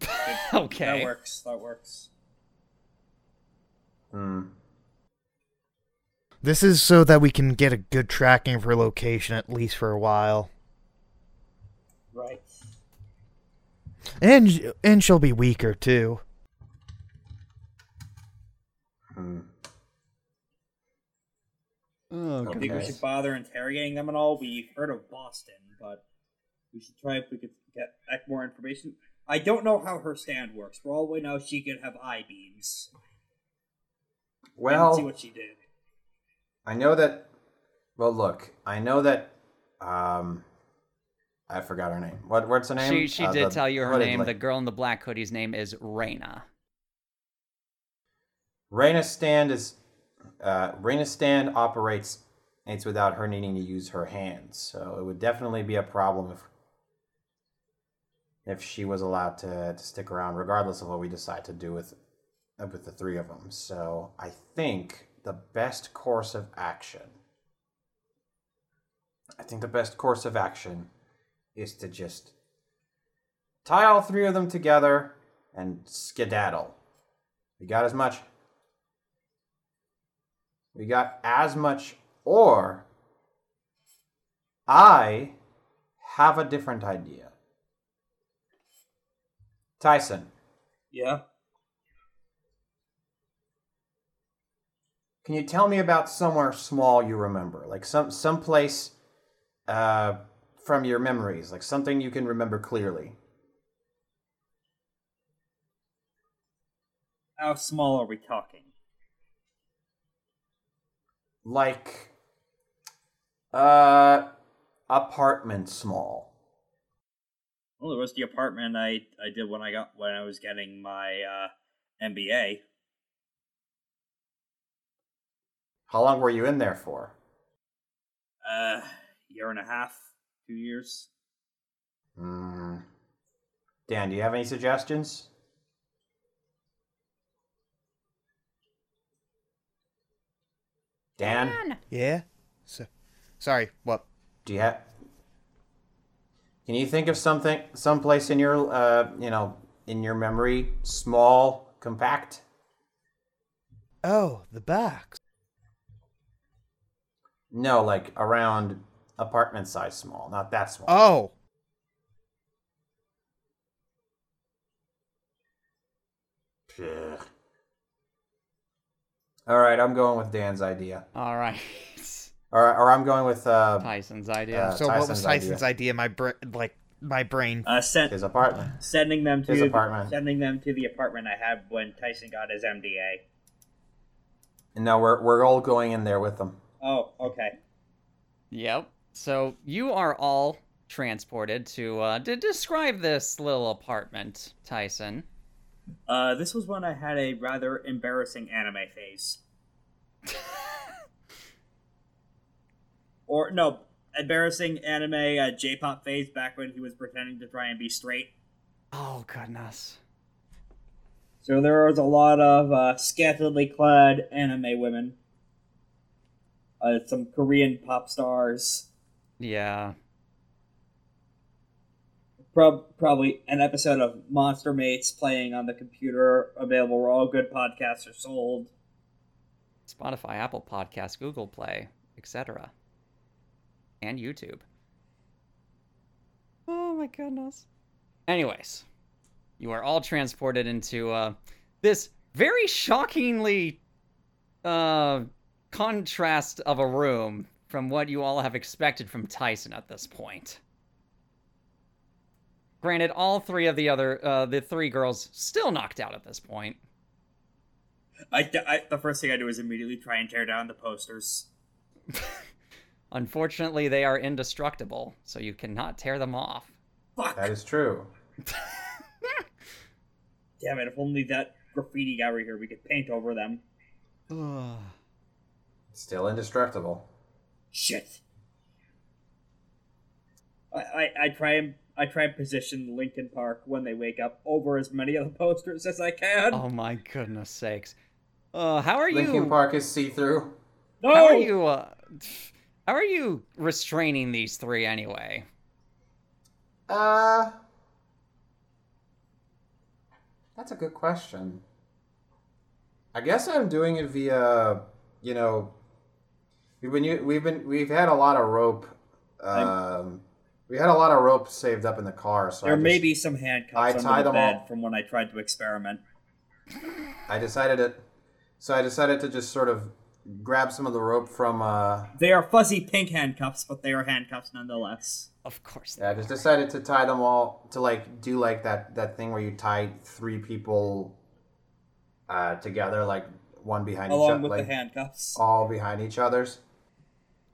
okay.
That works. That works.
Hmm.
This is so that we can get a good tracking of her location at least for a while,
Right.
and and she'll be weaker too.
Hmm.
Oh,
I think we should bother interrogating them and all. We've heard of Boston, but we should try if we could get back more information. I don't know how her stand works. For all we know, she could have eye beams. Well, see what she did.
I know that. Well, look, I know that. Um, I forgot her name. What? What's her name?
She she
Uh,
did
the
tell you her
hooded
name.
la-
The girl in the black hoodie's name is Raina.
Raina's stand is. Uh, Raina's stand operates. It's without her needing to use her hands, so it would definitely be a problem if. If she was allowed to, to stick around, regardless of what we decide to do with, with the three of them. So I think the best course of action. I think the best course of action is to just tie all three of them together and skedaddle. We got as much. We got as much, or I have a different idea. Tyson,
Yeah.
can you tell me about somewhere small you remember, like some some place uh, from your memories, like something you can remember clearly?
How small are we talking?
Like uh apartment small.
Well, there was the apartment I I did when I got when I was getting my uh, MBA.
How long were you in there for?
Uh, year and a half, two years.
Hmm. Dan, do you have any suggestions? Dan,
Yeah. So, sorry. What?
do you have? Can you think of something, someplace in your, uh, you know, in your memory, small, compact?
Oh, the box.
No, like around apartment size small, not that small.
Oh.
Ugh. All right, I'm going with Dan's idea.
All right.
or or I'm going with uh,
Tyson's idea.
Uh,
so what was
Tyson's
Tyson's idea? My bra- like my brain.
Uh, send,
his apartment.
sending them to
His apartment.
sending them to the apartment I had when Tyson got his MDA.
And now we're we're all going in there with them.
Oh, okay.
Yep. So you are all transported to uh to describe this little apartment, Tyson.
Uh, this was when I had a rather embarrassing anime phase. or no, embarrassing anime uh, J-pop phase back when he was pretending to try and be straight.
Oh goodness.
So there was a lot of uh, scantily clad anime women. Uh, some Korean pop stars.
Yeah.
Prob- probably an episode of Monster Mates playing on the computer, available where all good podcasts are sold.
Spotify, Apple Podcasts, Google Play, etc. And YouTube. Oh my goodness. Anyways, you are all transported into uh, this very shockingly uh, contrast of a room from what you all have expected from Tyson at this point. Granted, all three of the other, uh, the three girls still knocked out at this point.
I, I, the first thing I do is immediately try and tear down the posters.
Unfortunately, they are indestructible, so you cannot tear them off.
Fuck!
That is true.
Damn it! If only that graffiti guy were here, we could paint over them.
Still indestructible.
Shit. I, I, I try and I try and position Linkin Park when they wake up over as many of the posters as I can.
oh my goodness sakes. Uh, how are
Linkin
you?
Linkin Park is see through.
no!
How are you? Uh, how are you restraining these three anyway?
Uh, that's a good question. I guess I'm doing it via, you know, we've been we've been we've had a lot of rope. Um, we had a lot of rope saved up in the car, so
There
I
may
just-
be some handcuffs
I
under
tied
the
them
bed
all-
from when I tried to experiment.
I decided it. So I decided to just sort of grab some of the rope from. Uh,
They are fuzzy pink handcuffs, but they are handcuffs nonetheless.
Of course.
yeah, I just decided to tie them all to like do like that that thing where you tie three people uh, together, like one behind each
Along
other,
with
like
the handcuffs.
all behind each other's.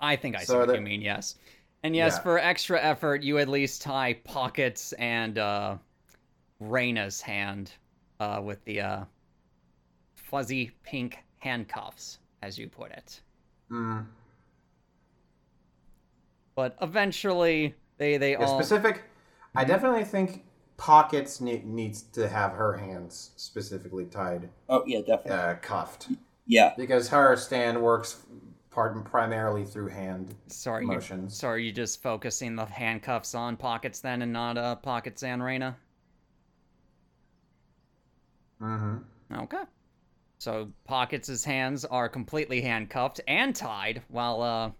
I think I see what
that-
you mean. Yes, and yes,
Yeah.
for extra effort, you at least tie pockets and uh, Raina's hand uh, with the uh, fuzzy pink handcuffs, as you put it.
Mm.
But eventually, they they
Yeah,
all
specific. I definitely think pockets need, needs to have her hands specifically tied,
Oh yeah, definitely.
uh, cuffed,
Yeah.
because her stand works part primarily through hand.
sorry, you,
motions.
sorry, you just focusing the handcuffs on pockets then, and not uh, pockets and Raina.
Mm-hmm.
Okay. So Pockets' hands are completely handcuffed and tied, while uh,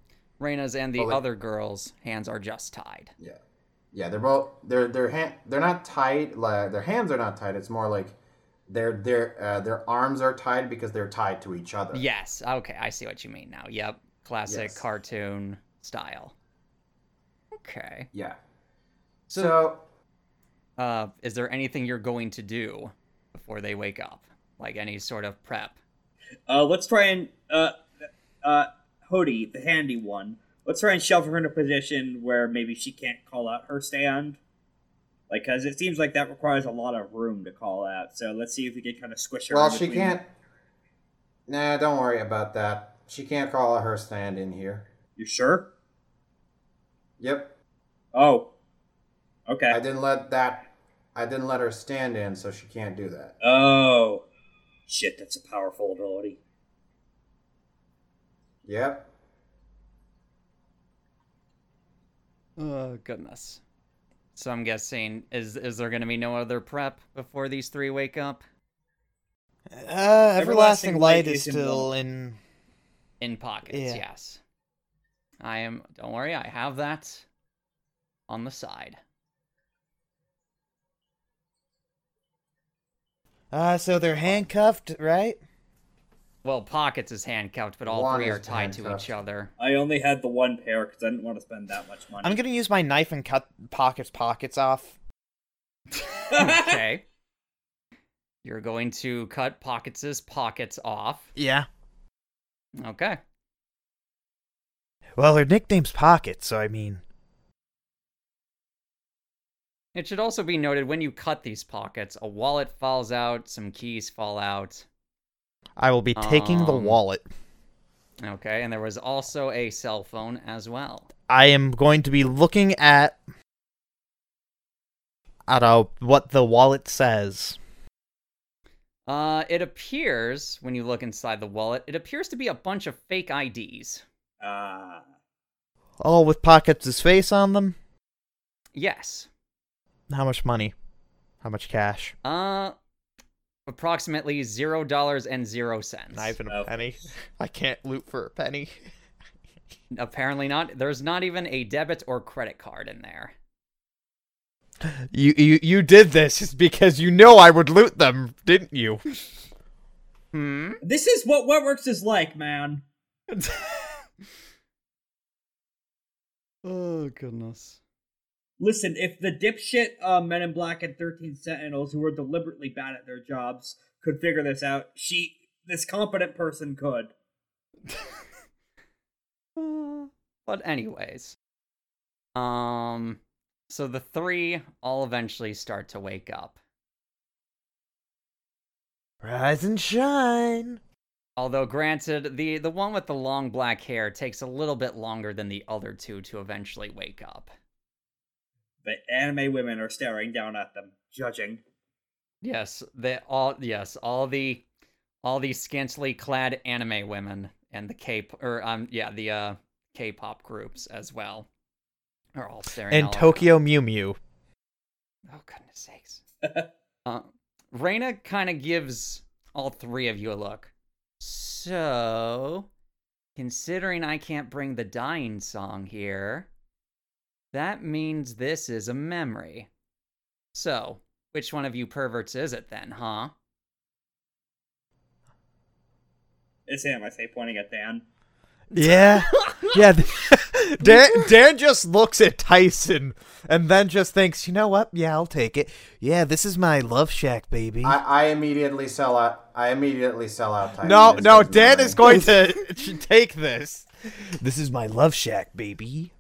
Raina's and the
Oh,
other girls' hands are just tied.
Yeah, yeah. They're both. They're they're hand. They're not tied. Like their hands are not tied. It's more like their their uh, their arms are tied because they're tied to each other.
Yes. Okay, I see what you mean now. Yep. Classic
Yes.
cartoon style. Okay.
Yeah.
So-
so
Uh, is there anything you're going to do before they wake up? Like any sort of prep?
Uh, let's try and uh, uh, Hody, the handy one. Let's try and shove her in a position where maybe she can't call out her stand. Like, cause it seems like that requires a lot of room to call out. So let's see if we can kind of squish her.
Well, she can't. Nah, don't worry about that. She can't call her stand in here.
You sure?
Yep,
Oh. Okay.
I didn't let that. I didn't let her stand in, so she can't do that.
Oh. Shit, that's a powerful ability.
Yep.
Oh goodness. So I'm guessing is is there going to be no other prep before these three wake up?
Uh, everlasting,
Everlasting
light
Light
is
is
still in.
In pockets,
Yeah.
yes. I am. Don't worry, I have that on the side.
Uh, so they're handcuffed, right?
Well, Pockets is handcuffed, but all
One
three are tied to each other.
I only had the one pair because I didn't want to spend that much money.
I'm gonna use my knife and cut Pocket's pockets off.
Okay. You're going to cut Pockets' pockets off.
Yeah.
Okay.
Well, her nickname's Pocket, so I mean,
It should also be noted when you cut these pockets, a wallet falls out, some keys fall out.
I will be taking the
Um,
wallet.
Okay, and there was also a cell phone as well.
I am going to be looking at at uh, what the wallet says.
Uh, it appears when you look inside the wallet, it appears to be a bunch of fake IDs.
Ah.
All with Pockets' his face on them.
Yes.
How much money? How much cash?
Uh, approximately zero dollars and zero cents.
Not even a
Oh.
penny. I can't loot for a penny.
Apparently not. There's not even a debit or credit card in there.
You you you did this just because you know I would loot them, didn't you?
Hmm.
This is what what works is like, man.
oh goodness.
Listen, if the dipshit uh, Men in Black and 13 Sentinels, who are deliberately bad at their jobs, could figure this out, she, this competent person could.
Uh, but anyways, um, so the three all eventually start to wake up.
Rise and shine.
Although granted, the the one with the long black hair takes a little bit longer than the other two to eventually wake up.
The anime women are staring down at them, judging.
Yes, they all yes, all the all the scantily clad anime women and the K or um yeah, the uh K-pop groups as well are all staring
And
all.
Tokyo Mew Mew.
Oh goodness sakes. uh, Raina kind of gives all three of you a look. So, considering I can't bring the dying song here, that means this is a memory. So, which one of you perverts is it then, huh?
It's him, I say, pointing at Dan.
Yeah. yeah. Dan, Dan just looks at Tyson and then just thinks, you know what? Yeah, I'll take it. Yeah, this is my love shack, baby.
I, I immediately sell out. I immediately sell out. Titan
no, no, Dan
memory.
is going to take this. This is my love shack, baby.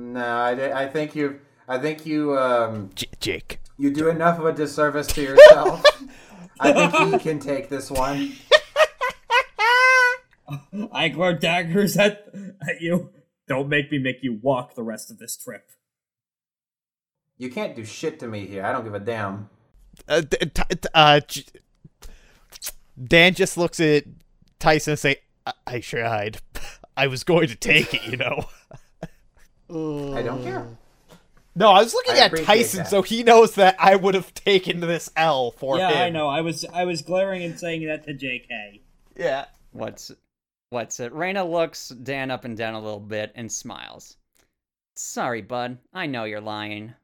No, I, I think you. I think you. Um,
J- Jake.
you do enough of a disservice to yourself. I think he can take this one.
I glare daggers at, at you. Don't make me make you walk the rest of this trip.
You can't do shit to me here. I don't give a damn.
Uh, d- t- t- uh, J- Dan just looks at Tyson and say, I, I tried. I was going to take it, you know.
I don't care.
No, I was looking
I
at Tyson
that.
so he knows that I would have taken this L for
yeah,
him.
I know. I was I was glaring and saying that to JK.
Yeah.
What's what's it? Raina looks Dan up and down a little bit and smiles. Sorry, bud. I know you're lying.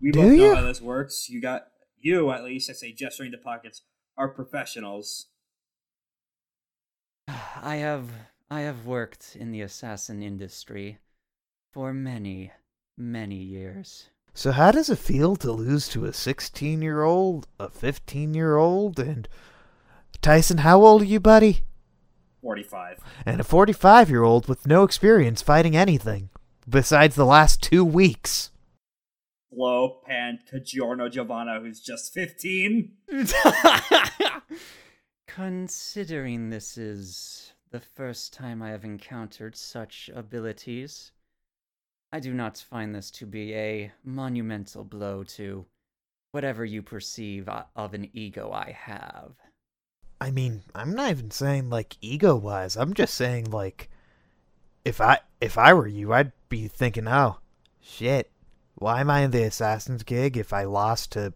We
Do
both know how this works. You got you at least. I say gesturing to pockets are professionals.
I have I have worked in the assassin industry for many, many years.
So how does it feel to lose to a 16-year-old, a 15-year-old, and Tyson, how old are you, buddy?
Forty-five.
And a 45-year-old with no experience fighting anything besides the last 2 weeks.
Slow pan to Giorno Giovanna, who's just fifteen.
Considering this is the first time I have encountered such abilities, I do not find this to be a monumental blow to whatever you perceive of an ego I have.
I mean, I'm not even saying like ego-wise. I'm just saying like if I if I were you, I'd be thinking, "Oh, shit. Why am I in the assassin's gig if I lost to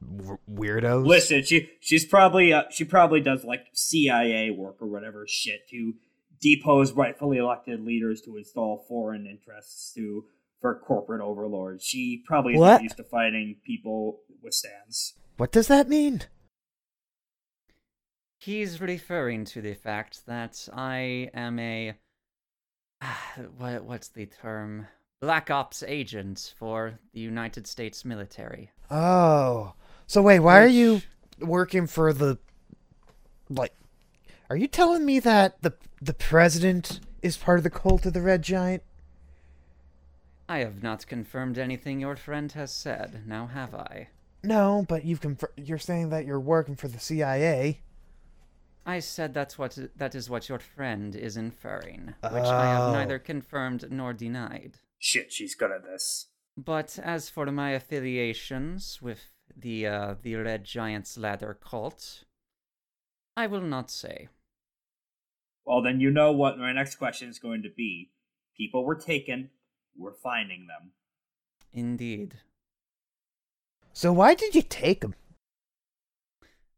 w- weirdos?"
Listen, she she's probably uh, she probably does like CIA work or whatever shit to depose rightfully elected leaders to install foreign interests to for corporate overlords. She probably isn't
What?
used to fighting people with stands.
What does that mean?
He's referring to the fact that I am a ah, what what's the term? Black Ops agent for the United States military.
Oh. So wait, why are you working for the like Are you telling me that the the president is part of the cult of the red giant?
I have not confirmed anything your friend has said, now have I?
No, but you've confir- you're saying that you're working for the CIA.
I said that's what that is what your friend is inferring, which I have
Oh.
neither confirmed nor denied.
Shit, she's good at this.
But as for my affiliations with the uh, the Red Giant's Ladder cult, I will not say.
Well, then you know what my next question is going to be. People were taken. We're finding them.
Indeed,
So why did you take them?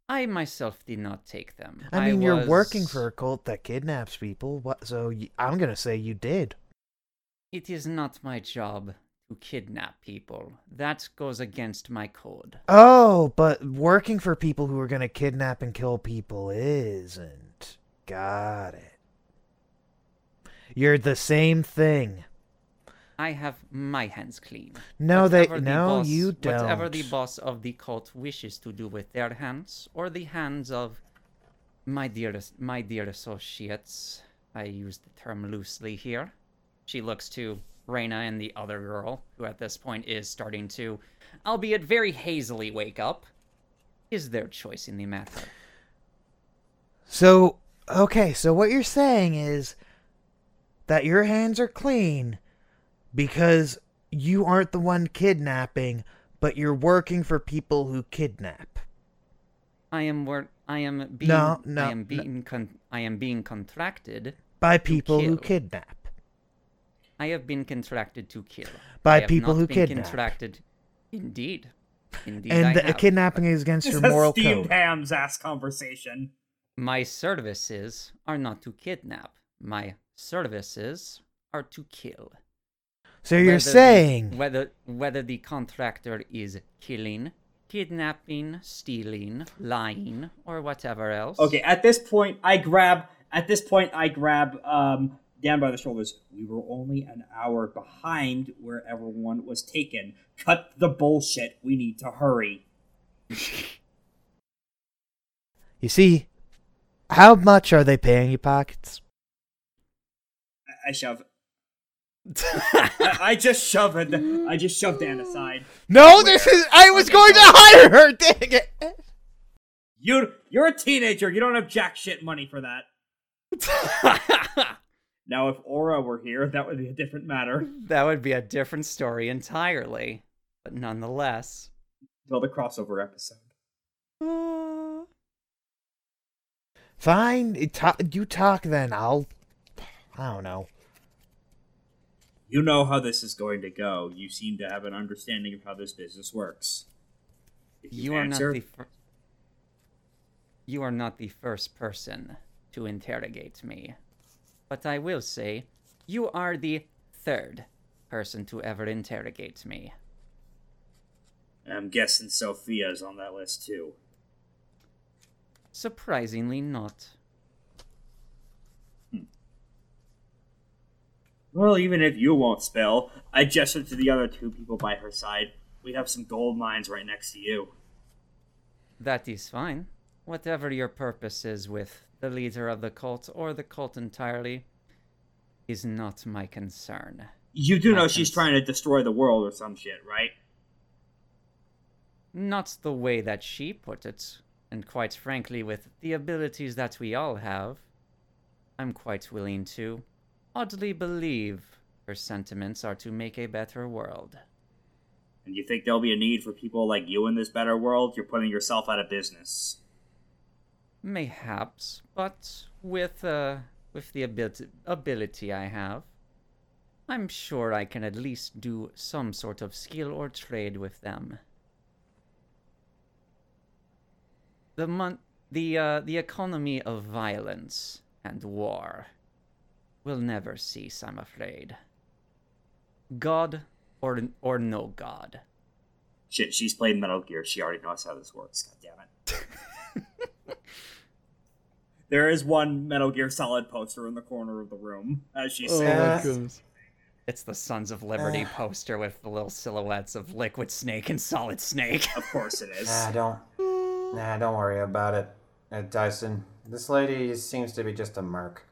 I myself did not take them.
I mean, you're working for a cult that kidnaps people. What? So I'm gonna say you did.
It is not my job to kidnap people. That goes against my code.
Oh, but working for people who are gonna kidnap and kill people isn't. Got it. You're the same thing.
I have my hands clean.
No, they
the
no,
boss-
you don't.
Whatever the boss of the cult wishes to do with their hands, or the hands of my dearest, my dear associates. I use the term loosely here. She looks to Raina and the other girl, who at this point is starting to, albeit very hazily, wake up. Is their choice in the matter?
So, okay, so what you're saying is that your hands are clean because you aren't the one kidnapping, but you're working for people who kidnap.
I am wor- I am being.
No, no,
I am
no.
being. Con- I am being contracted.
By people who kidnap.
I have been contracted to kill.
By
I have
people
not
who
been
kidnap.
Contracted. Indeed. Indeed.
And the
have.
kidnapping is against
This
your moral
Steve
code.
Ham's ass conversation.
My services are not to kidnap. My services are to kill.
So you're
Whether the-
saying
whether whether the contractor is killing, kidnapping, stealing, lying, or whatever else.
Okay, at this point, I grab. At this point, I grab um, Dan by the shoulders. We were only an hour behind where everyone was taken. Cut the bullshit. We need to hurry.
you see how much are they paying you pockets?
I, I shove. I, I just shoved. I just shove Dan aside.
No, this is I was
Okay,
going to hire her, dang it.
You, you're a teenager. You don't have jack shit money for that. Now, if Aura were here, that would be a different matter.
that would be a different story entirely, but nonetheless.
Till the crossover episode.
Uh, Fine, it ta- you talk then. I'll I don't know.
You know how this is going to go. You seem to have an understanding of how this business works. If
You are not the fir- You are not the first person to interrogate me. But I will say, you are the third person to ever interrogate me.
I'm guessing Sophia's on that list too.
Surprisingly not.
Well, even if you won't spell, I gesture to the other two people by her side. We have some gold mines right next to you.
That is fine. Whatever your purpose is with the leader of the cult or the cult entirely is not my concern.
You do
I
know
can
she's trying to destroy the world or some shit, right?
Not the way that she put it, and quite frankly, with the abilities that we all have, I'm quite willing to oddly believe her sentiments are to make a better world.
And you think there'll be a need for people like you in this better world? You're putting yourself out of business.
Mayhaps, but with uh, with the ability ability I have, I'm sure I can at least do some sort of skill or trade with them. The mon- the uh, the economy of violence and war will never cease, I'm afraid. God or or no God.
Shit, she's played Metal Gear. She already knows how this works. God damn it. There is one Metal Gear Solid poster in the corner of the room as she
Oh
says.
my
goodness.
It's the Sons of Liberty poster with the little silhouettes of Liquid Snake and Solid Snake.
Of course it is.
I don't. Nah, don't worry about it, uh, Tyson. This lady seems to be just a merc.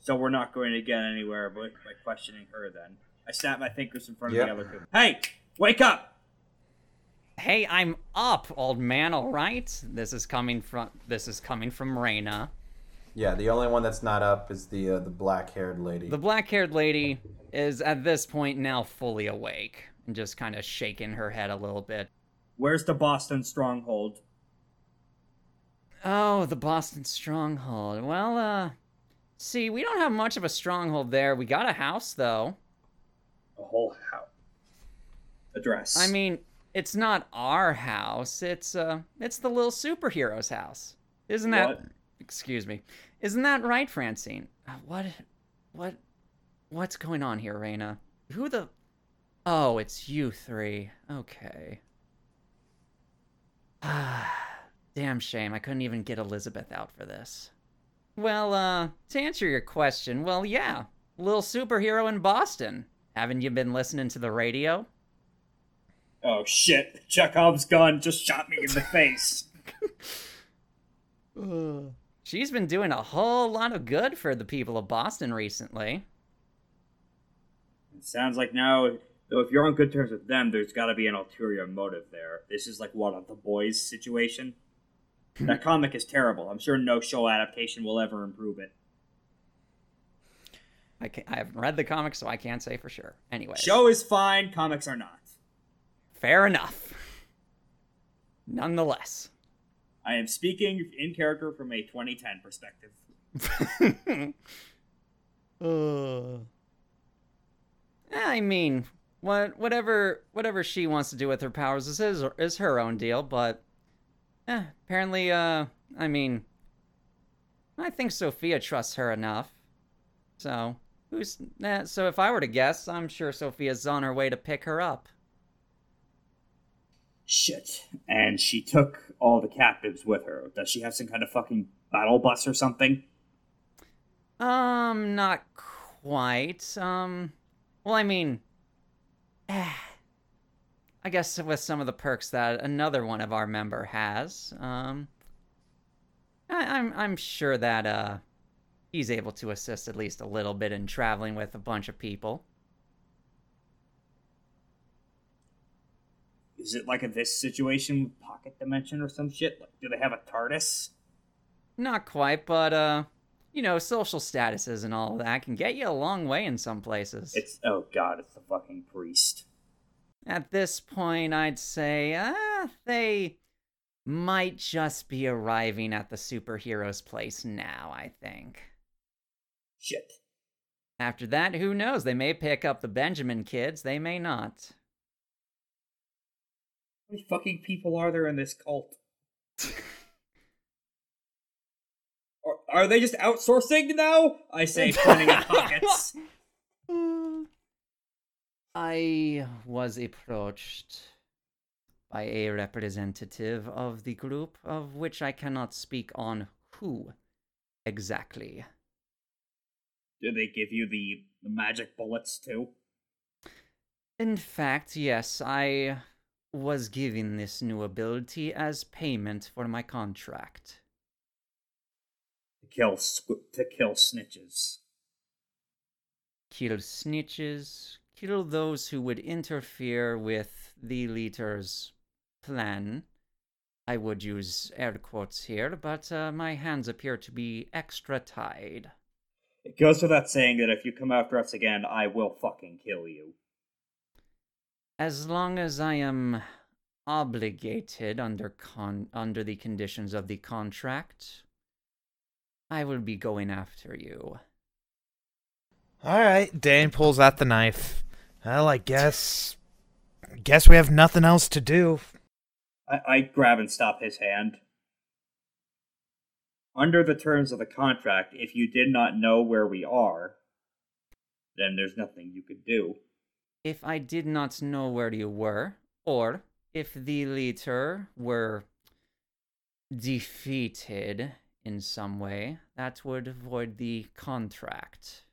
So we're not going to get anywhere by, by questioning her then. I snap my fingers in front of
Yep.
the other two. Hey, wake up!
hey, I'm up, old man. All right. This is coming from this is coming from Raina.
Yeah, the only one that's not up is the uh, the black-haired lady.
The black-haired lady is at this point now fully awake and just kind of shaking her head a little bit.
Where's the Boston stronghold?
Oh, the Boston stronghold. Well, uh, see, we don't have much of a stronghold there. We got a house though.
A whole house. Address.
I mean, it's not our house. It's uh, it's the little superhero's house. Isn't that?
What?
Excuse me. Isn't that right, Francine? Uh, What? What? What's going on here, Raina? Who the? Oh, it's you three. Okay. Ah, damn shame. I couldn't even get Elizabeth out for this. Well, uh, to answer your question, well, yeah, little superhero in Boston. Haven't you been listening to the radio?
oh shit! Chekhov's gun just shot me in the face.
She's been doing a whole lot of good for the people of Boston recently.
It sounds like now, though, if you're on good terms with them, there's got to be an ulterior motive there. This is like what of the boys situation. That comic is terrible. I'm sure no show adaptation will ever improve it.
I, can I haven't read the comics, so I can't say for sure. Anyway,
Show is fine. Comics are not.
fair enough. Nonetheless,
I am speaking in character from a 2010 perspective.
uh. I mean, what whatever whatever she wants to do with her powers is his, is her own deal. But eh, apparently, uh, I mean, I think Sophia trusts her enough. So who's eh, so? If I were to guess, I'm sure Sophia's on her way to pick her up.
Shit. And she took all the captives with her. Does she have some kind of fucking battle bus or something?
Um, not quite. Um, well, I mean, eh, I guess with some of the perks that another one of our member has, um, I, I'm I'm sure that uh, he's able to assist at least a little bit in traveling with a bunch of people.
Is it like a this situation pocket dimension or some shit? Like, do they have a TARDIS?
Not quite, but uh, you know, social statuses and all of that can get you a long way in some places.
It's oh god, it's the fucking priest.
At this point, I'd say, ah, they might just be arriving at the superhero's place now, I think.
Shit.
After that, who knows? They may pick up the Benjamin kids, they may not.
How many fucking people are there in this cult? Are, are they just outsourcing now? I say, pointing at pockets.
I was approached by a representative of the group, of which I cannot speak on who exactly.
Do they give you the, the magic bullets too?
In fact, yes, I was given this new ability as payment for my contract.
To kill to kill snitches.
Kill snitches, kill those who would interfere with the leader's plan. I would use air quotes here, but uh, my hands appear to be extra tied.
It goes without saying that if you come after us again, I will fucking kill you.
As long as I am obligated under con- under the conditions of the contract, I will be going after you.
All right, Dane pulls out the knife. Well, I guess, guess we have nothing else to do.
I, I grab and stop his hand. Under the terms of the contract, if you did not know where we are, then there's nothing you could do.
If I did not know where you were, or if the leader were defeated in some way, that would void the contract.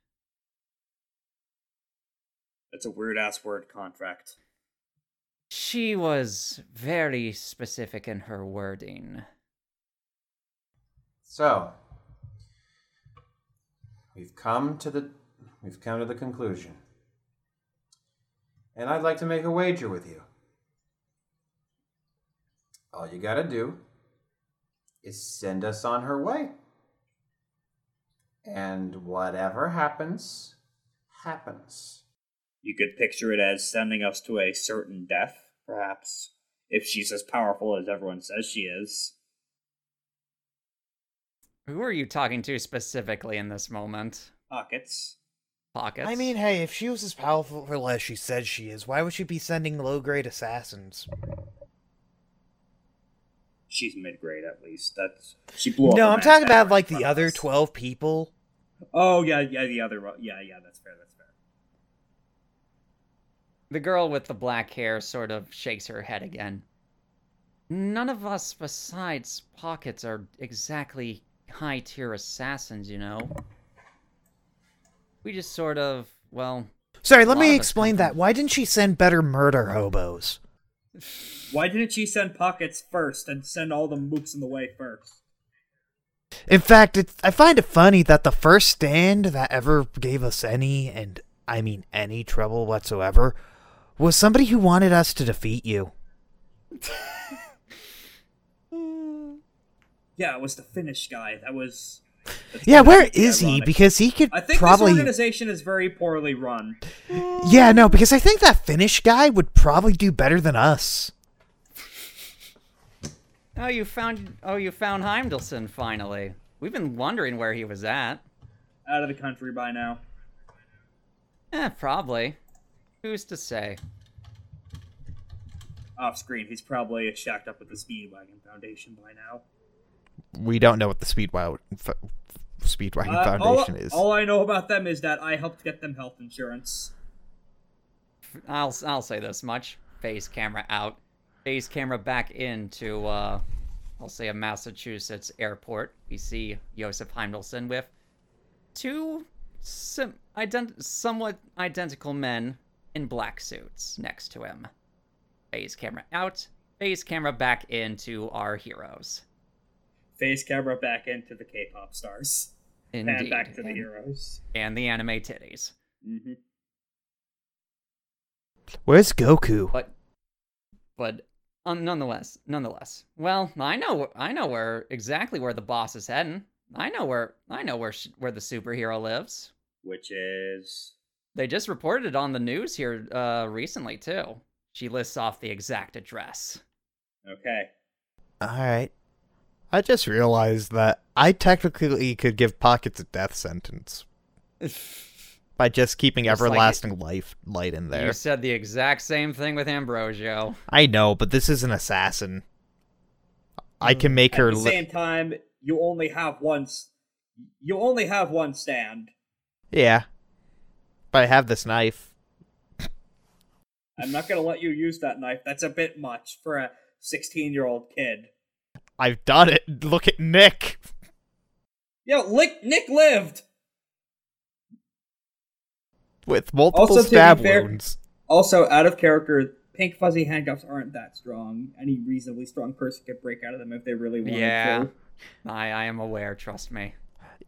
That's a weird ass word, contract.
She was very specific in her wording.
So, we've come to the we've come to the conclusion. And I'd like to make a wager with you. All you got to do is send us on her way. And whatever happens, happens.
You could picture it as sending us to a certain death, perhaps, if she's as powerful as everyone says she is.
Who are you talking to specifically in this moment?
Pockets.
Pockets?
I mean, hey, if she was as powerful as she said she is, why would she be sending low grade assassins?
She's mid grade at least. That's she blew up.
No,
a
I'm talking about like the other 12 people.
Oh yeah, yeah, the other. ro- Yeah, yeah, that's fair. That's fair.
The girl with the black hair sort of shakes her head again. None of us besides Pockets are exactly high tier assassins, you know? We just sort of, well,
Sorry, let me explain that. Why didn't she send better murder hobos?
Why didn't she send pockets first and send all the mooks in the way first?
In fact, it's, I find it funny that the first stand that ever gave us any, and I mean any trouble whatsoever, was somebody who wanted us to defeat you.
Yeah, it was the Finnish guy. That was.
Yeah,
kinda
where is he? Because he could
I think
probably.
this organization is very poorly run.
Yeah, no, because I think that Finnish guy would probably do better than us.
oh, you found, oh, you found Heimdallson finally. We've been wondering where he was at.
Out of the country by now.
Eh, probably. Who's to say?
Off screen, he's probably shacked up with the Speedwagon Foundation by now.
We don't know what the Speedwagon, Speedwagon
Uh,
Foundation
all,
is.
all I know about them is that I helped get them health insurance.
I'll I'll say this much: face camera out, face camera back into uh, I'll say a Massachusetts airport. We see Josef Heimdallson with two sim- ident- somewhat identical men in black suits next to him. Face camera out, face camera back into our heroes.
Face camera back into the K-pop stars.
Indeed,
And back to the heroes.
and the anime titties.
hmm
Where's Goku?
but but um, nonetheless nonetheless well i know i know where exactly where the boss is heading i know where i know where sh- where the superhero lives
Which is
they just reported it on the news here uh recently too she lists off the exact address
okay.
Alright. I just realized that I technically could give Pockets a death sentence by just keeping
Just like it-
everlasting life light in there.
you said the exact same thing with ambrosio
I know, but this is an assassin. I can make
At
her.
the
Li-
same time, you only have one. You only have one stand.
yeah, but I have this knife.
I'm not gonna let you use that knife. That's a bit much for a 16 year old kid.
I've done it. Look at Nick.
Yo, Lick, Nick lived.
with multiple
Also,
stab
fair-
wounds.
Also, out of character, pink fuzzy handcuffs aren't that strong. Any reasonably strong person could break out of them if they really wanted
yeah
to.
i i am aware trust me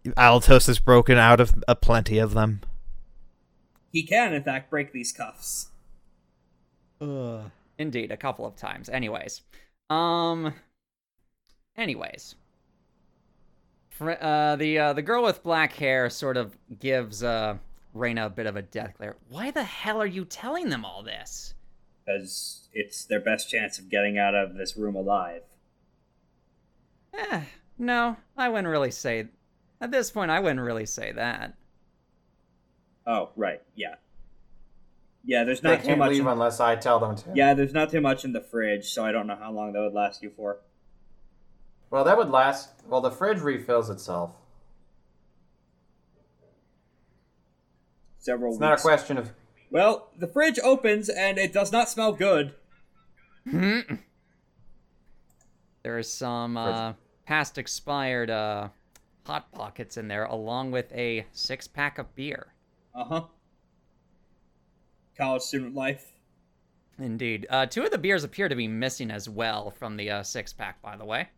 Alatos has broken out of a plenty of them.
He can, in fact, break these cuffs.
Indeed, a couple of times. Anyways, um, anyways, Fr- uh, the uh, the girl with black hair sort of gives uh Raina a bit of a death glare. Why the hell are you telling them all this?
Because it's their best chance of getting out of this room alive.
Eh, no, I wouldn't really say. At this point, I wouldn't really say that.
Oh, right, yeah. Yeah, there's
They
not too
can't
much.
leave
In,
unless I tell them to.
yeah, there's not too much in the fridge, so I don't know how long that would last you for.
Well, that would last. Well, the fridge refills itself.
Several
It's
weeks.
not a question of.
Well, the fridge opens and it does not smell good.
There is some uh, past expired uh, hot pockets in there, along with a six pack of beer.
Uh huh. College student life.
Indeed. Uh, two of the beers appear to be missing as well from the uh, six pack, by the way.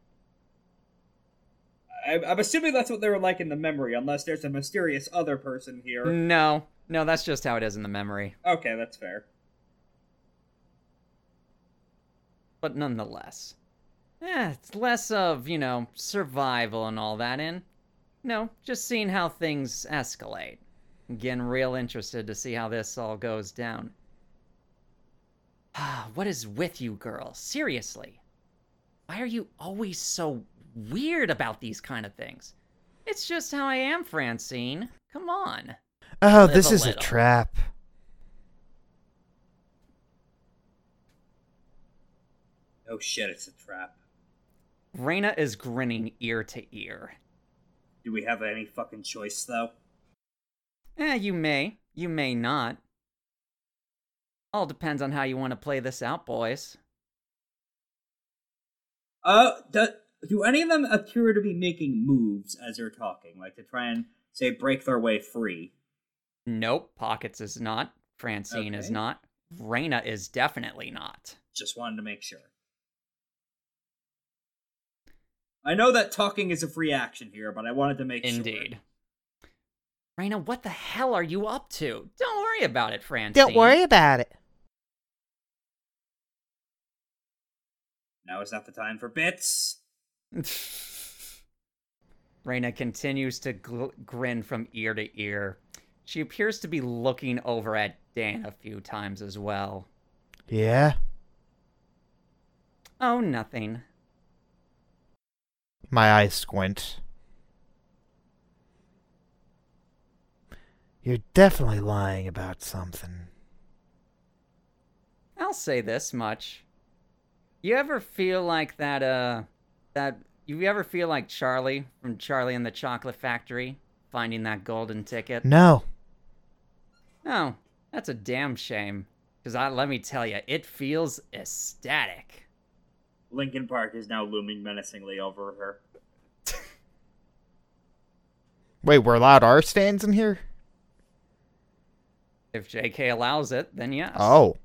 I, I'm assuming that's what they were like in the memory, unless there's a mysterious other person here.
No, no, that's just how it is in the memory.
Okay, that's fair.
But nonetheless, yeah, it's less of, you know, survival and all that in. No, just seeing how things escalate. Getting real interested to see how this all goes down. Ah, what is with you, girl? Seriously. Why are you always so weird about these kind of things? It's just how I am, Francine. Come on.
Oh,
Live
this
a
is a trap.
Oh shit, it's a trap.
Raina is grinning ear to ear.
Do we have any fucking choice though?
Eh, you may. You may not. All depends on how you want to play this out, boys.
Uh, do, do any of them appear to be making moves as they're talking, like to try and say break their way free?
Nope, Pockets is not. Francine is not. Raina is definitely not.
Just wanted to make sure. I know that talking is a free action here, but I wanted to make sure.
Indeed. Raina, what the hell are you up to? Don't worry about it, Francine.
Don't worry about it.
Now is not the time for bits.
Raina continues to gl- grin from ear to ear. She appears to be looking over at Dan a few times as well.
Yeah.
Oh, nothing.
My eyes squint. You're definitely lying about something.
I'll say this much. You ever feel like that, uh, that, you ever feel like Charlie from Charlie and the Chocolate Factory finding that golden ticket?
No.
Oh, that's a damn shame. Because I, let me tell you, it feels ecstatic.
Linkin Park is now looming menacingly over her.
Wait, we're allowed our stands in here?
If JK allows it, then yes.
Oh.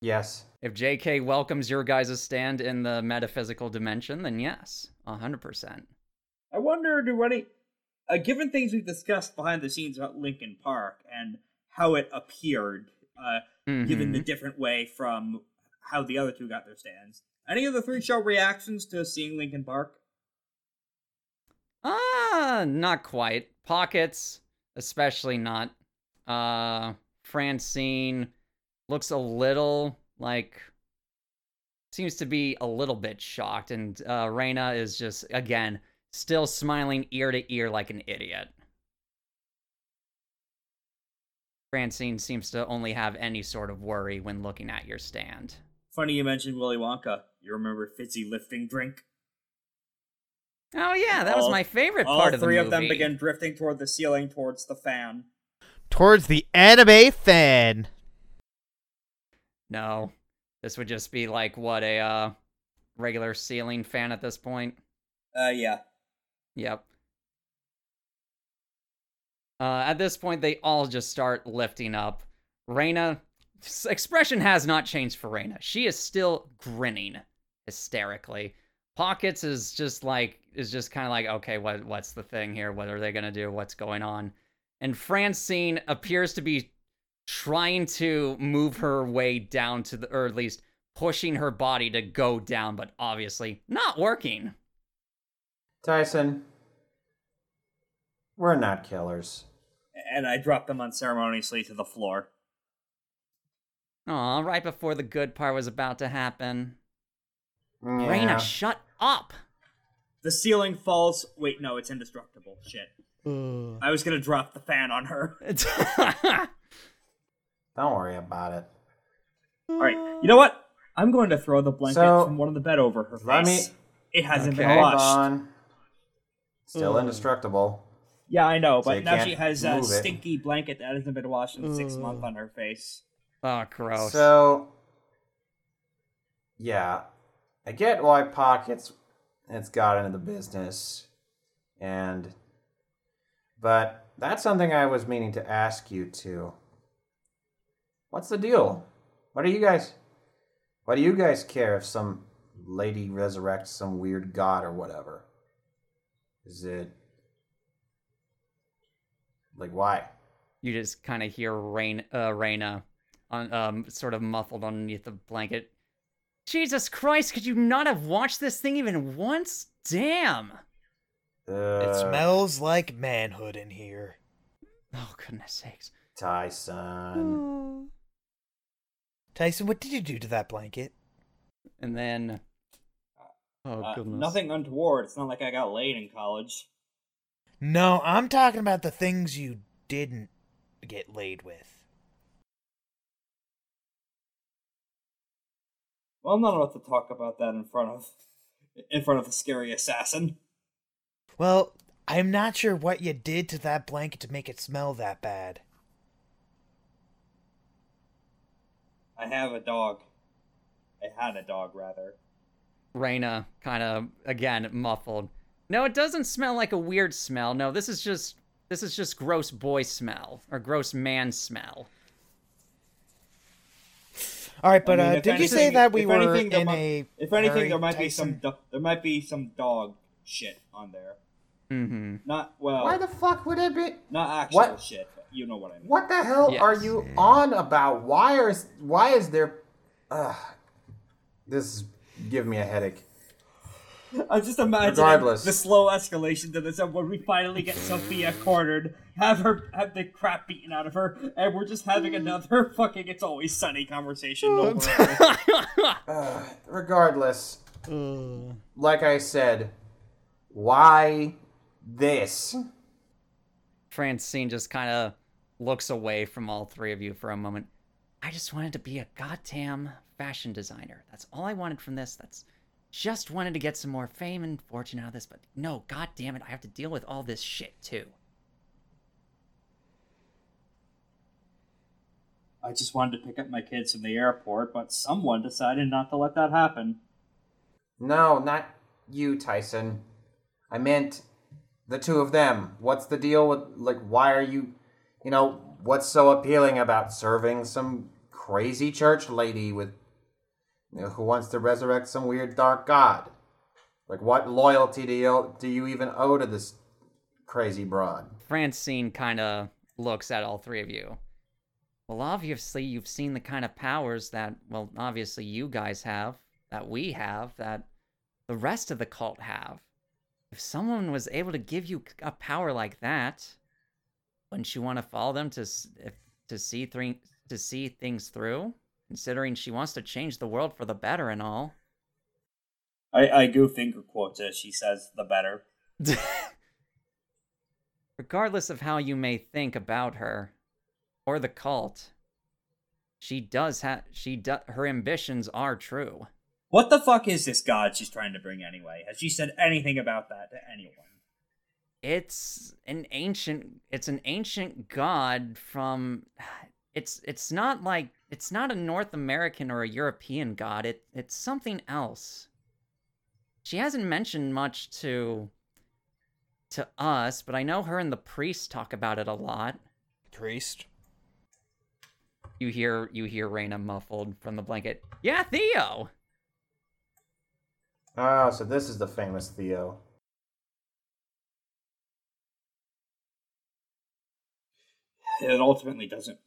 Yes.
If JK welcomes your guys' stand in the metaphysical dimension, then yes, 100%.
I wonder, do any, uh, given things we've discussed behind the scenes about Linkin Park and how it appeared, uh, given the
Mhm.
different way from how the other two got their stands, any of the three show reactions to seeing Linkin Park?
Ah, not quite. Pockets, especially not. Uh, Francine looks a little like seems to be a little bit shocked, and uh, Raina is just again still smiling ear to ear like an idiot. Francine seems to only have any sort of worry when looking at your stand.
Funny you mentioned Willy Wonka. You remember Fizzy lifting drink?
Oh yeah, that was my favorite part of the movie.
All three of them begin drifting toward the ceiling towards the fan.
Towards the anime fan.
No, this would just be like what a uh, regular ceiling fan at this point.
Uh, yeah.
Yep. Uh, at this point, they all just start lifting up. Raina, expression has not changed for Raina. She is still grinning hysterically. Pockets is just like is just kind of like, okay, what what's the thing here? What are they gonna do? What's going on? And Francine appears to be trying to move her way down to the, or at least pushing her body to go down, but obviously not working.
Tyson, we're not killers.
And I drop them unceremoniously to the floor.
Aw, right before the good part was about to happen.
Yeah.
Raina, shut up!
The ceiling falls. Wait, no, it's indestructible. Shit. Mm. I was gonna drop the fan on her.
Don't worry about it.
Alright, you know what? I'm going to throw the blanket
So,
from one of the bed over her face.
let me-
It hasn't
Okay.
been
Hold
washed.
on. Still mm. indestructible.
Yeah, I know,
So
but
you
now
can't
she has a
move it.
stinky blanket that hasn't been washed in six mm. months on her face.
oh, gross.
So, yeah, I get why Pockets it's got into the business, and but that's something I was meaning to ask you too. What's the deal? What do you guys? What do you guys care if some lady resurrects some weird god or whatever? Is it like why?
You just kind of hear Rain, uh, Raina, on, um, sort of muffled underneath the blanket. Jesus Christ! Could you not have watched this thing even once? Damn!
Uh,
It smells like manhood in here.
Oh goodness sakes!
Tyson.
Tyson, what did you do to that blanket?
And then, oh
Uh,
goodness,
nothing untoward. It's not like I got laid in college.
No, I'm talking about the things you didn't get laid with.
Well, I'm not about to talk about that in front of in front of the scary assassin.
Well, I'm not sure what you did to that blanket to make it smell that bad.
I have a dog. I had a dog, rather.
Raina kind of again muffled. No, it doesn't smell like a weird smell. No, this is just this is just gross boy smell or gross man smell.
All right, but
I mean,
uh,
if
did you say that we
if
were
anything, there
in
might-
a?
If anything,
hurry,
there might be some do- there might be some dog shit on there.
Mm-hmm.
Not well,
Why the fuck would it be?
not actual
What?
shit. You know what I mean.
What the hell are
Yes.
you on about? Why are why is there? Ugh, this is giving me a headache.
I'm just imagining
Regardless.
the slow escalation to this, and when we finally get Sophia cornered, have her have the crap beaten out of her, and we're just having another fucking "It's Always Sunny" conversation. No more.
Ugh, regardless, like I said, why this?
Francine just kind of looks away from all three of you for a moment. I just wanted to be a goddamn fashion designer. That's all I wanted from this. That's just wanted to get some more fame and fortune out of this. But no, god damn it, I have to deal with all this shit too.
I just wanted to pick up my kids from the airport, but someone decided not to let that happen.
No, not you, Tyson. I meant the two of them. What's the deal with like? Why are you? You know what's so appealing about serving some crazy church lady with you know, who wants to resurrect some weird dark god? Like, what loyalty do you do you even owe to this crazy broad?
Francine kind of looks at all three of you. Well, obviously, you've seen the kind of powers that, well, obviously you guys have, that we have, that the rest of the cult have. If someone was able to give you a power like that, wouldn't you want to follow them to if, to see three, to see things through? Considering she wants to change the world for the better and all.
I, I go finger quotes as she says the better.
Regardless of how you may think about her or the cult, she does have she do, her ambitions are true.
What the fuck is this god she's trying to bring anyway? Has she said anything about that to anyone?
It's an ancient it's an ancient god from it's it's not like it's not a North American or a European god. It it's something else. She hasn't mentioned much to to us, but I know her and the priest talk about it a lot.
Priest.
You hear you hear Raina muffled from the blanket. Yeah, Theo.
Oh, so this is the famous Theo.
It ultimately doesn't.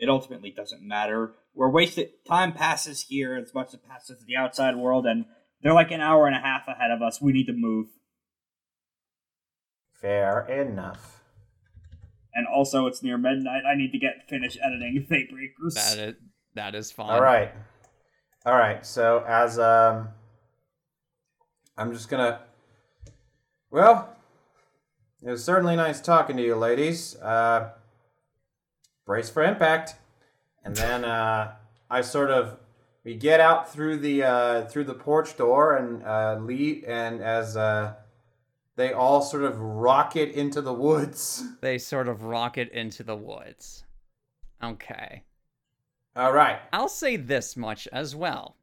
It ultimately doesn't matter. We're wasted. Time passes here as much as it passes in the outside world, and they're like an hour and a half ahead of us. We need to move.
Fair enough.
And also, it's near midnight. I need to get finished editing Fatebreakers.
That is that is fine.
All right. All right. So as um I'm just to Well, it was certainly nice talking to you ladies. Uh brace for impact. And then uh I sort of we get out through the uh through the porch door and uh leave and as uh they all sort of rocket into the woods.
They sort of rocket into the woods. Okay.
All right.
I'll say this much as well.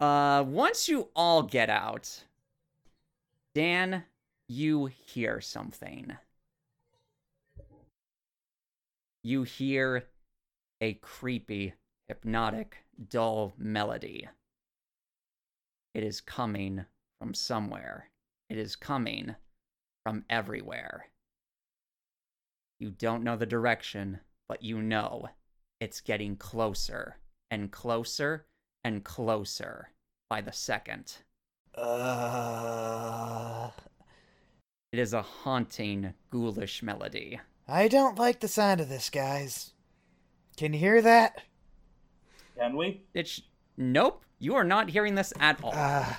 Uh, once you all get out, Dan, you hear something. You hear a creepy, hypnotic, dull melody. It is coming from somewhere. It is coming from everywhere. You don't know the direction, but you know it's getting closer and closer and closer by the second.
Uh,
It is a haunting, ghoulish melody.
I don't like the sound of this, guys. Can you hear that?
Can we?
It's nope. You are not hearing this at all.
Uh,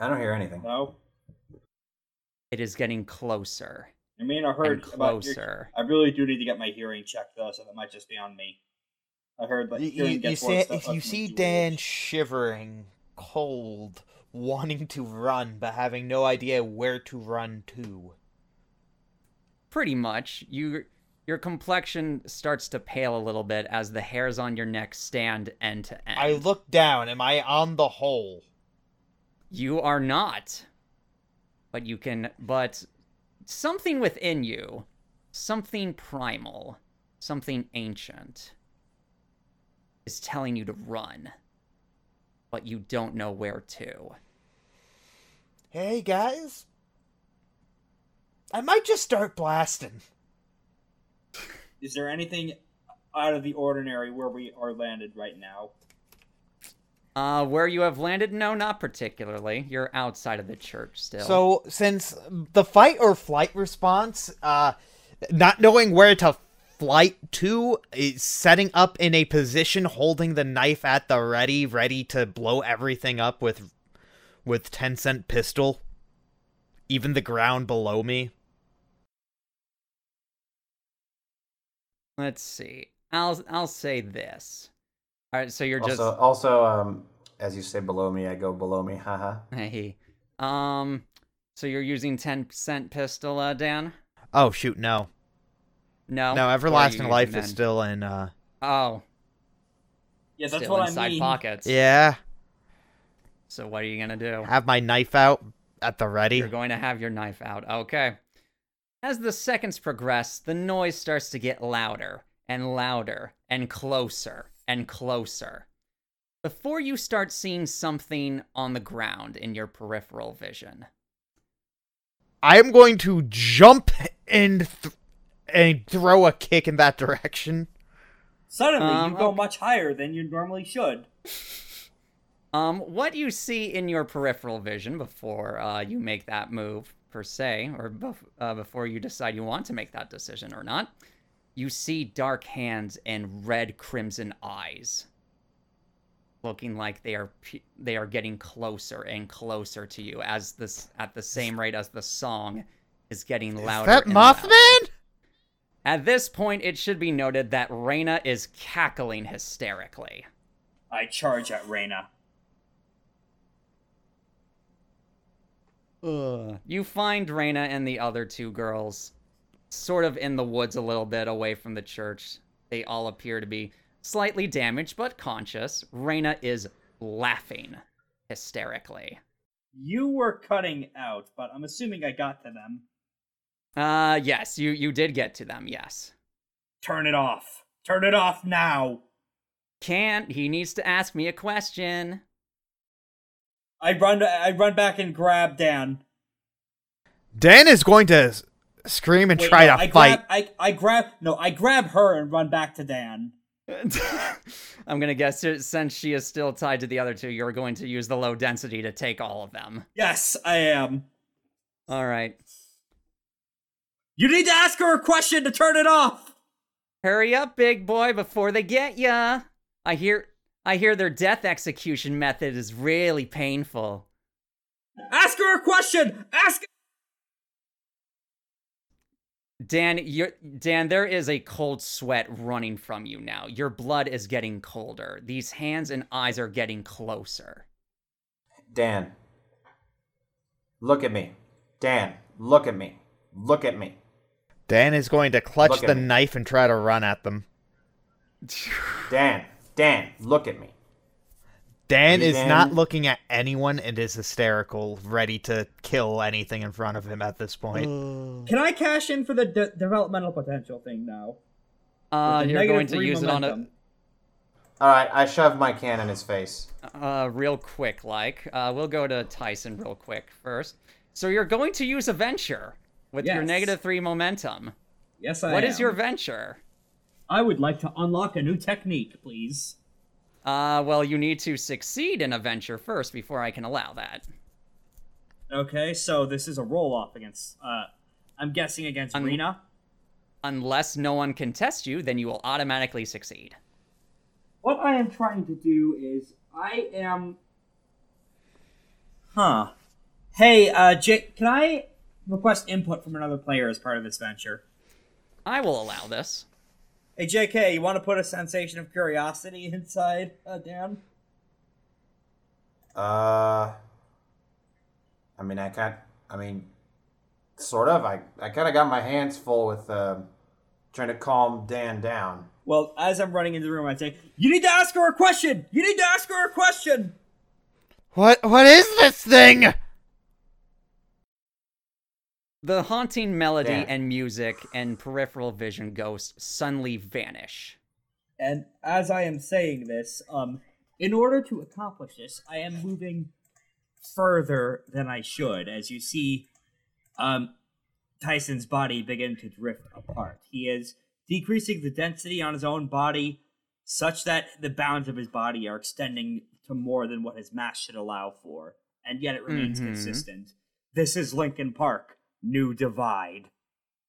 I don't hear anything.
No.
it is getting closer
I mean, I heard
and
about your-
closer.
I really do need to get my hearing checked though, so that might just be on me. I heard like
you,
hearing
you, see,
that
if you see Dan
worse.
shivering, cold, wanting to run, but having no idea where to run to.
Pretty much, you your complexion starts to pale a little bit as the hairs on your neck stand end to end.
I look down. Am I on the hole?
You are not. But you can but something within you, something primal, something ancient is telling you to run. But you don't know where to.
Hey, guys. I might just start blasting.
Is there anything out of the ordinary where we are landed right now?
Uh where you have landed? No, not particularly. You're outside of the church still.
So, since the fight or flight response, uh, not knowing where to flight two is setting up in a position holding the knife at the ready, ready to blow everything up with with 10 cent pistol, even the ground below me.
Let's see. I'll I'll say this. All right, so you're just
Also, also, um, as you say below me, I go below me. Haha.
hey. Um so you're using 10 cent pistol, uh, Dan?
Oh shoot, no.
No.
No,
What are you
everlasting life is still in uh
Oh,
Yeah, that's
still
what
inside
I mean.
pockets.
Yeah,
So what are you going to do?
have my knife out at the ready.
You're going to have your knife out. Okay. As the seconds progress, the noise starts to get louder and louder and closer and closer. Before you start seeing something on the ground in your peripheral vision.
I am going to jump and th- and throw a kick in that direction.
Suddenly,
Um,
you go
okay.
much higher than you normally should.
Um, what you see in your peripheral vision before uh, you make that move, per se, or bef- uh, before you decide you want to make that decision or not, you see dark hands and red crimson eyes, looking like they are pe- they are getting closer and closer to you as this at the same rate as the song is getting
Is
louder.
that
and louder.
Mothman?
At this point, it should be noted that Raina is cackling hysterically.
I charge at Raina.
Ugh. You find Raina and the other two girls sort of in the woods a little bit away from the church. They all appear to be slightly damaged but conscious. Raina is laughing hysterically.
You were cutting out, but I'm assuming I got to them.
Uh yes, you you did get to them. Yes.
Turn it off. Turn it off now.
Can't. He needs to ask me a question.
I run. I run back and grab Dan.
Dan is going to scream and
Wait,
try
no,
to
I
fight.
Grab, I I grab. No, I grab her and run back to Dan.
I'm gonna guess that since she is still tied to the other two, you're going to use the low density to take all of them.
Yes, I am.
All right.
You need to ask her a question to turn it off.
Hurry up, big boy, before they get ya. I hear I hear their death execution method is really painful.
Ask her a question. Ask.
Dan, you Dan, there is a cold sweat running from you now. Your blood is getting colder. These hands and eyes are getting closer.
Dan, look at me. Dan, look at me. Look at me.
Dan is going to clutch the
me.
knife and try to run at them.
Dan, Dan, look at me.
Dan
Hey,
is
Dan.
not looking at anyone and is hysterical, ready to kill anything in front of him at this point.
Can I cash in for the de- developmental potential thing now?
Uh, you're going to use
momentum. It on a.
All right, I shove my can in his face.
it on a uh, real quick. Like, uh, we'll go to Tyson real quick first. So you're going to use a venture with your negative three momentum.
Yes, I
What is
am.
your venture?
I would like to unlock a new technique, please.
Uh, well, you need to succeed in a venture first before I can allow that.
Okay, so this is a roll off against. Uh, I'm guessing against
Un-
Raina.
Unless no one can test you, then you will automatically succeed.
What I am trying to do is I am. Huh. Hey, uh, Jake, can I request input from another player as part of this venture?
I will allow this.
Hey, JK, you want to put a sensation of curiosity inside uh, Dan?
Uh, I mean, I can't. I mean, sort of. I I kind of got my hands full with uh, trying to calm Dan down.
Well, as I'm running into the room, I say, "You need to ask her a question. You need to ask her a question."
What? What is this thing?
The haunting melody
Yeah.
and music and peripheral vision ghosts suddenly vanish.
And as I am saying this, um, in order to accomplish this, I am moving further than I should. As you see, um, Tyson's body begin to drift apart. He is decreasing the density on his own body such that the bounds of his body are extending to more than what his mass should allow for, and yet it remains
Mhm.
consistent. This is Linkin Park, New Divide.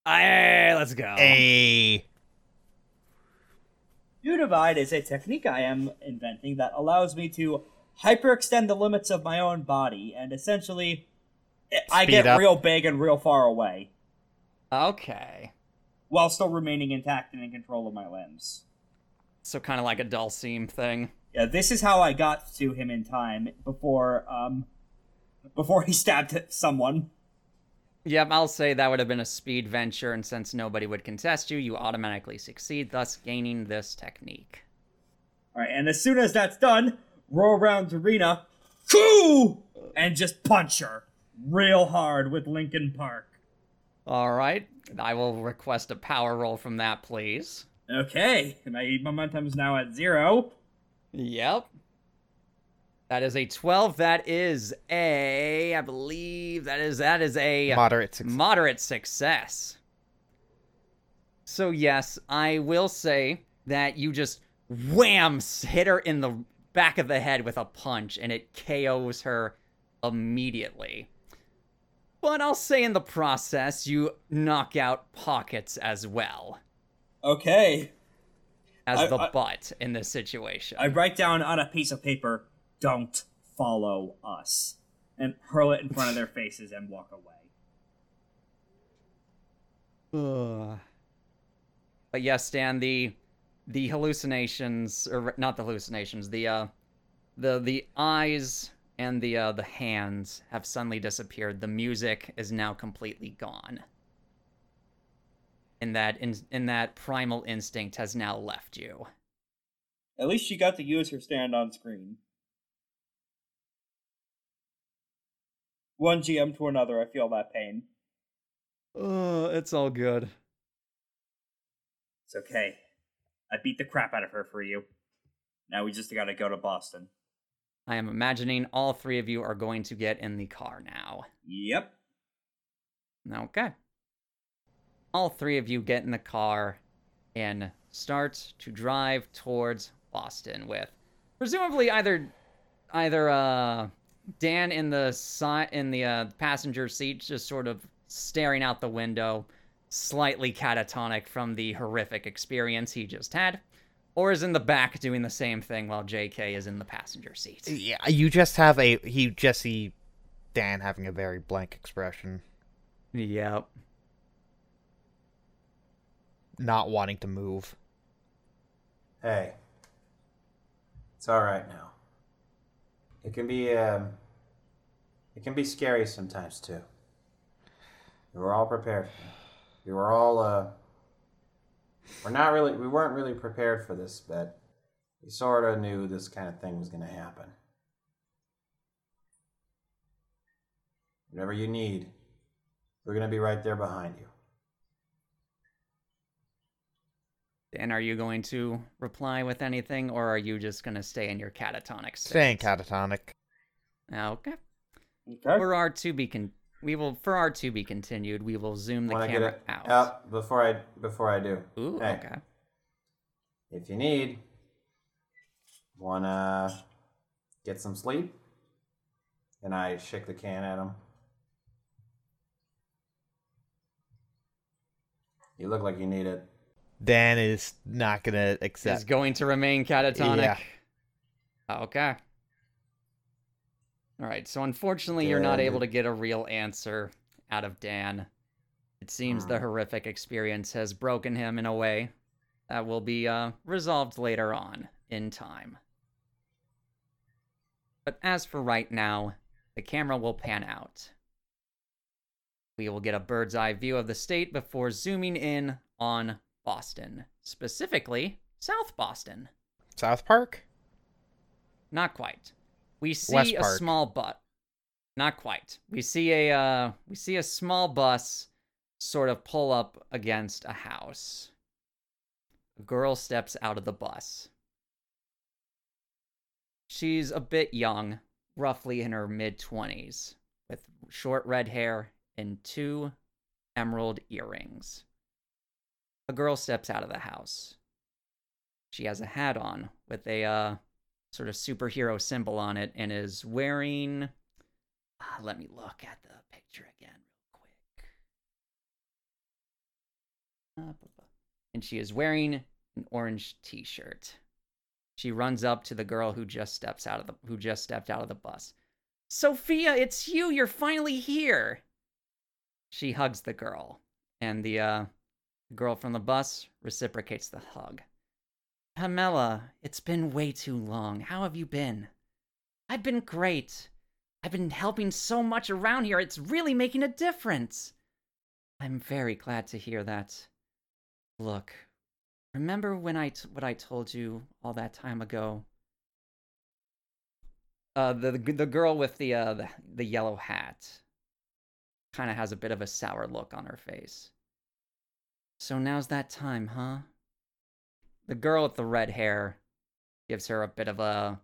Hey, let's go.
A
New Divide is a technique I am inventing that allows me to hyperextend the limits of my own body, and essentially, I get
up.
real big and real far away,
Okay.
while still remaining intact and in control of my limbs.
So kind of like a Dhalsim thing.
Yeah, this is how I got to him in time before, um, before he stabbed someone.
Yep, I'll say that would have been a speed venture, and since nobody would contest you, you automatically succeed, thus gaining this technique.
All right, and as soon as that's done, roll around to Raina, Coo! and just punch her real hard with Linkin Park.
All right, I will request a power roll from that, please.
Okay, my momentum is now at zero.
Yep. That is a 12. That is a I believe that is that is a
moderate success.
moderate success. So yes, I will say that you just wham hit her in the back of the head with a punch and it KOs her immediately. But I'll say in the process you knock out pockets as well
Okay.
as
I-
the
I-
butt in this situation.
I write down on a piece of paper, don't follow us. And hurl it in front of their faces and walk away.
Ugh. But yes, Stan, the the hallucinations, or not the hallucinations, the uh, the the eyes and the uh, the hands have suddenly disappeared. The music is now completely gone. And that in, in that primal instinct has now left you.
At least she got to use her stand on screen. One GM to another, I feel that pain.
Uh, it's all good.
It's okay. I beat the crap out of her for you. Now we just gotta go to Boston.
I am imagining all three of you are going to get in the car now.
Yep.
Okay. All three of you get in the car and start to drive towards Boston with presumably either either uh Dan in the si- in the uh, passenger seat just sort of staring out the window, slightly catatonic from the horrific experience he just had, or is in the back doing the same thing while JK is in the passenger seat.
Yeah, you just have a he just see Dan having a very blank expression,
Yep.
not wanting to move.
Hey, it's all right now it can be um, it can be scary sometimes too. We were all prepared. We were all uh, we're not really we weren't really prepared for this, but we sort of knew this kind of thing was going to happen. Whatever you need, we're going to be right there behind you.
And are you going to reply with anything, or are you just going to stay in your catatonic state?
Staying catatonic.
Okay.
Okay.
For our to be con- we will for our to be continued. We will zoom the
Wanna get
camera
it
out.
out before I before I do.
Ooh,
Hey.
okay.
If you need, wanna get some sleep? And I shake the can at him. You look like you need it.
Dan is not gonna accept.
Is going to remain catatonic.
Yeah.
Okay. All right. So unfortunately, you're not able to get a real answer out of Dan. It seems the
Hmm.
horrific experience has broken him in a way that will be uh, resolved later on in time. But as for right now, the camera will pan out. We will get a bird's eye view of the state before zooming in on Boston, specifically South Boston.
South Park.
Not quite. We see
West
a
Park.
small butt. Not quite. We see a uh, we see a small bus sort of pull up against a house. A girl steps out of the bus. She's a bit young, roughly in her mid 20s, with short red hair and two emerald earrings. A girl steps out of the house. She has a hat on with a uh, sort of superhero symbol on it and is wearing. Ah, let me look at the picture again, real quick. Uh, And she is wearing an orange T-shirt. She runs up to the girl who just steps out of the who just stepped out of the bus. Sophia, it's you. You're finally here. She hugs the girl, and the uh, girl from the bus reciprocates the hug. Pamela, it's been way too long. How have you been? I've been great. I've been helping so much around here. It's really making a difference. I'm very glad to hear that. Look, remember when I t- what I told you all that time ago? Uh, the the, the girl with the uh the, the yellow hat kind of has a bit of a sour look on her face. So now's that time, huh? The girl with the red hair gives her a bit of a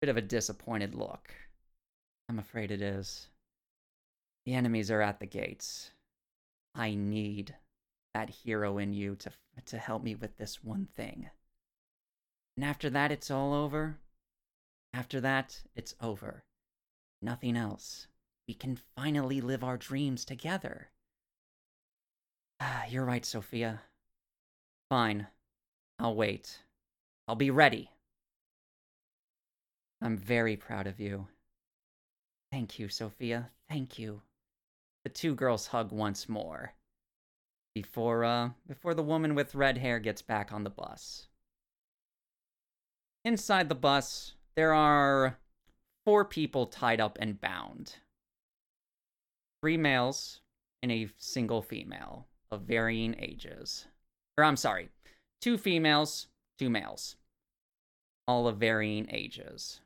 bit of a disappointed look. I'm afraid it is. The enemies are at the gates. I need that hero in you to to help me with this one thing. And after that it's all over. After that, it's over. Nothing else. We can finally live our dreams together. Ah, you're right, Sophia. Fine. I'll wait. I'll be ready. I'm very proud of you. Thank you, Sophia. Thank you. The two girls hug once more. Before uh before the woman with red hair gets back on the bus. Inside the bus, there are four people tied up and bound. Three males and a single female of varying ages. Or I'm sorry, two females, two males, all of varying ages.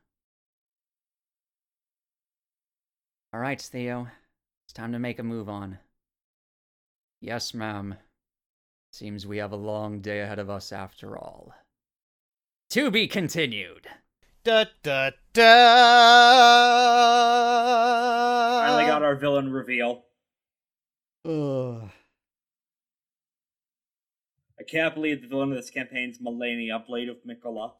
All right, Theo, it's time to make a move on. Yes, ma'am. Seems we have a long day ahead of us after all. To be continued.
Da da da.
Finally got our villain reveal.
Ugh.
I can't believe the villain of this campaign is Malenia, Blade of Miquella.